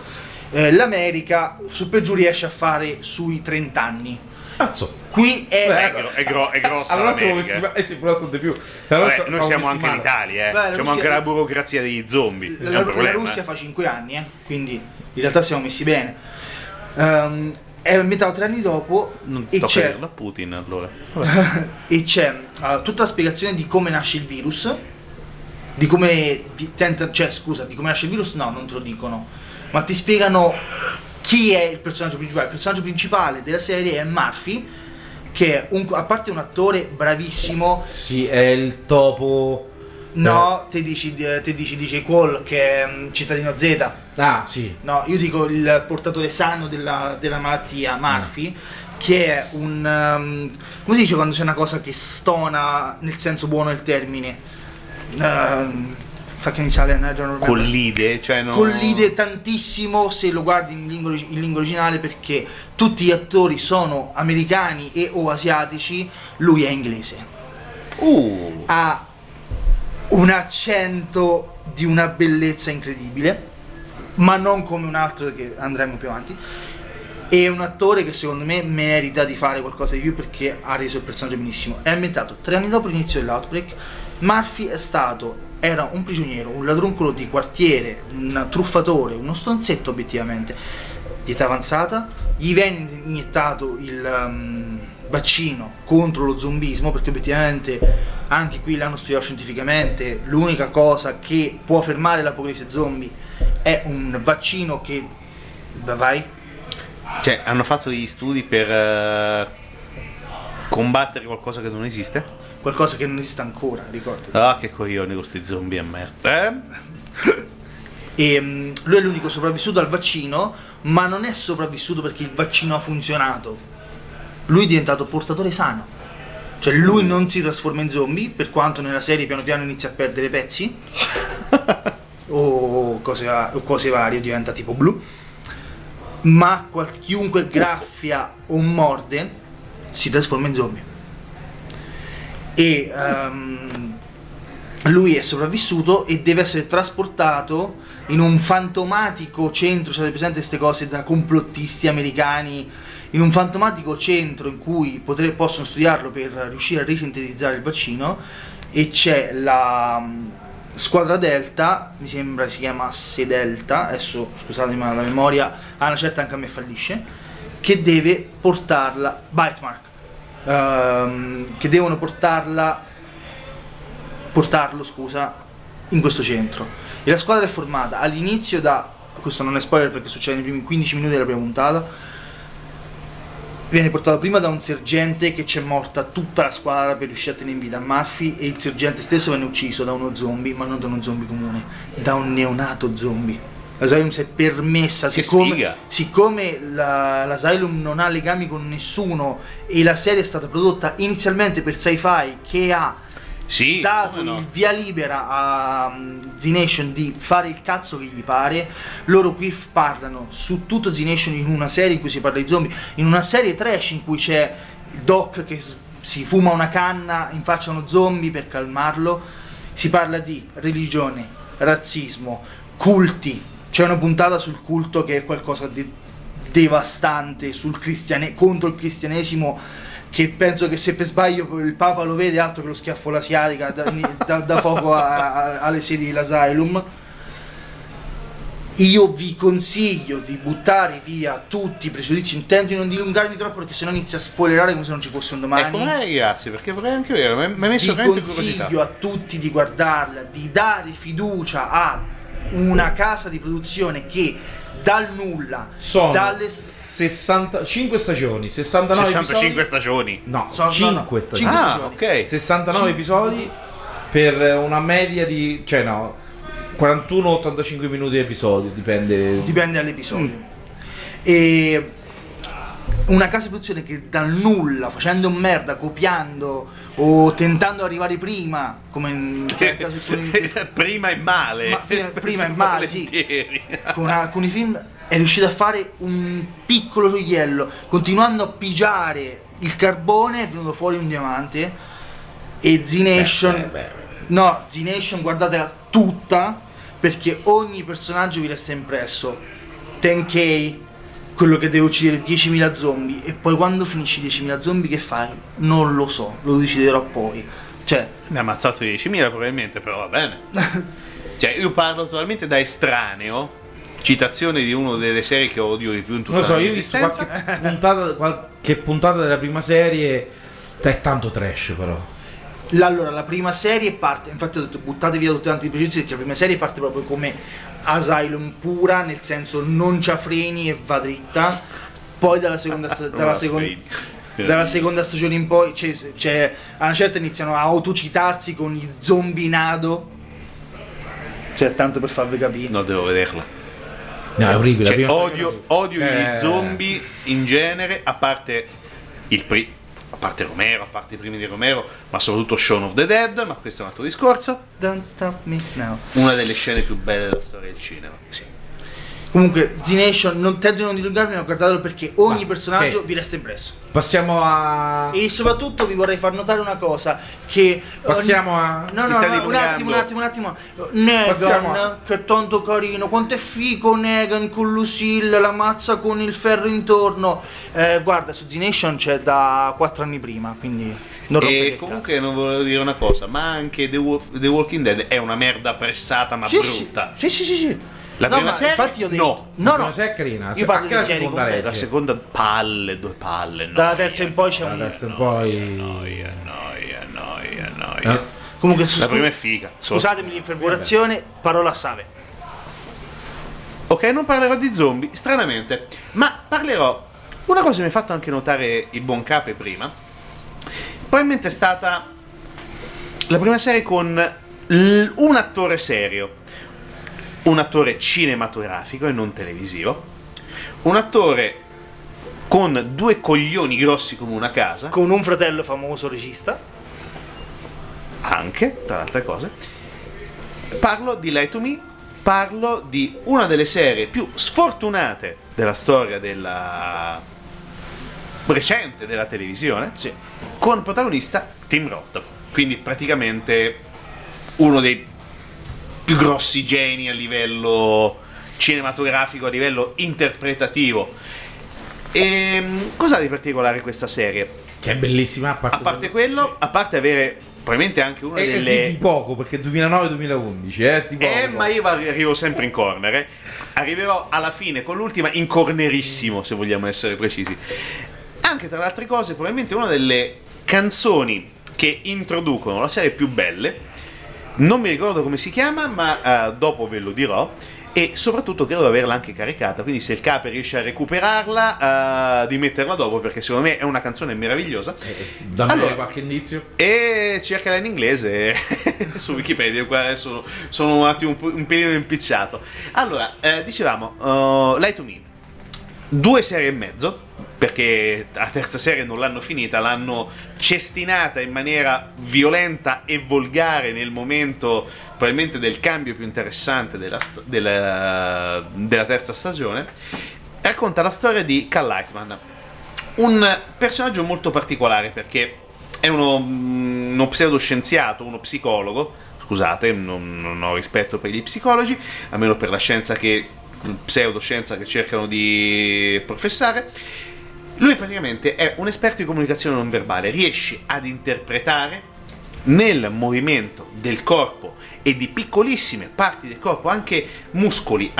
Eh, L'America su per giù riesce a fare sui 30 anni. Cazzo. Qui è, Beh, È, gro- è gro- è grossa Allora siamo messi eh sì, però sono di più. Allora Vabbè, so- noi siamo anche in. Italia, eh. Beh, la Siamo Russia- anche la burocrazia degli zombie. la, la problema. Russia fa 5 anni, eh, quindi in realtà siamo messi bene. Ehm, è ambientato tre anni dopo Non e c'è, dirlo a Putin allora. e c'è eh, tutta la spiegazione di come nasce il virus, di come tenta, cioè scusa, di come nasce il virus, no, non te lo dicono, ma ti spiegano chi è il personaggio principale. Il personaggio principale della serie è Murphy, che è un, a parte un attore bravissimo, Sì, è il topo. no, te dici, te dici DJ Qual che è mm, cittadino Z. Ah, sì. No, io dico il portatore sano della, della malattia, Murphy, che è un... um, come si dice quando c'è una cosa che stona nel senso buono del termine? Um, fucking Italian, I don't remember. Collide, cioè no... Collide tantissimo se lo guardi in lingua, in lingua originale perché tutti gli attori sono americani e o asiatici, lui è inglese Uh, ha un accento di una bellezza incredibile, ma non come un altro che andremo più avanti. E un attore che secondo me merita di fare qualcosa di più perché ha reso il personaggio benissimo. È ambientato tre anni dopo l'inizio dell'outbreak. Murphy è stato, era un prigioniero, un ladruncolo di quartiere, un truffatore, uno stonzetto obiettivamente, di età avanzata. Gli venne iniettato il um, vaccino contro lo zombismo perché obiettivamente anche qui l'hanno studiato scientificamente. L'unica cosa che può fermare l'apocalisse zombie è un vaccino che. Vai? cioè, hanno fatto degli studi per eh, combattere qualcosa che non esiste? Qualcosa che non esiste ancora, ricordati. Ah, che coglioni con sti zombie a merda. Eh? E mm, lui è l'unico sopravvissuto al vaccino, ma non è sopravvissuto perché il vaccino ha funzionato. Lui è diventato portatore sano. Cioè lui non si trasforma in zombie, per quanto nella serie piano piano inizia a perdere pezzi. o, cose, o cose varie, diventa tipo blu. Ma qual- chiunque graffia o morde si trasforma in zombie. E ehm, lui è sopravvissuto e deve essere trasportato in un fantomatico centro, cioè presente queste cose da complottisti americani, in un fantomatico centro in cui potre- possono studiarlo per riuscire a risintetizzare il vaccino e c'è la mm, squadra Delta, mi sembra si chiamasse Delta, adesso scusatemi ma la memoria a una certa anche a me fallisce, che deve portarla, Bitemark, ehm, che devono portarla portarlo, scusa, in questo centro. E la squadra è formata all'inizio da, questo non è spoiler perché succede nei primi 15 minuti della prima puntata, viene portato prima da un sergente che c'è morta tutta la squadra per riuscire a tenere in vita Murphy e il sergente stesso venne ucciso da uno zombie, ma non da uno zombie comune, da un neonato zombie. L'Asylum si è permessa, Che siccome, sfiga. siccome la- l'Asylum non ha legami con nessuno e la serie è stata prodotta inizialmente per sci-fi che ha Sì, dato no? il via libera a um, Z-Nation di fare il cazzo che gli pare, loro qui parlano su tutto Z-Nation in una serie in cui si parla di zombie, in una serie trash in cui c'è il doc che si fuma una canna in faccia a uno zombie per calmarlo, si parla di religione, razzismo, culti, c'è una puntata sul culto che è qualcosa di devastante sul cristiane- contro il cristianesimo che penso che se per sbaglio il Papa lo vede altro che lo schiaffo l'asiatica da, da- da fuoco a- a- alle sedi dell'Asylum io vi consiglio di buttare via tutti i pregiudizi. Intento di non dilungarmi troppo perché sennò inizia a spoilerare come se non ci fosse un domani. Ecco, magari grazie, perché vorrei anche vedere, mi mi hai messo vi veramente curiosità. consiglio a tutti di guardarla, di dare fiducia a una casa di produzione che dal nulla, Sono dalle 65 stagioni, 69 65 episodi. stagioni. No, Sono- no, 5 no, stagioni. cinque Ah, stagioni. ok. 69 episodi per una media di... cioè no, 41-85 minuti di episodio, dipende. dipende dall'episodio. E una casa di produzione che dal nulla, facendo merda, copiando o tentando di arrivare prima, come in caso prima è male. Ma prima- è male, sì. con alcuni film è riuscito a fare un piccolo gioiello, continuando a pigiare il carbone è venuto fuori un diamante e Z-Nation no, Z-Nation guardatela tutta perché ogni personaggio vi resta impresso. 10k quello che deve uccidere 10.000 zombie e poi quando finisci 10.000 zombie che fai? Non lo so, lo deciderò poi cioè Ne ha ammazzato 10.000 probabilmente, però va bene. cioè, io parlo totalmente da estraneo. Citazione di una delle serie che odio di più in tutta Non lo so, la mia io ho visto qualche puntata, qualche puntata della prima serie. È tanto trash, però. La- Allora, la prima serie parte, infatti ho detto buttate via tutti quanti i pregiudizi perché la prima serie parte proprio come Asylum pura, nel senso non c'ha freni e va dritta. Poi dalla seconda, sta- dalla seconda, dalla seconda stagione in poi, c'è, c'è- a una certa iniziano a autocitarsi con gli zombie nado. Cioè, tanto per farvi capire. No, devo vederla. No, è orribile. Cioè, odio, odio Eh. gli zombie in genere, a parte il pri- a parte Romero, a parte i primi di Romero, ma soprattutto Shaun of the Dead, ma questo è un altro discorso. Don't stop me now. Una delle scene più belle della storia del cinema. Comunque, Z-Nation, non tento di non dilungarmi, ma guardatelo perché ogni Ma, personaggio ok. vi resta impresso. Passiamo a. E soprattutto vi vorrei far notare una cosa: che. Passiamo a- No, no, no, un attimo, un attimo, un attimo. Negan, Passiamo a- che è tanto carino. Quanto è figo Negan con Lucille, la mazza con il ferro intorno. Eh, guarda, su Z-Nation c'è da 4 anni prima, quindi. Non E comunque cazzo. non volevo dire una cosa, ma anche The, Wa- The Walking Dead è una merda pressata ma Sì, brutta. Sì, sì, sì, sì. La No, prima ma serie? Infatti io ho detto. No. No, no. è carina. Io parlo di serie completa. La seconda palle, due palle. Dalla noia, terza in poi c'è La un. terza in poi. Noia, noia, noia, noia. Eh. Comunque, su- La prima è figa. scusatemi l'infervorazione, parola save. Ok, non parlerò di zombie, stranamente, ma parlerò. Una cosa che mi ha fatto anche notare il buon Cape prima. Probabilmente è stata la prima serie con l- un attore serio, un attore cinematografico e non televisivo, un attore con due coglioni grossi come una casa, Con un fratello famoso regista. anche, tra le altre cose. Parlo di Lie to Me, parlo di una delle serie più sfortunate della storia della recente della televisione, con protagonista Tim Roth. Quindi praticamente uno dei più grossi geni a livello cinematografico, a livello interpretativo. E cosa ha di particolare questa serie? Che è bellissima. A parte, A parte quello, a parte avere probabilmente anche una È, delle... di poco perché 2009-2011. Eh, di poco. Eh, ma io arrivo sempre in corner. eh. Arriverò alla fine con l'ultima in cornerissimo, se vogliamo essere precisi. Anche tra le altre cose, probabilmente una delle canzoni che introducono la serie più belle. Non mi ricordo come si chiama, ma eh, dopo ve lo dirò. E soprattutto credo di averla anche caricata. Quindi, se il capo riesce a recuperarla, eh, di metterla dopo, perché secondo me è una canzone meravigliosa. Dammi Allora. qualche indizio. E cercala in inglese su Wikipedia, qua adesso sono un attimo un, po- un pelino impicciato. Allora, eh, dicevamo, uh, Lie to Me, due serie e mezzo, perché la terza serie non l'hanno finita, l'hanno cestinata in maniera violenta e volgare nel momento probabilmente del cambio più interessante della, della- della terza stagione. Racconta la storia di Cal Lightman, un personaggio molto particolare perché è uno, mm, uno pseudoscienziato, uno psicologo. Scusate, non, non ho rispetto per gli psicologi, almeno per la scienza che pseudoscienza che cercano di professare. Lui praticamente è un esperto di comunicazione non verbale, riesce ad interpretare nel movimento del corpo e di piccolissime parti del corpo, anche muscoli,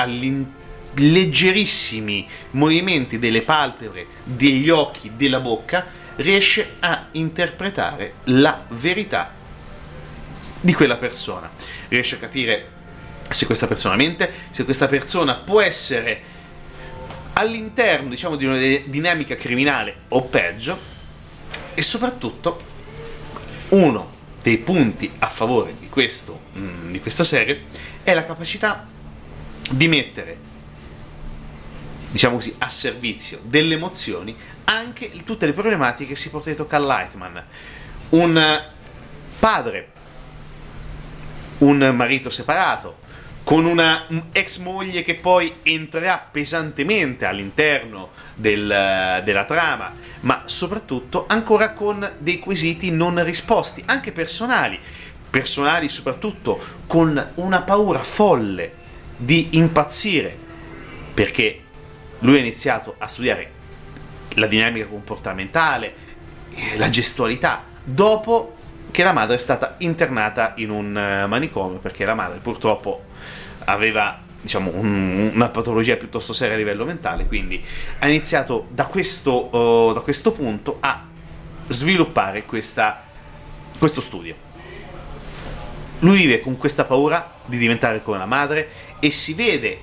leggerissimi movimenti delle palpebre, degli occhi, della bocca, riesce a interpretare la verità di quella persona. Riesce a capire se questa persona mente, se questa persona può essere all'interno, diciamo, di una di- dinamica criminale o peggio e soprattutto uno dei punti a favore di, questo, di questa serie è la capacità di mettere, diciamo così, a servizio delle emozioni anche tutte le problematiche che si porta dietro Carl Lightman. Un padre, un marito separato, con una ex moglie che poi entrerà pesantemente all'interno del- della trama, ma soprattutto ancora con dei quesiti non risposti, anche personali, personali soprattutto con una paura folle di impazzire, perché lui ha iniziato a studiare la dinamica comportamentale, eh, la gestualità, dopo che la madre è stata internata in un eh, manicomio, perché la madre purtroppo aveva diciamo, un- una patologia piuttosto seria a livello mentale, quindi ha iniziato da questo, oh, da questo punto a sviluppare questa- questo studio. Lui vive con questa paura di diventare come la madre e si vede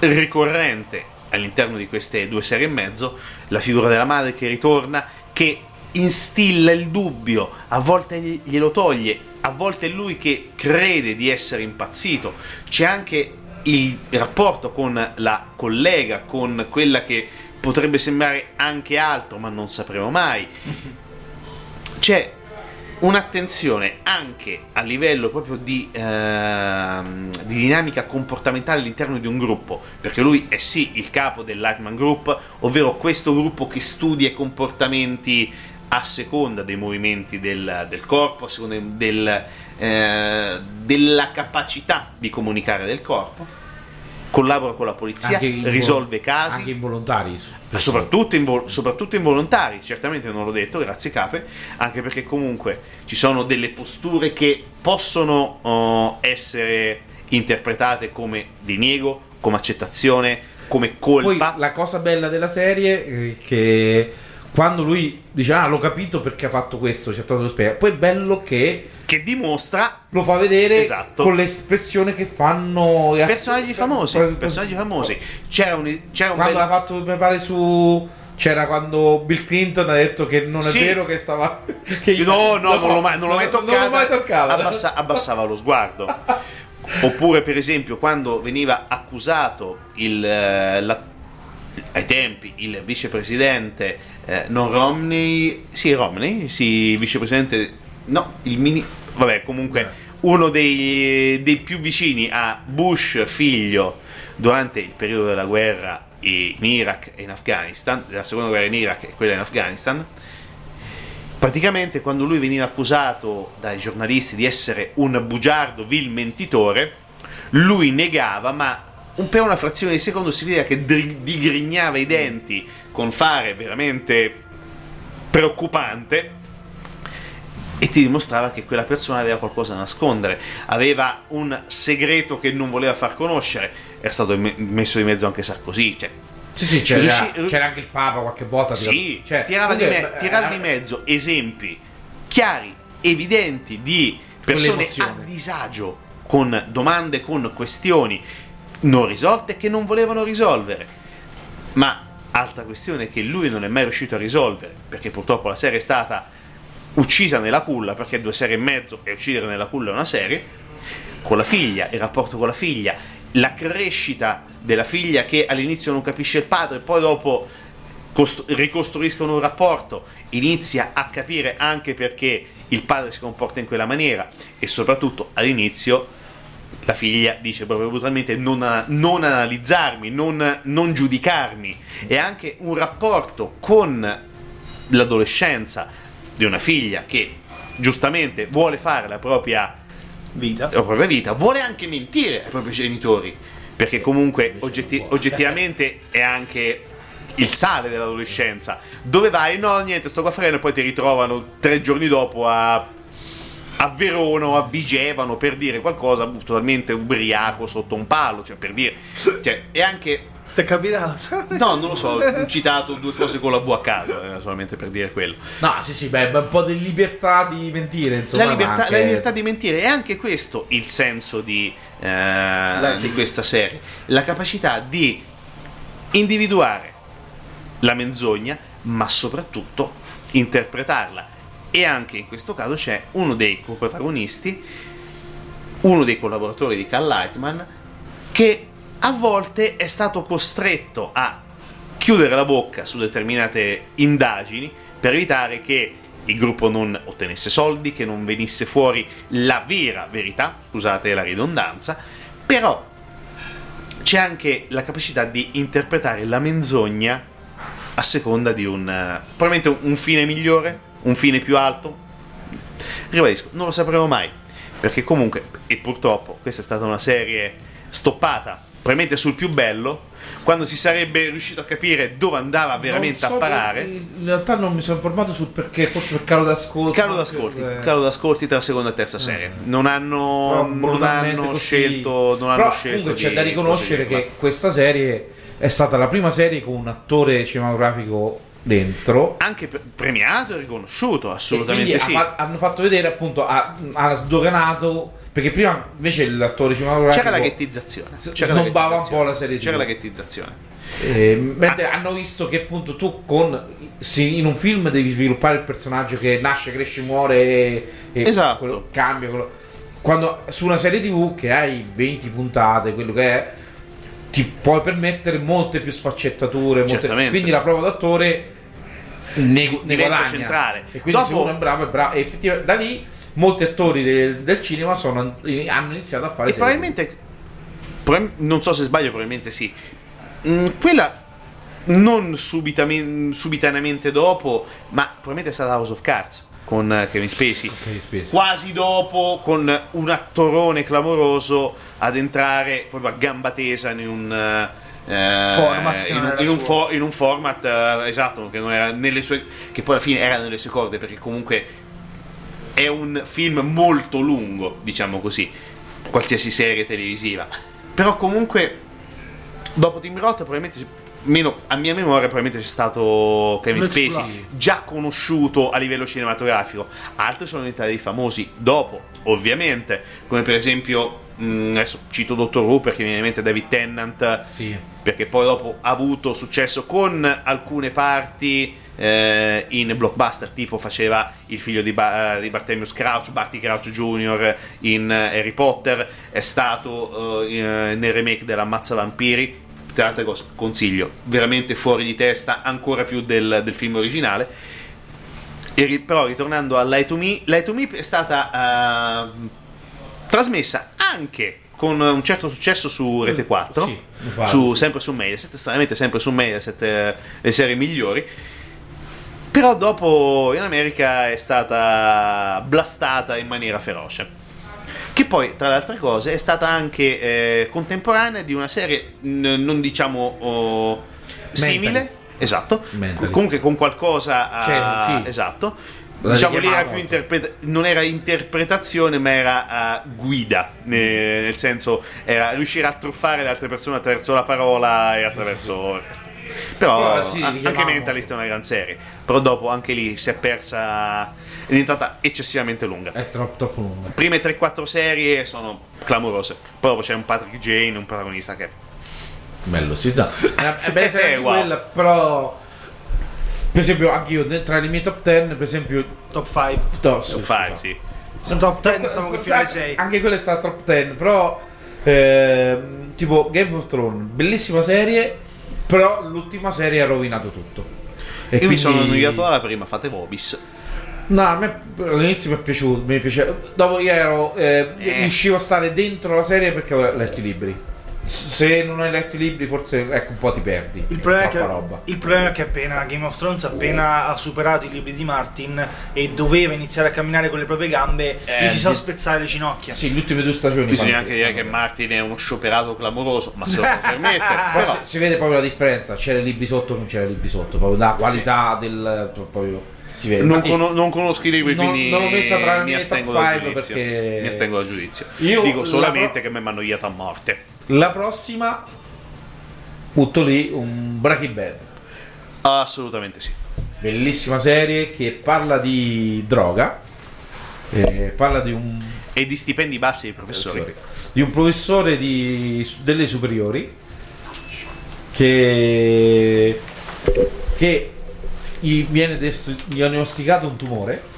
ricorrente all'interno di queste due serie e mezzo la figura della madre che ritorna, che instilla il dubbio, a volte gli- glielo toglie, a volte è lui che crede di essere impazzito. C'è anche il rapporto con la collega, con quella che potrebbe sembrare anche altro, ma non sapremo mai. C'è un'attenzione anche a livello proprio di, ehm, di dinamica comportamentale all'interno di un gruppo, perché lui è sì il capo del Lightman Group, ovvero questo gruppo che studia i comportamenti a seconda dei movimenti del, del corpo, a seconda del, eh, della capacità di comunicare del corpo, collabora con la polizia, risolve casi. Anche involontari. Soprattutto, invol- soprattutto involontari, certamente non l'ho detto, grazie Cape, anche perché comunque ci sono delle posture che possono oh, essere interpretate come diniego, come accettazione, come Poi colpa. la cosa bella della serie è che quando lui dice ah l'ho capito perché ha fatto questo, ci ha trovato lo spiega. Poi è bello che che dimostra lo fa vedere Esatto. con l'espressione che fanno personaggi famosi. Personaggi famosi. C'era un, c'era un Quando bel- ha fatto, mi pare, su. C'era quando Bill Clinton ha detto che non è Sì. vero che stava. Che No, no, non l'ho mai, non l'ho mai non toccata. l'ho mai toccata. Abbassa- abbassava lo sguardo. Oppure, per esempio, quando veniva accusato il, eh, la- ai tempi il vicepresidente, eh, non Romney, sì, Romney, sì, vicepresidente, no, il mini, vabbè, comunque uno dei, dei più vicini a Bush figlio durante il periodo della guerra in Iraq e in Afghanistan, della seconda guerra in Iraq e quella in Afghanistan, praticamente quando lui veniva accusato dai giornalisti di essere un bugiardo, vil mentitore, lui negava, ma un- per una frazione di secondo si vedeva che dri- digrignava i denti con fare veramente preoccupante e ti dimostrava che quella persona aveva qualcosa da nascondere, aveva un segreto che non voleva far conoscere. Era stato me- messo di mezzo anche Sarkozy, cioè Sì, sì, c'era, Riusci- c'era anche il Papa qualche volta. sì, cioè, tirava, di, me- tirava eh, di mezzo esempi chiari, evidenti di persone a disagio con domande, con questioni non risolte che non volevano risolvere. Ma altra questione che lui non è mai riuscito a risolvere, perché purtroppo la serie è stata uccisa nella culla, perché due serie e mezzo e uccidere nella culla è una serie, con la figlia, il rapporto con la figlia, la crescita della figlia che all'inizio non capisce il padre, poi dopo cost- ricostruiscono un rapporto, inizia a capire anche perché il padre si comporta in quella maniera e soprattutto all'inizio la figlia dice proprio brutalmente non, a- non analizzarmi, non, non giudicarmi. E anche un rapporto con l'adolescenza di una figlia che giustamente vuole fare la propria Vita. la propria vita, vuole anche mentire ai propri genitori, perché comunque oggetti- oggettivamente è anche il sale dell'adolescenza. Dove vai? No, niente, sto qua a Freno e poi ti ritrovano tre giorni dopo a, a Verona o a Vigevano per dire qualcosa totalmente ubriaco sotto un palo, cioè per dire... Cioè, è anche... Ti è capitato? No, non lo so, ho citato due cose con la V a caso, eh, solamente per dire quello. No, sì, sì, beh, un po' di libertà di mentire, insomma. la, libertà, anche- la libertà di mentire è anche questo il senso di, eh, di questa serie la capacità di individuare la menzogna ma soprattutto interpretarla e anche in questo caso c'è uno dei coprotagonisti uno dei collaboratori di Cal Lightman, che a volte è stato costretto a chiudere la bocca su determinate indagini per evitare che il gruppo non ottenesse soldi, che non venisse fuori la vera verità, scusate la ridondanza, però c'è anche la capacità di interpretare la menzogna a seconda di un eh, probabilmente un fine migliore, un fine più alto. Ribadisco, non lo sapremo mai, perché comunque e purtroppo questa è stata una serie stoppata probabilmente sul più bello, quando si sarebbe riuscito a capire dove andava veramente so a parare. per- In realtà non mi sono informato sul perché, forse per calo d'ascolto. Calo d'ascolti, Eh, calo d'ascolti tra seconda e terza serie. Non hanno, non hanno scelto. Non Però hanno scelto comunque c'è da riconoscere che questa serie è stata la prima serie con un attore cinematografico dentro. Anche pre- premiato e riconosciuto, assolutamente sì. ha hanno fatto vedere appunto ha, ha sdoganato perché prima invece l'attore cinematografico C'era la ghettizzazione. C'era la snobbava un po' la serie C'era TV. la ghettizzazione. Eh, mentre hanno visto che appunto tu con sì, in un film devi sviluppare il personaggio che nasce, cresce, muore e, e Esatto. quello- cambia quello. quando su una serie tv che hai 20 puntate quello che è ti puoi permettere molte più sfaccettature molte- quindi la prova d'attore ne, ne guadagna centrale. e quindi se Dopo- uno è bravo è bravo e effettivamente da lì molti attori del, del cinema sono, hanno iniziato a fare E serie probabilmente, prob- non so se sbaglio, probabilmente sì. Mm, quella non subitaneamente dopo, ma probabilmente è stata House of Cards con Kevin Spacey. Kevin Spacey. Quasi dopo, con un attorone clamoroso ad entrare proprio a gamba tesa in un. Eh, Format in, un, in un suo. fo- in un format eh, esatto che non era nelle sue che poi alla fine era nelle sue corde perché comunque è un film molto lungo, diciamo così, qualsiasi serie televisiva. Però comunque, dopo Tim Roth, probabilmente, meno a mia memoria, probabilmente c'è stato Kevin Spacey, già conosciuto a livello cinematografico. Altri sono diventati dei famosi dopo, ovviamente, come per esempio, mh, adesso cito Dottor Who perché mi viene in mente David Tennant, sì perché poi dopo ha avuto successo con alcune parti eh, in blockbuster, tipo faceva il figlio di, Ba- di Bartholomew Crouch, Barty Crouch Jr. in eh, Harry Potter, è stato eh, in- nel remake dell'Ammazza Vampiri, tra cose, consiglio, veramente fuori di testa, ancora più del, del film originale. E però ritornando a Lie to Me, Lie to Me è stata eh, trasmessa anche con un certo successo su Rete 4, Sì, mi pare, su- sì. sempre su Mediaset, stranamente sempre su Mediaset, eh, le serie migliori. Però dopo in America è stata blastata in maniera feroce. Che poi, tra le altre cose, è stata anche eh, contemporanea di una serie, n- non diciamo oh, simile, Mentalist. esatto, Mentalist. comunque con qualcosa a- Cioè, sì. esatto. Diciamo lì era più interpreta- non era interpretazione, ma era eh, guida, ne- nel senso era riuscire a truffare le altre persone attraverso la parola e attraverso il resto. Però sì, a- anche Mentalist è una gran serie, però dopo anche lì si è persa, è diventata eccessivamente lunga. è troppo troppo lunga Prime 3-4 serie sono clamorose, poi dopo c'è un Patrick Jane, un protagonista che Bello, si sa. È bella serie Wow. quella, però. Per esempio, anche io tra le mie top 10, per esempio. Top 5. no, sì, fa, scusa. sì. Sono top 10, stiamo con finale Anche- 6. Anche quella è stata top 10, però. ehm, tipo Game of Thrones, bellissima serie, però l'ultima serie ha rovinato tutto. E Io mi sono quindi- annoiato alla prima, fate Vobis. No, a me all'inizio mi è piaciuto, mi piaceva. Dopo io ero. eh, Eh. riuscivo a stare dentro la serie perché avevo letto i libri. Se non hai letto i libri, forse ecco un po' ti perdi. Il problema, è che, roba. il problema è che appena Game of Thrones appena ha superato i libri di Martin e doveva iniziare a camminare con le proprie gambe, Eh, gli si sono spezzate le ginocchia. Sì, le ultime due stagioni. Bisogna anche dire che Martin è uno scioperato clamoroso, ma se lo può permettere. Poi però- si, si vede proprio la differenza. C'era i libri sotto, non c'era i libri sotto. Proprio la qualità del. Proprio, si vede. non, cono- non conosco i libri, non- quindi non l'ho messa tra le mi mie astengo top dal five giudizio. perché- Mi astengo dal giudizio. Io Dico la solamente pro- che mi hanno annoiato a morte. La prossima. Butto lì un Breaking Bad. Assolutamente sì. Bellissima serie che parla di droga. eh, parla di un E di stipendi bassi dei professori. di un professore di- delle superiori che, che gli viene diagnosticato un tumore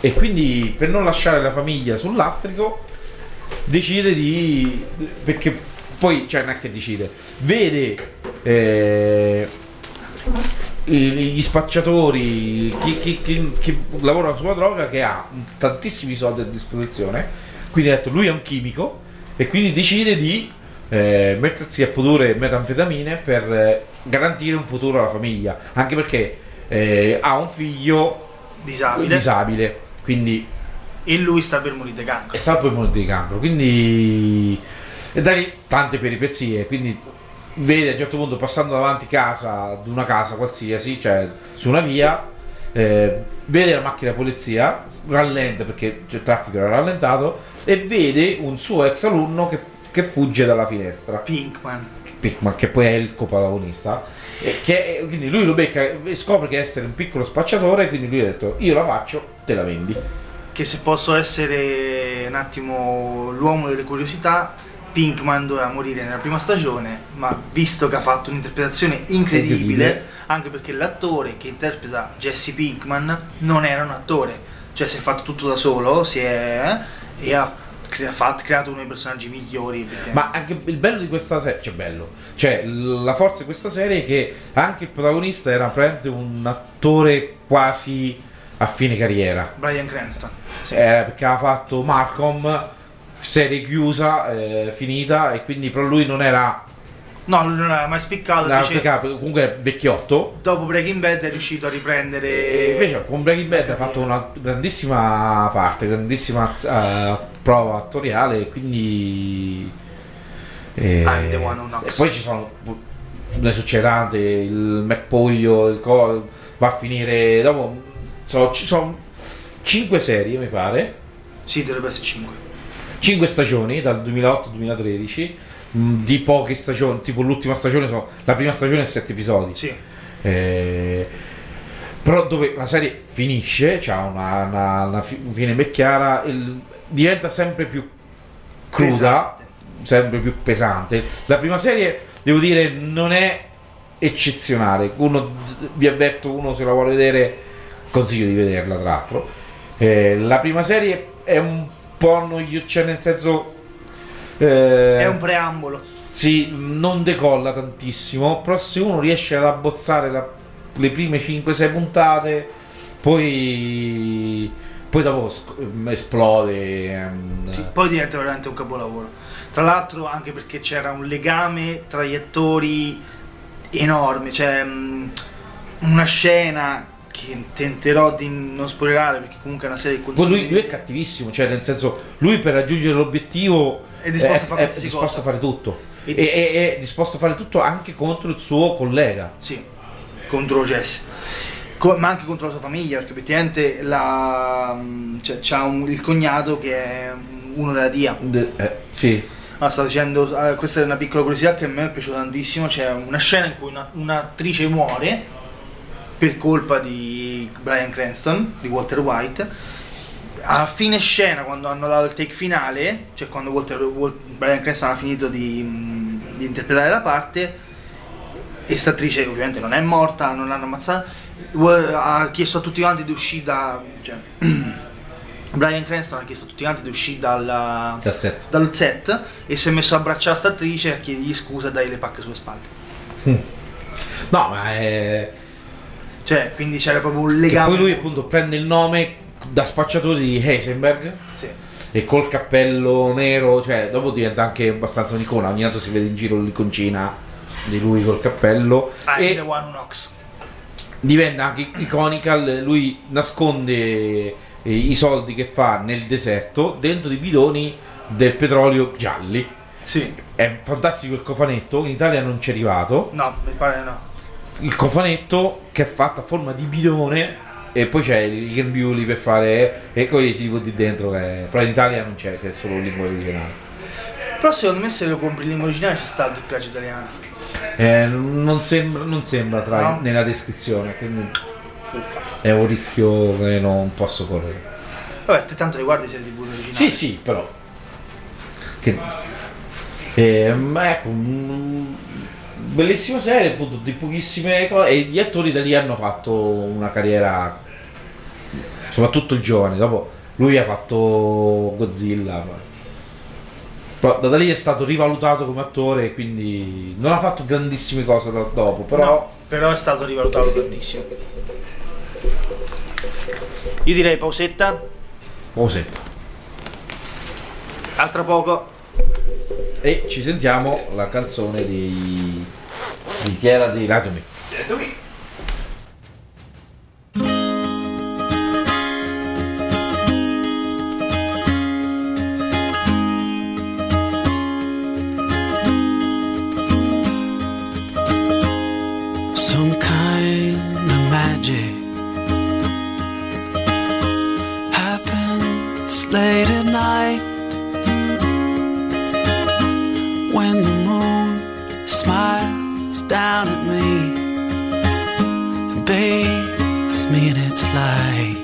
e quindi per non lasciare la famiglia sul lastrico decide di perché poi cioè non è che decide vede eh, gli spacciatori chi, chi- chi- chi lavora sulla droga che ha tantissimi soldi a disposizione quindi ha detto lui è un chimico e quindi decide di eh, mettersi a produrre metanfetamine per eh, garantire un futuro alla famiglia anche perché eh, ha un figlio Disabile. disabile quindi E lui sta per morire di cancro. e sa poi morire di cancro quindi e da lì tante peripezie quindi vede a un certo punto passando davanti casa ad una casa qualsiasi cioè su una via eh, vede la macchina polizia rallenta perché il traffico era rallentato e vede un suo ex alunno che, che fugge dalla finestra Pinkman. Pickman che poi è il coprotagonista che, quindi lui lo becca e scopre che essere un piccolo spacciatore quindi lui ha detto io la faccio te la vendi Che se posso essere un attimo l'uomo delle curiosità, Pinkman doveva morire nella prima stagione, ma visto che ha fatto un'interpretazione incredibile, Incredibile. anche perché l'attore che interpreta Jesse Pinkman non era un attore, cioè si è fatto tutto da solo, si è e ha crea- fatto- creato uno dei personaggi migliori. Ma anche il bello di questa serie, cioè bello, cioè la forza di questa serie è che anche il protagonista era praticamente un attore quasi a fine carriera, Brian Cranston. Sì. Eh, perché ha fatto Malcolm, serie chiusa, eh, finita, e quindi però lui non era, No, non aveva mai spiccato, era invece peccato, comunque è vecchiotto, dopo Breaking Bad è riuscito a riprendere... e invece con Breaking Bad ha fatto una grandissima parte, grandissima eh, prova attoriale, quindi... eh, I'm the one who e poi ci sono ne succede tante, il McPoglio, il co- va a finire dopo so- ci sono 5 serie mi pare. Sì, dovrebbe essere 5. 5 stagioni dal 2008 al 2013 mh, di poche stagioni tipo l'ultima stagione sono la prima stagione è 7 episodi Sì. Eh, però dove la serie finisce c'ha una, una- una fi- fine ben chiara il- diventa sempre più cruda Pesante. sempre più pesante la prima serie devo dire non è eccezionale uno vi avverto uno se la vuole vedere consiglio di vederla tra l'altro Eh, la prima serie è un po' noiosa cioè nel senso eh, È un preambolo. sì, non decolla tantissimo, però se uno riesce ad abbozzare la- le prime 5-6 puntate, poi, poi dopo esplode. ehm, Sì, poi diventa veramente un capolavoro. Tra l'altro anche perché c'era un legame tra gli attori enorme, cioè mh, una scena che tenterò di non spoilerare perché comunque è una serie che Poi consiglio lui, lui è cattivissimo, cioè nel senso, lui per raggiungere l'obiettivo È disposto a fare è disposto a fare tutto. E- e- è disposto a fare tutto anche contro il suo collega. Sì, contro Jesse. Co- ma anche contro la sua famiglia, perché effettivamente la, mh, cioè, c'ha un- il cognato che è uno della DIA. De- eh, sì. Ah, sto dicendo, ah, questa è una piccola curiosità che a me è piaciuta tantissimo. C'è una scena in cui una- un'attrice muore per colpa di Brian Cranston, di Walter White. A fine scena, quando hanno dato il take finale, cioè quando Walter, Wal- Brian Cranston ha finito di, di interpretare la parte, e sta attrice ovviamente non è morta, non l'hanno ammazzata, ha chiesto a tutti quanti di uscire da... Cioè, Brian Cranston ha chiesto a tutti quanti di uscire dalla, Dal set. dal set e si è messo a abbracciare sta attrice a chiedergli scusa e dargli le pacche sulle spalle. No, ma è. Cioè, quindi c'era proprio un Che legame. poi lui appunto prende il nome da spacciatore di Heisenberg Sì. e col cappello nero, cioè dopo diventa anche abbastanza un'icona, ogni tanto si vede in giro l'iconcina di lui col cappello the e one who knocks. diventa anche iconica, lui nasconde eh, i soldi che fa nel deserto dentro di bidoni del petrolio gialli. Sì. È fantastico il cofanetto, in Italia non c'è arrivato. No, mi pare no. Il cofanetto che è fatto a forma di bidone e poi c'è il grembiuli per fare e poi ci butti dentro che però in Italia non c'è che è solo lingua originale Però secondo me se lo compri in lingua originale ci sta il doppiaggio italiano. Eh, non sembra, non sembra tra- No? nella descrizione quindi è un rischio che non posso correre Vabbè, te tanto le guardi serie tv originali. sì sì però che, eh, ma ecco mm, bellissima serie appunto di pochissime cose e gli attori da lì hanno fatto una carriera soprattutto il giovane dopo lui ha fatto Godzilla Però da lì è stato rivalutato come attore, quindi non ha fatto grandissime cose da- dopo, però No, però è stato rivalutato tantissimo. Io direi pausetta, senta. a tra poco. E ci sentiamo la canzone di di chi era di Latomi. some kind of magic happens late at night when the moon smiles down at me bathes me in its light.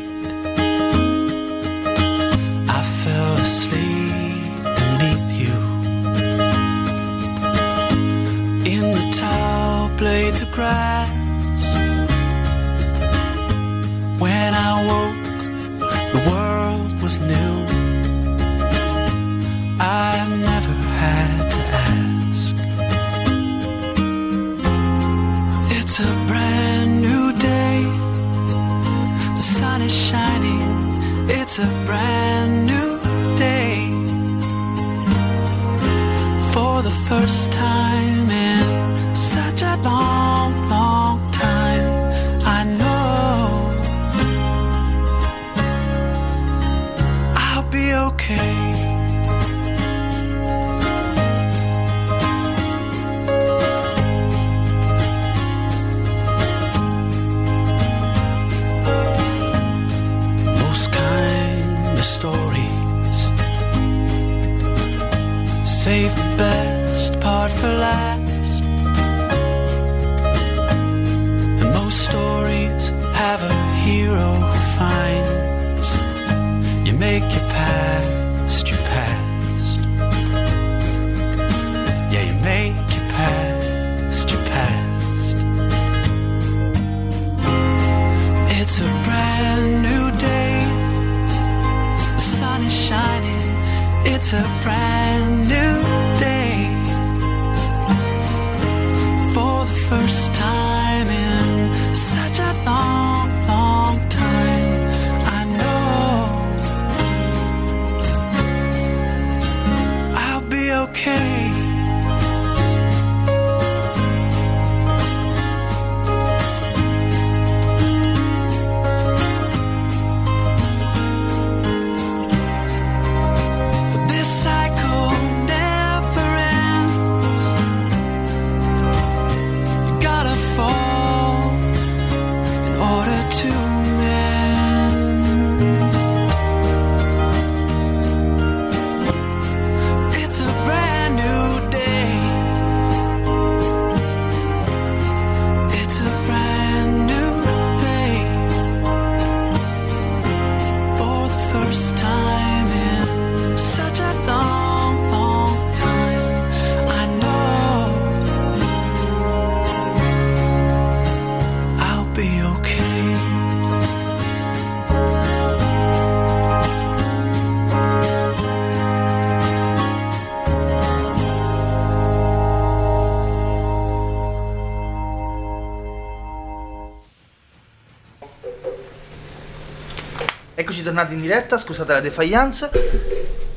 Tornati in diretta, scusate la defiance.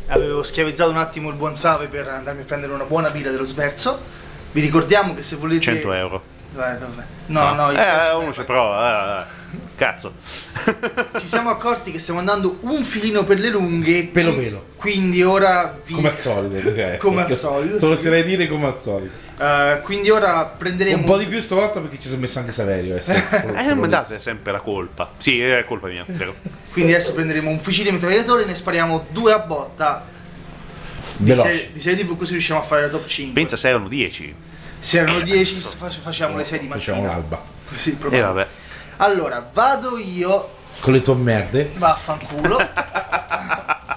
Avevo schiavizzato un attimo il buon Save per andarmi a prendere una buona birra dello sverso. Vi ricordiamo che se volete 100 euro. Vai, vabbè. No, no, io- Eh, uno ci prova. eh, eh. Cazzo. ci siamo accorti che stiamo andando un filino per le lunghe. Pelo qui- pelo. Quindi ora vi Come al solito. ok. Come al solito, Te lo sì. dire come al solito. Eh, quindi ora prenderemo Un po' di più stavolta perché ci sono messo anche Saverio. Eh, se- Eh, non mi date sempre la colpa. Sì, è colpa mia. vero. Quindi adesso prenderemo un fucile mitragliatore e ne spariamo due a botta di Veloce. sei- di 6 TV così riusciamo a fare la top 5. Pensa se erano 10. Se erano 10 fac- facciamo le 6 di mattina. Facciamo l'alba. Sì, E proprio. vabbè. Allora, vado io, Con le tue merde. vaffanculo.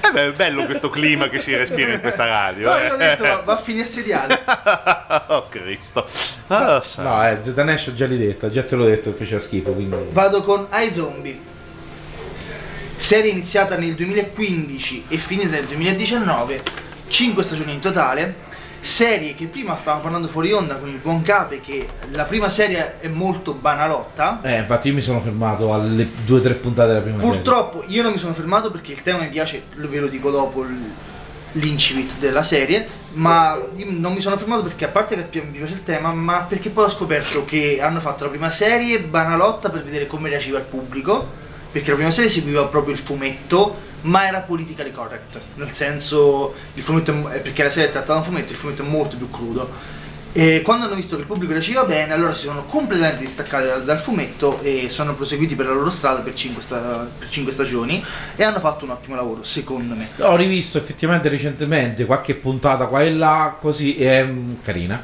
Eh beh, è bello questo clima che si respira in questa radio. No, eh. io ho detto, va, a fine assediale. oh Cristo. Ah, sa- No, eh, Z Nash ho già detto, già te l'ho detto che faceva schifo, quindi... Vado con iZombie. Serie iniziata nel 2015 e finita nel 2019, 5 stagioni in totale. Serie che prima stavamo parlando fuori onda con il buon Cape che la prima serie è molto banalotta. Eh, infatti io mi sono fermato alle due o tre puntate della prima serie. Purtroppo io non mi sono fermato perché il tema mi piace, ve lo dico dopo l'incipit della serie, ma non mi sono fermato perché a parte che mi piace il tema, ma perché poi ho scoperto che hanno fatto la prima serie banalotta per vedere come reagiva il pubblico, perché la prima serie seguiva proprio il fumetto, ma era politically correct, nel senso il fumetto è eh, perché la serie è trattata da un fumetto, il fumetto è molto più crudo. E quando hanno visto che il pubblico reagiva bene, allora si sono completamente distaccati dal, dal fumetto e sono proseguiti per la loro strada per 5 stagioni e hanno fatto un ottimo lavoro, secondo me. Ho rivisto effettivamente recentemente qualche puntata qua e là, così è mm, carina.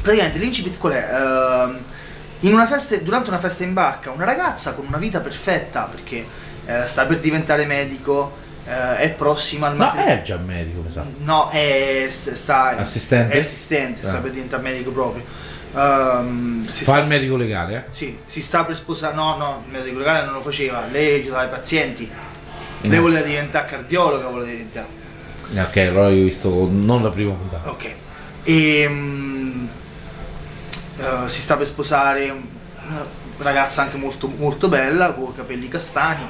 Praticamente l'incipit qual è? In una festa, durante una festa in barca, una ragazza con una vita perfetta perché eh, sta per diventare medico, eh, è prossima al matrimonio. è già medico, mi sa. No, è st- sta, Assistente? È assistente, sta Ah. per diventare medico proprio. Si, Fa sta, il medico legale, eh? sì, si sta per sposare. No, no, il medico legale non lo faceva. Lei aiutava i pazienti. Lei Mm. voleva diventare cardiologa, voleva diventare. Ok, allora io ho visto non la prima puntata. Ok. E mm, eh, si sta per sposare una ragazza anche molto, molto bella, con capelli castani.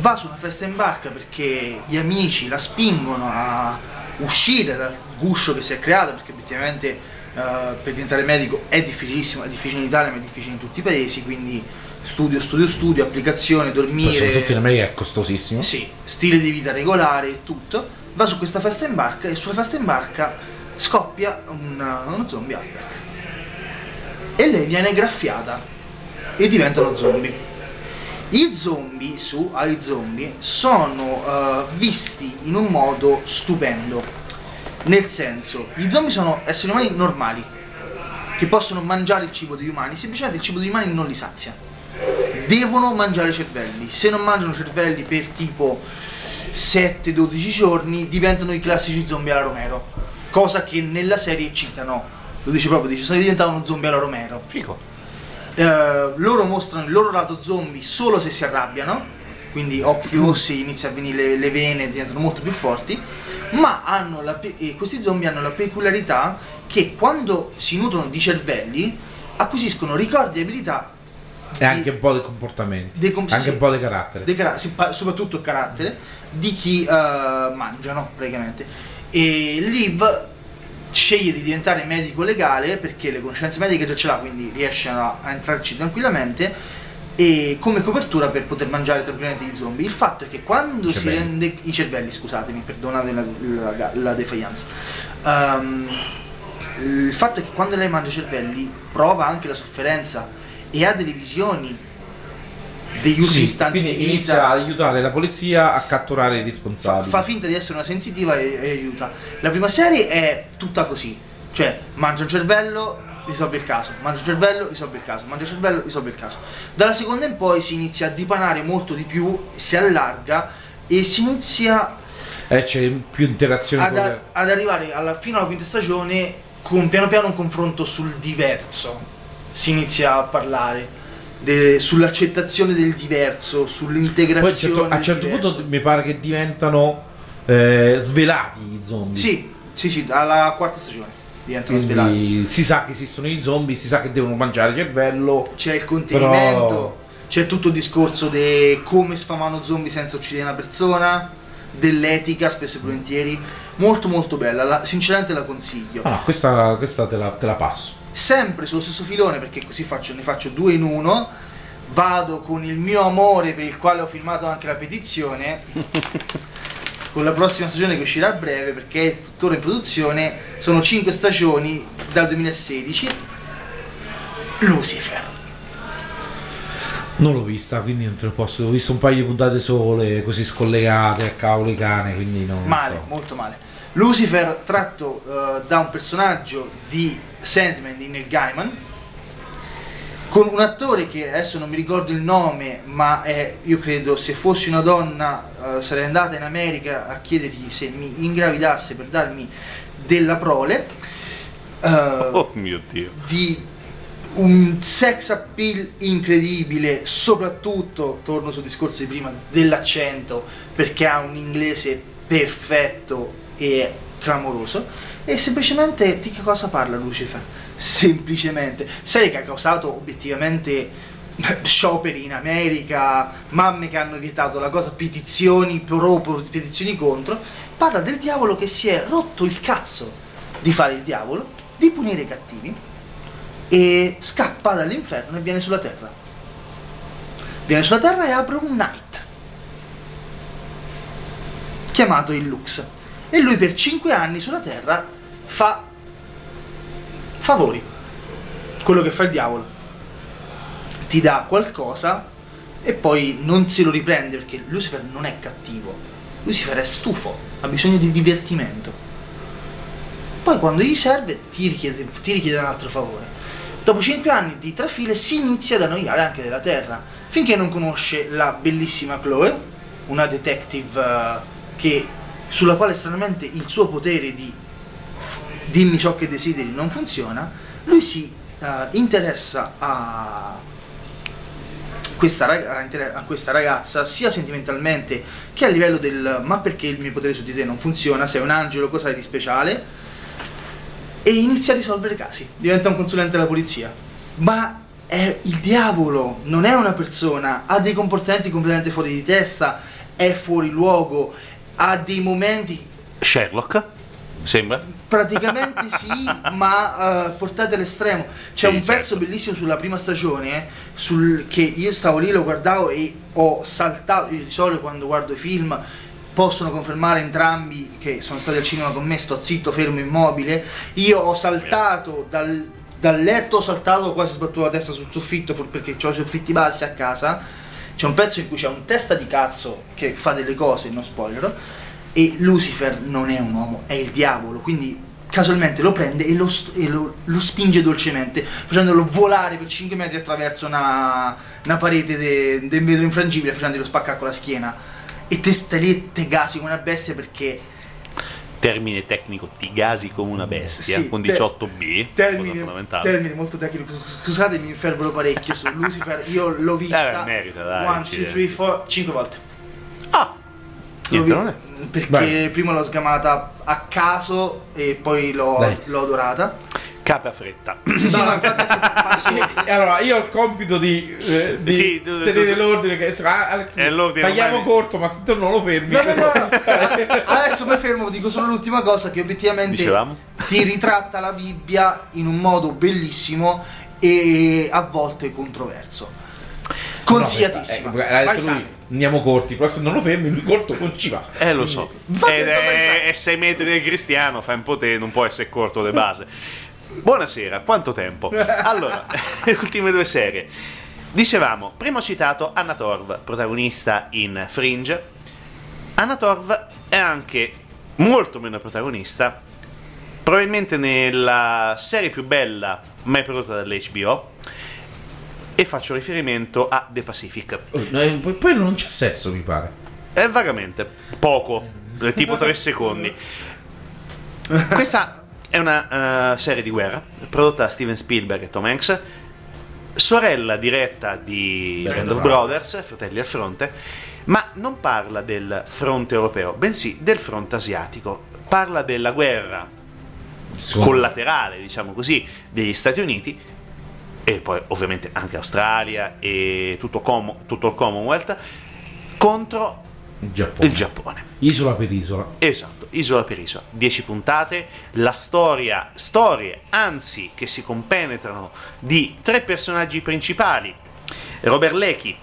Va su una festa in barca perché gli amici la spingono a uscire dal guscio che si è creato, perché obiettivamente eh, per diventare medico è difficilissimo, è difficile in Italia ma è difficile in tutti i paesi, quindi studio, studio, studio, applicazione, Poi dormire. soprattutto in America è costosissimo. Sì, stile di vita regolare e tutto. Va su questa festa in barca e sulla festa in barca scoppia un- uno zombie outbreak. E lei viene graffiata e diventa uno zombie. I zombie su ai zombie sono eh, visti in un modo stupendo. Nel senso, gli zombie sono esseri umani normali che possono mangiare il cibo degli umani, semplicemente il cibo degli umani non li sazia devono mangiare cervelli. Se non mangiano cervelli per tipo 7-12 giorni, diventano i classici zombie alla Romero. Cosa che nella serie citano. Lo dice proprio, dice, sono diventato uno zombie alla Romero. Fico. Eh, loro mostrano il loro lato zombie solo se si arrabbiano, quindi occhi rossi, inizia a venire le, le vene, diventano molto più forti, ma pe- e questi zombie hanno la peculiarità che quando si nutrono di cervelli acquisiscono ricordi e abilità E anche un po' di comportamenti. dei com- anche sì, un po' di carattere. dei cara- soprattutto il carattere di chi eh, mangiano praticamente e Liv sceglie di diventare medico legale perché le conoscenze mediche già ce l'ha quindi riesce a, a entrarci tranquillamente e come copertura per poter mangiare tranquillamente gli zombie il fatto è che quando si Cervelli. rende i cervelli scusatemi perdonate la, la, la defiance Ehm, il fatto è che quando lei mangia cervelli prova anche la sofferenza e ha delle visioni degli ultimi Sì, istanti quindi di inizia vita ad aiutare la polizia a catturare i fa, responsabili. fa finta di essere una sensitiva e, e aiuta. La prima serie è tutta così, cioè mangia un cervello, risolve il caso, mangia un cervello, risolve il caso, mangia un cervello, risolve il caso. Dalla seconda in poi si inizia a dipanare molto di più, si allarga e si inizia Eh, c'è più interazione ad, con a- ad arrivare alla, fino alla quinta stagione con piano piano un confronto sul diverso. Si inizia a parlare de- sull'accettazione del diverso, Poi a sull'integrazione. un certo, a certo punto mi pare che diventano eh, svelati i zombie. Sì, sì, sì, alla quarta stagione diventano svelati. Quindi si sa che esistono i zombie, si sa che devono mangiare cervello. C'è il contenimento, Però- c'è tutto il discorso di come sfamare uno zombie senza uccidere una persona, dell'etica spesso e volentieri. Molto molto bella, la- sinceramente la consiglio. Ah, questa, questa te, la, te la passo. Sempre sullo stesso filone perché così faccio, ne faccio due in uno. Vado con il mio amore per il quale ho firmato anche la petizione. con la prossima stagione che uscirà a breve perché è tuttora in produzione. Sono 5 stagioni dal 2016. Lucifer. Non l'ho vista, quindi non te lo posso. Ho visto un paio di puntate sole, così scollegate a cavolo cane, quindi no, non Male, so. molto male. Lucifer tratto eh, da un personaggio di Sandman di Neil Gaiman con un attore che adesso non mi ricordo il nome ma è, io credo se fossi una donna eh, sarei andata in America a chiedergli se mi ingravidasse per darmi della prole eh, Oh mio dio. di un sex appeal incredibile, soprattutto, torno sul discorso di prima, dell'accento, perché ha un inglese perfetto è clamoroso. E semplicemente di che cosa parla Lucifer? Semplicemente, serie che ha causato obiettivamente scioperi in America, mamme che hanno vietato la cosa, petizioni pro- petizioni contro, parla del diavolo che si è rotto il cazzo di fare il diavolo, di punire i cattivi e scappa dall'inferno e viene sulla terra. Viene sulla terra e apre un night chiamato il Lux. E lui per 5 anni sulla terra fa favori. Quello che fa il diavolo. Ti dà qualcosa e poi non se lo riprende perché Lucifer non è cattivo. Lucifer è stufo, ha bisogno di divertimento. Poi quando gli serve ti richiede, ti richiede un altro favore. Dopo 5 anni di trafile si inizia ad annoiare anche della Terra, finché non conosce la bellissima Chloe, una detective eh, che, sulla quale stranamente il suo potere di dimmi ciò che desideri non funziona, lui si eh, interessa a questa, rag- a questa ragazza sia sentimentalmente che a livello del ma perché il mio potere su di te non funziona, sei un angelo, cosa hai di speciale? E inizia a risolvere casi, diventa un consulente della polizia. Ma è il diavolo, non è una persona, ha dei comportamenti completamente fuori di testa, è fuori luogo, ha dei momenti Sherlock? Sembra? Praticamente sì, ma eh, portate all'estremo. C'è Sì, un pezzo certo. bellissimo sulla prima stagione eh, sul, che io stavo lì, lo guardavo e ho saltato. Io di solito quando guardo i film possono confermare entrambi che sono stati al cinema con me, sto zitto, fermo, immobile. Io ho saltato dal, dal letto, ho saltato quasi sbattuto la testa sul soffitto perché ho i soffitti bassi a casa. C'è un pezzo in cui c'è un testa di cazzo che fa delle cose, non spoiler. E Lucifer non è un uomo, è il diavolo, quindi casualmente lo prende e lo, e lo- lo spinge dolcemente, facendolo volare per 5 metri attraverso una, una parete de- del vetro infrangibile, facendolo spaccare con la schiena. E te stai lì te gasi come una bestia perché Termine tecnico, ti gasi come una bestia, Sì, con te- 18B, cosa termini, fondamentale. termini molto tecnico. Scusate, mi infervolo parecchio su Lucifer. Io l'ho vista Eh, merita, dai, 1, ci- 2, 3, 4, 5 volte. Ah! Niente, vi- non è. Perché Vai. prima l'ho sgamata a caso e poi l'ho, l'ho adorata. Capra fretta. Sì, sì, no, infatti allora, io ho il compito di, eh, di Sì, tu- tu- tenere tu- l'ordine. Che, ah, Alex, È l'ordine, tagliamo ormai- corto, ma se tu non lo fermi. No, no, no, no. Adesso mi fermo, dico solo l'ultima cosa che obiettivamente Dicevamo? ti ritratta la Bibbia in un modo bellissimo e a volte controverso. Consigliatissimo. No, ecco, Vai, detto lui, andiamo corti, però se non lo fermi, lui corto non ci va. Eh, lo so. Va Ed è, è 6 metri del cristiano, fa un po' te, non può essere corto de base. Buonasera, quanto tempo? Allora, le ultime due serie. Dicevamo, primo citato Anna Torv, protagonista in Fringe. Anna Torv è anche molto meno protagonista, probabilmente nella serie più bella mai prodotta dall'HBO. E faccio riferimento a The Pacific. Oh, no, e poi, non c'è sesso, mi pare. Eh, vagamente, poco, eh, tipo 3 secondi. Questa è una eh, serie di guerra prodotta da Steven Spielberg e Tom Hanks, sorella diretta di Band Band of of Brothers, Fratelli al fronte, ma non parla del fronte europeo, bensì del fronte asiatico. Parla della guerra collaterale, diciamo così, degli Stati Uniti e poi ovviamente anche Australia e tutto, Com- tutto il Commonwealth contro Il Giappone. il Giappone. Isola per isola. Esatto, isola per isola, 10 puntate, la storia, storie, anzi, che si compenetrano di tre personaggi principali. Robert Lecky,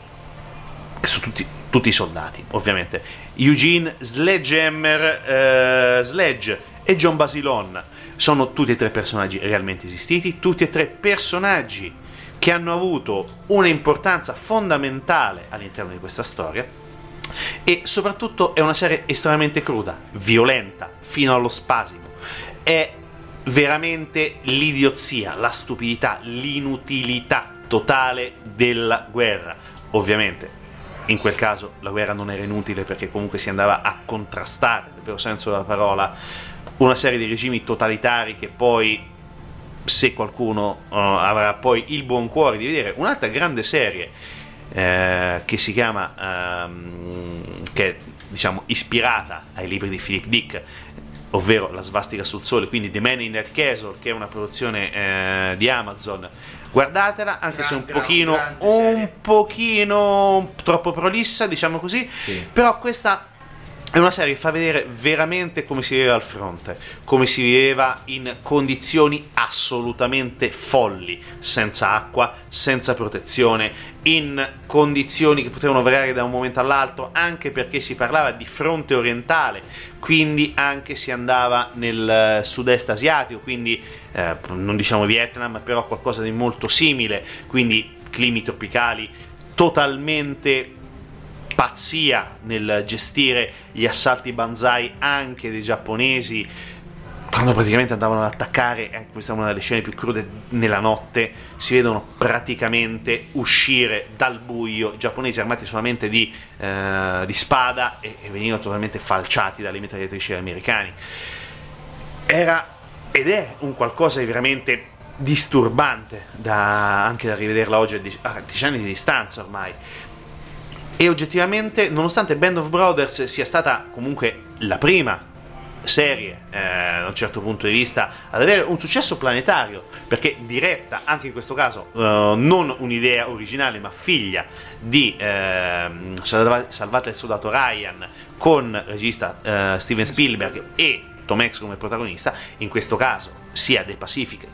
che sono tutti, tutti soldati, ovviamente, Eugene Sledgehammer eh, Sledge e John Basilon sono tutti e tre personaggi realmente esistiti, tutti e tre personaggi che hanno avuto un'importanza fondamentale all'interno di questa storia e soprattutto è una serie estremamente cruda, violenta, fino allo spasimo. È veramente l'idiozia, la stupidità, l'inutilità totale della guerra. Ovviamente, in quel caso la guerra non era inutile perché comunque si andava a contrastare, nel vero senso della parola, una serie di regimi totalitari che poi se qualcuno uh, avrà poi il buon cuore di vedere un'altra grande serie eh, che si chiama ehm, che è diciamo ispirata ai libri di Philip Dick ovvero La svastica sul sole, quindi The Man in That Castle, che è una produzione eh, di Amazon. Guardatela, anche se un Gran- pochino, un serie. pochino troppo prolissa, diciamo così, Sì. però questa è una serie che fa vedere veramente come si viveva al fronte, come si viveva in condizioni assolutamente folli, senza acqua, senza protezione, in condizioni che potevano variare da un momento all'altro, anche perché si parlava di fronte orientale, quindi anche si andava nel eh, sud-est asiatico, quindi eh, non diciamo Vietnam, però qualcosa di molto simile, quindi climi tropicali totalmente pazzia nel gestire gli assalti banzai anche dei giapponesi quando praticamente andavano ad attaccare, e questa è una delle scene più crude nella notte, si vedono praticamente uscire dal buio i giapponesi armati solamente di, eh, di spada e, e venivano totalmente falciati dalle mitragliatrici americani. Era ed è un qualcosa di veramente disturbante da, anche da rivederla oggi a dieci, a dieci anni di distanza ormai. E oggettivamente, nonostante Band of Brothers sia stata comunque la prima serie, eh, da un certo punto di vista, ad avere un successo planetario, perché diretta, anche in questo caso, eh, non un'idea originale, ma figlia di Salva- Salvate il soldato Ryan, con regista eh, Steven Spielberg e Tom Hanks come protagonista, in questo caso sia The Pacific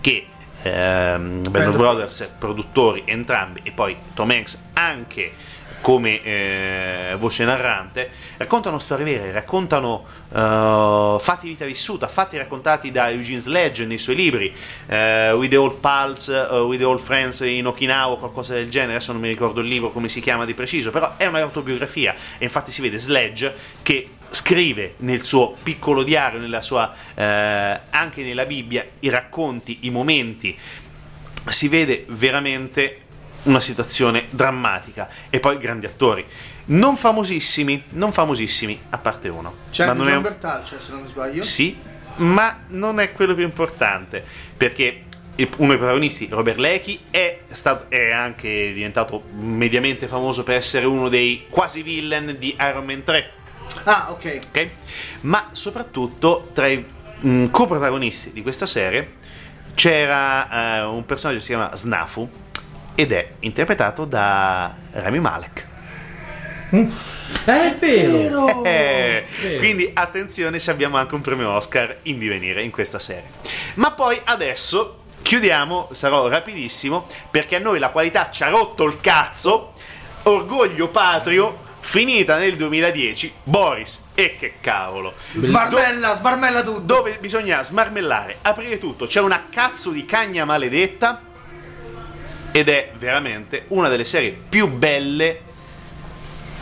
che ehm, Band of Brothers produttori entrambi e poi Tom Hanks anche come eh, voce narrante, raccontano storie vere, raccontano eh, fatti di vita vissuta, fatti raccontati da Eugene Sledge nei suoi libri, eh, With the Old Pals, eh, With the Old Friends in Okinawa, qualcosa del genere, adesso non mi ricordo il libro come si chiama di preciso, però è un'autobiografia e infatti si vede Sledge che scrive nel suo piccolo diario, nella sua, anche nella Bibbia, i racconti, i momenti, si vede veramente una situazione drammatica e poi grandi attori non famosissimi non famosissimi a parte uno C'è ma non è un- Bertalccia, se non mi sbaglio. sì ma non è quello più importante perché uno dei protagonisti Robert Lecky è, stato, è anche diventato mediamente famoso per essere uno dei quasi villain di Iron Man 3 Ah, ok. ok? Ma soprattutto tra i mh, coprotagonisti di questa serie c'era eh, un personaggio che si chiama Snafu ed è interpretato da Rami Malek. Eh, è vero. Eh, vero. quindi attenzione, ci abbiamo anche un premio Oscar in divenire in questa serie. Ma poi adesso chiudiamo, sarò rapidissimo, perché a noi la qualità ci ha rotto il cazzo. Orgoglio patrio, finita nel 2010. Boris, e che cavolo. Sbarmella, sbarmella tutto. dove bisogna smarmellare, aprire tutto. C'è una cazzo di cagna maledetta ed è veramente una delle serie più belle.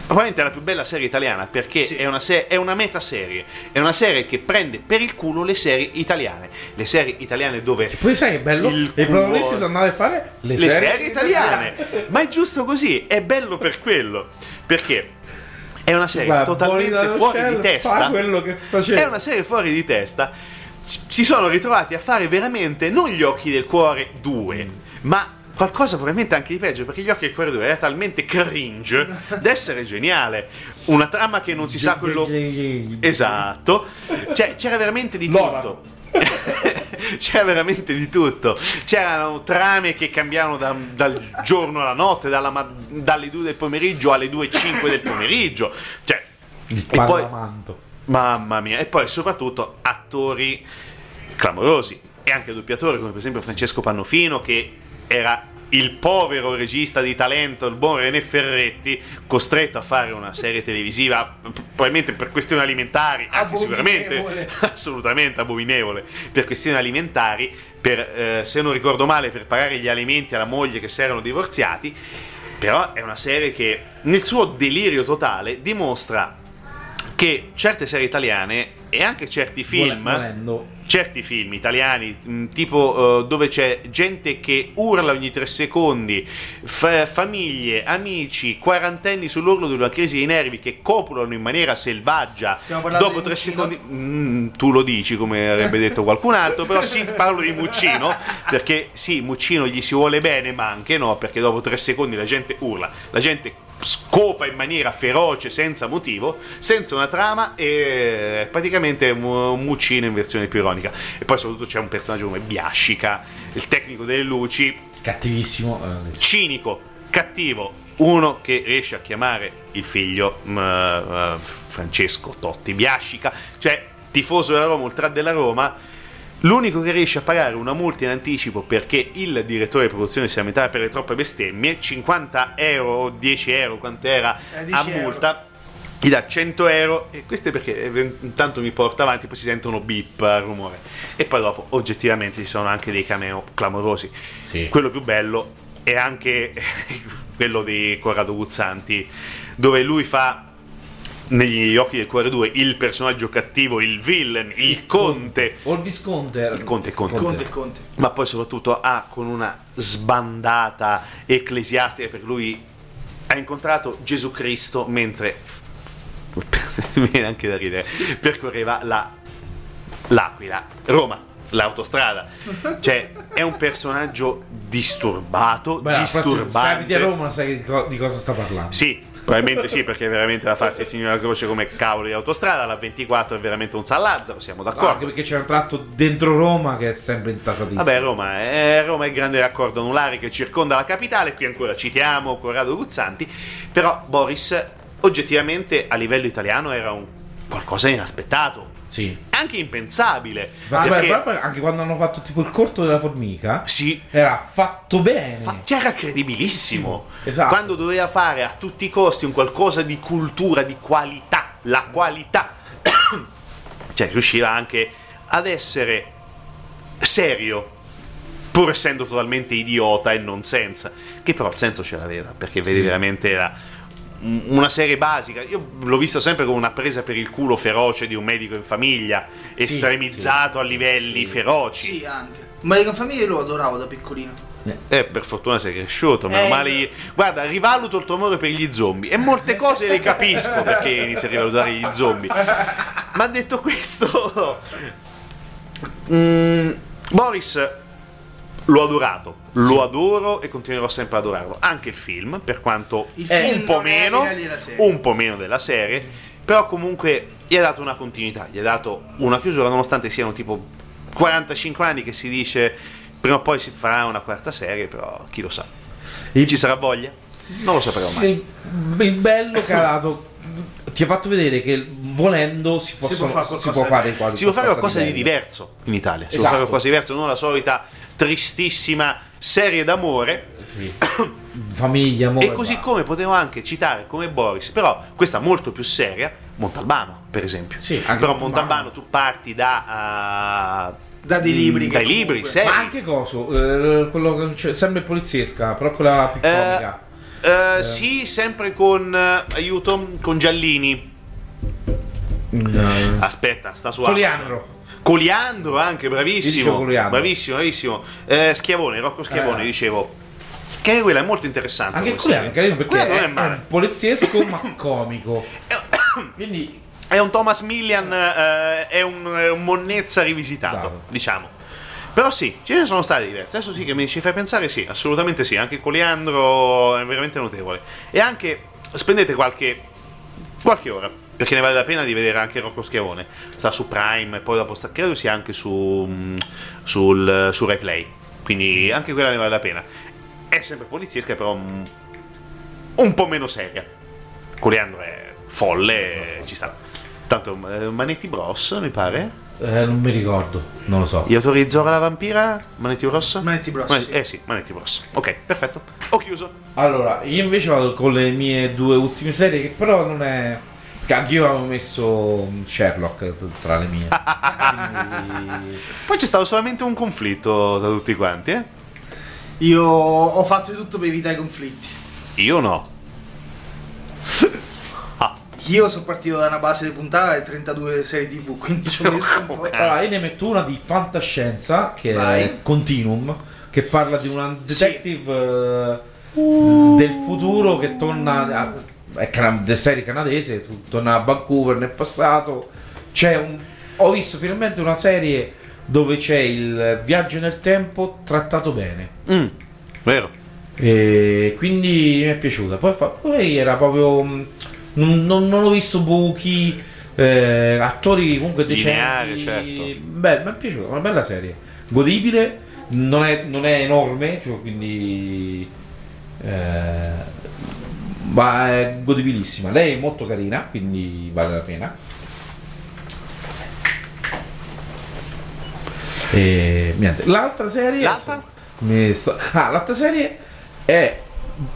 Probabilmente è la più bella serie italiana perché Sì. è, una se- è una metaserie, è una serie che prende per il culo le serie italiane. Le serie italiane dove Poi sai che bello? I protagonisti sono andati a fare le, le serie, italiane. Ma è giusto così, è bello per quello. Perché è una serie Guarda, totalmente fuori di testa. È una serie fuori di testa. Si sono ritrovati a fare veramente non gli occhi del cuore 2, ma qualcosa probabilmente anche di peggio, perché gli occhi del cuore 2 era talmente cringe da essere geniale. Una trama che non si sa quello. Esatto. Cioè, c'era veramente di tutto. C'era veramente di tutto. C'erano trame che cambiavano da- dal giorno alla notte, dalla dalle 2 del pomeriggio alle 2.05 del pomeriggio. Cioè, Il e poi, Parlamento. mamma mia, e poi soprattutto attori clamorosi e anche doppiatori come per esempio Francesco Pannofino che era il povero regista di talento, il buon René Ferretti, costretto a fare una serie televisiva probabilmente per questioni alimentari, anzi sicuramente assolutamente abominevole, per questioni alimentari, per, eh, se non ricordo male, per pagare gli alimenti alla moglie che si erano divorziati, però è una serie che nel suo delirio totale dimostra che certe serie italiane e anche certi film Vole- volendo. Certi film italiani, mh, tipo eh, dove c'è gente che urla ogni tre secondi, fa- famiglie, amici, quarantenni sull'orlo di una crisi di nervi che copulano in maniera selvaggia dopo tre secondi. Mm, tu lo dici come avrebbe detto qualcun altro, però sì, parlo di Muccino, perché sì, Muccino gli si vuole bene, ma anche no, perché dopo tre secondi la gente urla, la gente scopa in maniera feroce, senza motivo, senza una trama e praticamente un, muccino in versione più ironica. E poi soprattutto c'è un personaggio come Biascica, il tecnico delle luci, Cattivissimo. eh, cinico, cattivo, uno che riesce a chiamare il figlio mm, eh, Francesco Totti Biascica, cioè tifoso della Roma, ultra della Roma, l'unico che riesce a pagare una multa in anticipo perché il direttore di produzione si lamentava per le troppe bestemmie, 50 euro, 10 euro, quant'era Eh, a 10 euro. multa. Gli dà 100 euro e questo è perché eh, intanto mi porta avanti, poi si sentono beep al rumore. E poi dopo, oggettivamente, ci sono anche dei cameo clamorosi. Sì. Quello più bello è anche quello di Corrado Guzzanti, dove lui fa negli occhi del cuore 2 il personaggio cattivo, il villain, il conte. O il Visconte. Il conte, il conte. Conte e Conte. Ma poi soprattutto ha con una sbandata ecclesiastica perché lui ha incontrato Gesù Cristo mentre mi viene anche da ridere percorreva la l'Aquila, Roma, l'autostrada. Cioè, è un personaggio disturbato, Beh, se disturbante. abiti a Roma sai di, co- di cosa sta parlando. Sì, probabilmente sì, perché veramente da farsi il signore Croce come cavolo di autostrada. La 24 è veramente un San Lazzaro, siamo No, anche d'accordo. perché c'è un tratto dentro Roma che è sempre intasatissimo. Vabbè, Roma è, Roma è il grande raccordo anulare che circonda la capitale. Qui ancora citiamo Corrado Guzzanti. Però Boris, oggettivamente, a livello italiano era un qualcosa di inaspettato, Sì. anche impensabile. Vabbè, perché- proprio anche quando hanno fatto tipo il corto della formica, sì, era fatto bene. Fa- che era credibilissimo Esatto. quando doveva fare a tutti i costi un qualcosa di cultura, di qualità, la qualità, cioè riusciva anche ad essere serio, pur essendo totalmente idiota e non senza, che però il senso ce l'aveva, perché vedi veramente era un- una serie basica. Io l'ho vista sempre come una presa per il culo feroce di un medico in famiglia, estremizzato a livelli feroci. Sì, anche. Ma in famiglia io lo adoravo da piccolino. Eh, per fortuna sei cresciuto, meno Eh, male. gli- Guarda, rivaluto il tuo amore per gli zombie e molte cose le capisco perché inizi a rivalutare gli zombie. Ma detto questo, mm, Boris l'ho adorato, lo adoro e continuerò sempre ad adorarlo. Anche il film, per quanto Il film un po' meno, un po' meno della serie, però comunque gli ha dato una continuità, gli ha dato una chiusura, nonostante siano tipo 45 anni che si dice prima o poi si farà una quarta serie, però chi lo sa. Ci sarà voglia? Non lo sapremo mai. Il, bello che ha dato ti ha fatto vedere che volendo si, possono- può fare si qualcosa può di- fare quasi Si può fare qualcosa di bello. diverso in Italia, si può Esatto. fare qualcosa di diverso, non la solita tristissima serie d'amore. Sì. Famiglia, amore. E così come potevo anche citare come Boris, però questa molto più seria, Montalbano, per esempio. Sì, però Montalbano. Tu parti da... eh, Da dei libri. che dai libri, seri. Ma anche coso, eh, quello che c'è, sempre poliziesca, però quella più Eh, comica. eh, Sì, sempre con... eh, aiuto, con Giallini. Mm, Aspetta, sta su Coliandro. Coliandro anche, bravissimo. Coliandro. Bravissimo, bravissimo. Eh, Schiavone, Rocco Schiavone, Eh. dicevo. Che anche quella è molto interessante. Anche Coliandro è carino perché Quella è, è è un poliziesco ma comico. Quindi È un Thomas Millian, eh, è, un, è un monnezza rivisitato, Bravo. diciamo. Però sì, ce ne sono state diverse. Adesso sì che mi ci fai pensare, sì, assolutamente sì. Anche Coliandro è veramente notevole. E anche spendete qualche, qualche ora, perché ne vale la pena di vedere anche Rocco Schiavone. Sta su Prime, e poi dopo sta, credo sia anche su, mm, sul, su Replay. Quindi anche quella ne vale la pena. È sempre poliziesca, però mm, un po' meno seria. Coliandro è folle, ci sta. Tanto eh, Manetti Bros, mi pare. eh, non mi ricordo, non lo so. Gli autori di Zora la vampira? Manetti Bros? Manetti Bros, Manetti- sì. Eh sì, Manetti Bros. Ok, perfetto. Ho chiuso. Allora, io invece vado con le mie due ultime serie che però non è... Anch'io avevo messo Sherlock tra le mie. Quindi- Poi c'è stato solamente un conflitto da tutti quanti, eh? Io ho fatto di tutto per evitare i conflitti. Io no. Ah, Io sono partito da una base di puntata e 32 serie tv, quindi ci ho messo un po'. Allora, io ne metto una di fantascienza che è Vai. Continuum, che parla di una detective eh, del futuro che torna a, è de- serie canadese, torna a Vancouver nel passato. C'è un ho visto finalmente una serie dove c'è il viaggio nel tempo trattato bene. mm, vero. E quindi mi è piaciuta. Poi, fa- poi era proprio. mh, Non, non- non ho visto buchi. eh, attori comunque decenti. Lineare, certo. Beh, mi è piaciuta, una bella serie. Godibile, non è, non è enorme, cioè, quindi. eh, ma è godibilissima. Lei è molto carina, quindi vale la pena. E niente. L'altra serie. L'altra? sto- Ah, l'altra serie è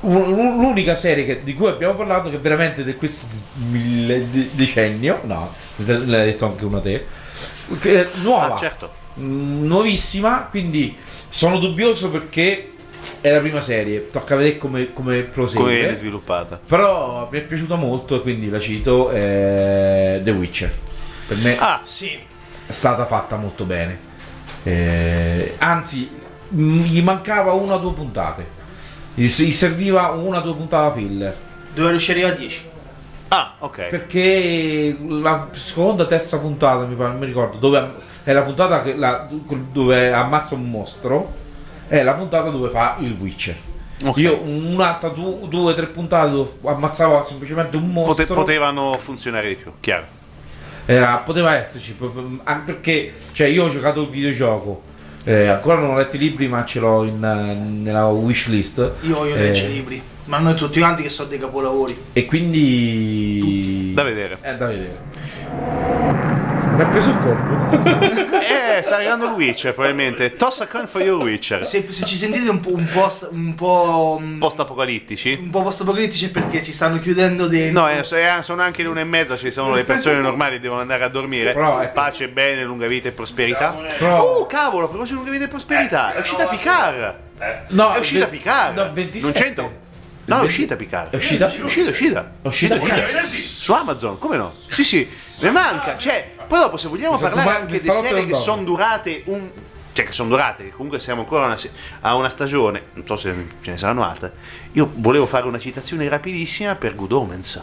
un- un- l'unica serie che- di cui abbiamo parlato che veramente di questo decennio. No, l'hai detto anche una te. è nuova. Ah, certo. Nuovissima, quindi sono dubbioso perché è la prima serie. Tocca vedere come, come prosegue. Come viene sviluppata? Però mi è piaciuta molto e quindi la cito. eh, The Witcher. Per me Ah, Sì. è stata fatta molto bene. Eh, anzi, gli mancava una o due puntate. Gli, gli serviva una o due puntate filler. Dove riuscire a 10. ah, ok. Perché la seconda, terza puntata, mi, pare, non mi ricordo, dove è la puntata che la- dove ammazza un mostro, è la puntata dove fa il Witcher. Ok. Io un'altra, du- due, tre puntate dove ammazzava semplicemente un mostro. Pote- potevano funzionare di più, chiaro. Era- poteva esserci, anche perché cioè, io ho giocato il videogioco. eh, ancora non ho letto i libri, ma ce l'ho in, eh, nella wishlist. Io voglio Eh, leggere i libri. Ma noi tutti quanti che sono dei capolavori. E quindi. Da vedere. È da vedere. Mi ha preso il corpo. Eh, sta arrivando il Witcher, probabilmente. Toss a coin for your Witcher. Se, se ci sentite un po', un po', st- un po', un Post-apocalittici? un po' post-apocalittici è perché ci stanno chiudendo dentro. No, eh, eh, sono anche le una e mezza, ci sono le persone normali che devono andare a dormire. Però, ecco. Pace, bene, lunga vita e prosperità. Però- Oh, cavolo, a proposito lunga vita e prosperità, è uscita Picard. No, È uscita ve- Picard. no, 27. Non c'entra. No, è uscita Picard. È uscita? È uscita, è uscita. È uscita? Cazzo. Su Amazon, come no? Sì, sì, ne manca. Cioè, poi dopo se vogliamo sa- parlare anche di serie che sono durate un... Cioè, che sono durate, che comunque siamo ancora a una, a una stagione, non so se ce ne saranno altre. Io volevo fare una citazione rapidissima per Good Omens.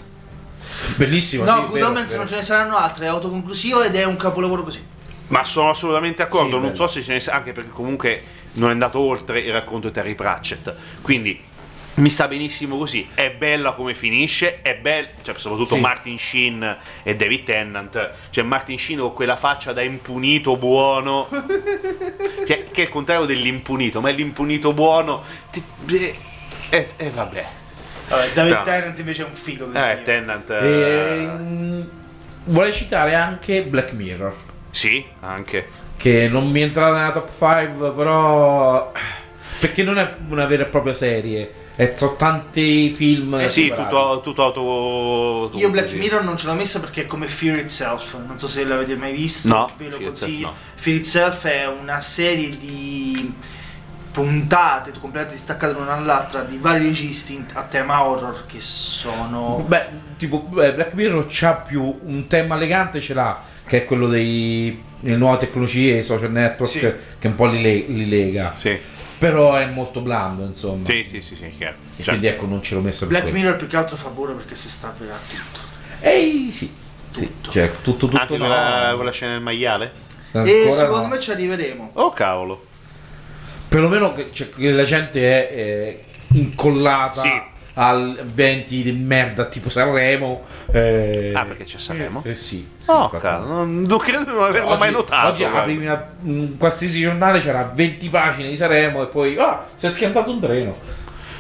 Bellissimo. No, sì, Good vero, Omens vero. non ce ne saranno altre, è autoconclusivo ed è un capolavoro così. Ma sono assolutamente d'accordo, Sì, non bello. so se ce ne sa, anche perché comunque non è andato oltre il racconto di Terry Pratchett. Quindi mi sta benissimo così, è bella come finisce, è bello, cioè soprattutto Sì. Martin Sheen e David Tennant, cioè Martin Sheen con quella faccia da impunito buono, che, che è il contrario dell'impunito, ma è l'impunito buono. E eh, eh, vabbè, Vabbè, David No. Tennant invece è un figo. del eh. Tennant... E, eh, mm, vorrei citare anche Black Mirror. sì, anche. Che non mi è entrata nella top 5, però. Perché non è una vera e propria serie. E sono tanti film. Eh sì, tutto, tutto auto... Io Black così. Mirror non ce l'ho messa perché è come Fear Itself, non so se l'avete mai visto, No, ve lo Fear Itself consiglio. no. Fear Itself è una serie di puntate completamente distaccate l'una dall'altra di vari registi a tema horror che sono Beh, tipo, beh, Black Mirror c'ha più un tema elegante, ce l'ha, che è quello dei delle nuove tecnologie, i social network, Sì. che un po' li, le- li lega. Sì, Però è molto blando, insomma. sì, sì, sì, sì, chiaro. E Certo. quindi ecco, non ce l'ho messa per Black quello. Mirror più che altro fa paura perché si sta per tutto. Ehi, sì. sì. Tutto. Cioè, tutto, tutto Anche no. quella, quella scena del maiale? e Ancora secondo no. me ci arriveremo. Oh cavolo. Perlomeno che, cioè, che la gente è, eh, incollata Sì. Al eventi di merda tipo Sanremo. eh, Ah, perché c'è Sanremo? Eh sì. sì, Oh, non, non credo di non averlo Oggi- mai notato. Oggi guarda. apri una- un qualsiasi giornale c'era 20 pagine di Sanremo e poi ah, si è schiantato un treno.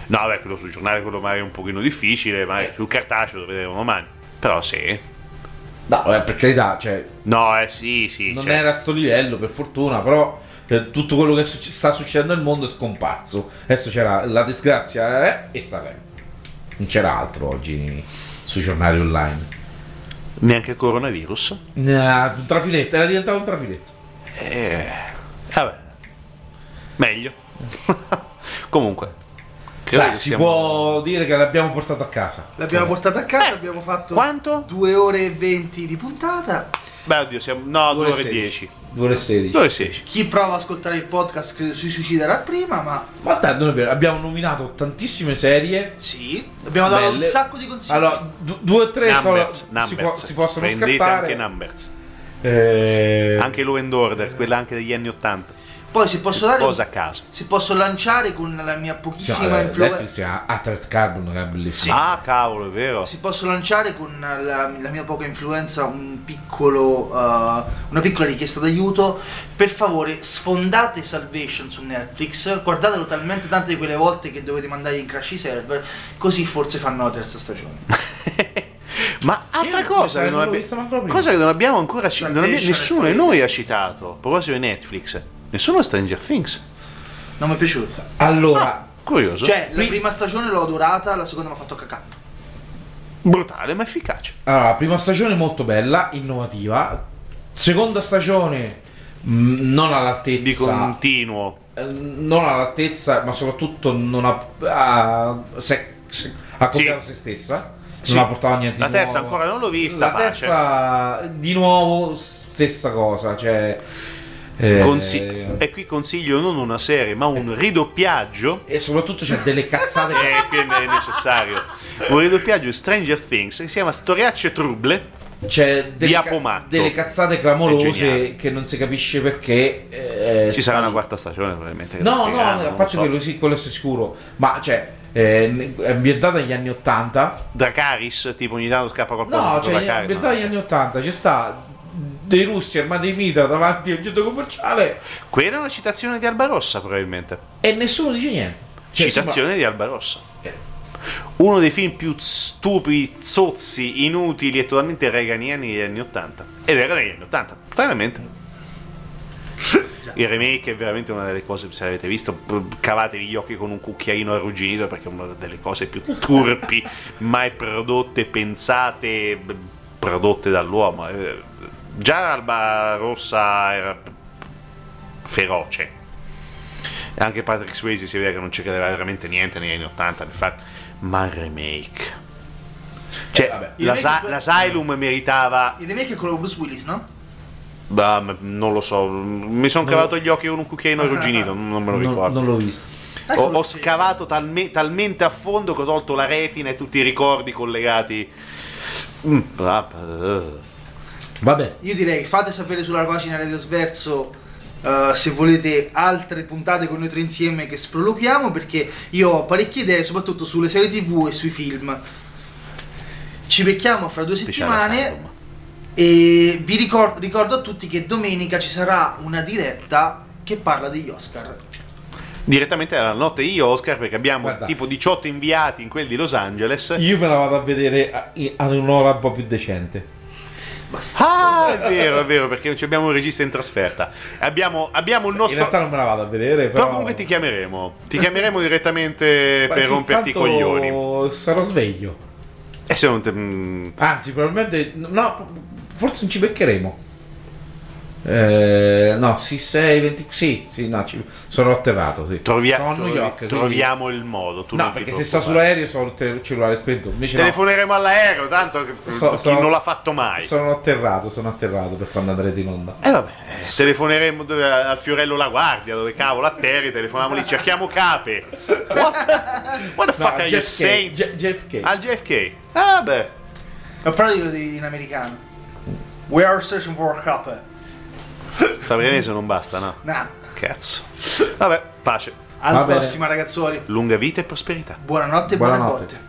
No, beh, quello sul giornale quello magari è un pochino difficile, ma è più cartaceo, lo vedremo domani. Però sì. No, eh, per carità, cioè, No, eh sì, sì. non cioè, era a sto livello per fortuna, però eh, tutto quello che succe- sta succedendo nel mondo è scomparso. Adesso c'era la disgrazia eh, e Sanremo. Non c'era altro oggi sui giornali online. Neanche il coronavirus. Nah, un trafiletto, era diventato un trafiletto. Eh, vabbè. Meglio. Comunque. che si siamo- può dire che l'abbiamo portato a casa. L'abbiamo portata a casa, abbiamo fatto Quanto? 2 ore e 20 di puntata. Beh, oddio, siamo... No, 2 ore e 16. 10. 2 ore e 16. 2 ore e 16. Chi prova ad ascoltare il podcast credo si suiciderà prima, ma Ma tanto non è vero, abbiamo nominato tantissime serie. sì, abbiamo dato Belle. un sacco di consigli. Allora, du- due o tre sono- Numbers, si, può- si possono Prendete scappare. anche Numbers. Eh, Anche Law and Order, quella anche degli anni 80. Poi se posso dare Cosa a caso. se posso lanciare con la mia Cioè, pochissima eh, influenza Netflix ha Altered Carbon che è bellissimo. Ah, cavolo, è vero. si posso lanciare con la, la mia poca influenza un piccolo, uh, una piccola richiesta d'aiuto. Per favore, sfondate Salvation su Netflix, guardatelo talmente tante di quelle volte che dovete mandare in crash i server, così forse fanno la terza stagione. Ma altra cosa che abbi- cosa che non abbiamo ancora citato, nessuno di noi ha citato, a proposito di Netflix, nessuno Stranger Things. Non mi è piaciuta. Allora, Curioso. Cioè, la Pri- prima stagione l'ho adorata, la seconda mi ha fatto cacà. brutale ma efficace. allora, prima stagione molto bella, innovativa. Seconda stagione mh, non all'altezza. Di continuo. eh, non all'altezza, ma soprattutto non ha, ha, se- se- ha copiato se stessa. Sì. Non ha portato a niente La terza nuovo. ancora non l'ho vista, La pace. terza, di nuovo, stessa cosa. Cioè, eh, Consi- e qui consiglio non una serie, ma un ridoppiaggio. e soprattutto c'è delle cazzate. che- Eh, qui è necessario. Un ridoppiaggio di Stranger Things che si chiama Storiacce Truble. C'è delle, ca- delle cazzate clamorose che non si capisce perché. eh, Ci sarà una quarta stagione, probabilmente. No, no, a parte so. quello sì, quello è sicuro. Ma cioè, eh, è ambientata negli anni 80. Dracaris, tipo ogni tanto scappa qualcosa. No, cioè, è Dracarys, ambientata no. negli anni 80. Ci sta dei russi armati di mitra davanti a un centro commerciale Quella è una citazione di Albarossa, probabilmente. e nessuno dice niente. Cioè, citazione di Albarossa. Eh. Uno dei film più stupidi, zozzi, inutili e totalmente reganiani degli anni 80. Ed era negli anni 80, stranamente. Il remake è veramente una delle cose, se l'avete visto, cavatevi gli occhi con un cucchiaino arrugginito perché è una delle cose più turpi mai prodotte, pensate, prodotte dall'uomo. Già Alba Rossa era feroce. E anche Patrick Swayze si vede che non ci credeva veramente niente negli anni 80, infatti, ma il remake. Cioè, Eh, vabbè. Il l'Asa- remake- l'Asylum meritava Il remake è quello con Bruce Willis, no? Bah, non lo so, mi sono cavato gli occhi con un cucchiaino arrugginito, non me lo non, ricordo. non l'ho visto. Ho, ho scavato talme- talmente a fondo che ho tolto la retina e tutti i ricordi collegati. Mm, eh. Vabbè, Io direi fate sapere sulla pagina Radio Sverso eh, se volete altre puntate con noi tre insieme che sproloquiamo perché io ho parecchie idee soprattutto sulle serie tv e sui film. Ci becchiamo fra due Speciale settimane e vi ricor- ricordo a tutti che domenica ci sarà una diretta che parla degli Oscar. Direttamente dalla notte io, Oscar, perché abbiamo Guarda. tipo 18 inviati in quel di Los Angeles. io me la vado a vedere ad un'ora un po' più decente. Basta. Ah, è vero, è vero, perché non abbiamo un regista in trasferta. Abbiamo, abbiamo il In nostro. realtà non me la vado a vedere, però... Però comunque ti chiameremo. Ti chiameremo direttamente Ma per sì, romperti i coglioni. Sarò sveglio. E se non te. mm, Anzi, probabilmente. No, forse non ci beccheremo. Eh, no, sì, 6, 20. Sì, sì, no, ci- sono atterrato. Sì. trovia- sono a New trovi- York. quindi- troviamo il modo. Tu No, non ti perché se sto sull'aereo sono il cellulare spento. Invece no, Telefoneremo all'aereo, tanto che So- chi so- non l'ha fatto mai. sono atterrato, sono atterrato per quando andrete in onda. E vabbè, eh, telefoneremo dove- al Fiorello La Guardia, dove cavolo atterri, telefoniamo lì, cerchiamo cape. What? What the fuck are you JFK, saying? J- JFK. Al JFK. Ah beh. Ma parlo di- in americano. We are searching for a couple. Fabrinese non basta, no? Nah. Cazzo. Vabbè, pace. Alla Va bene. prossima ragazzuoli. Lunga vita e prosperità. Buonanotte e buone Buonanotte. botte.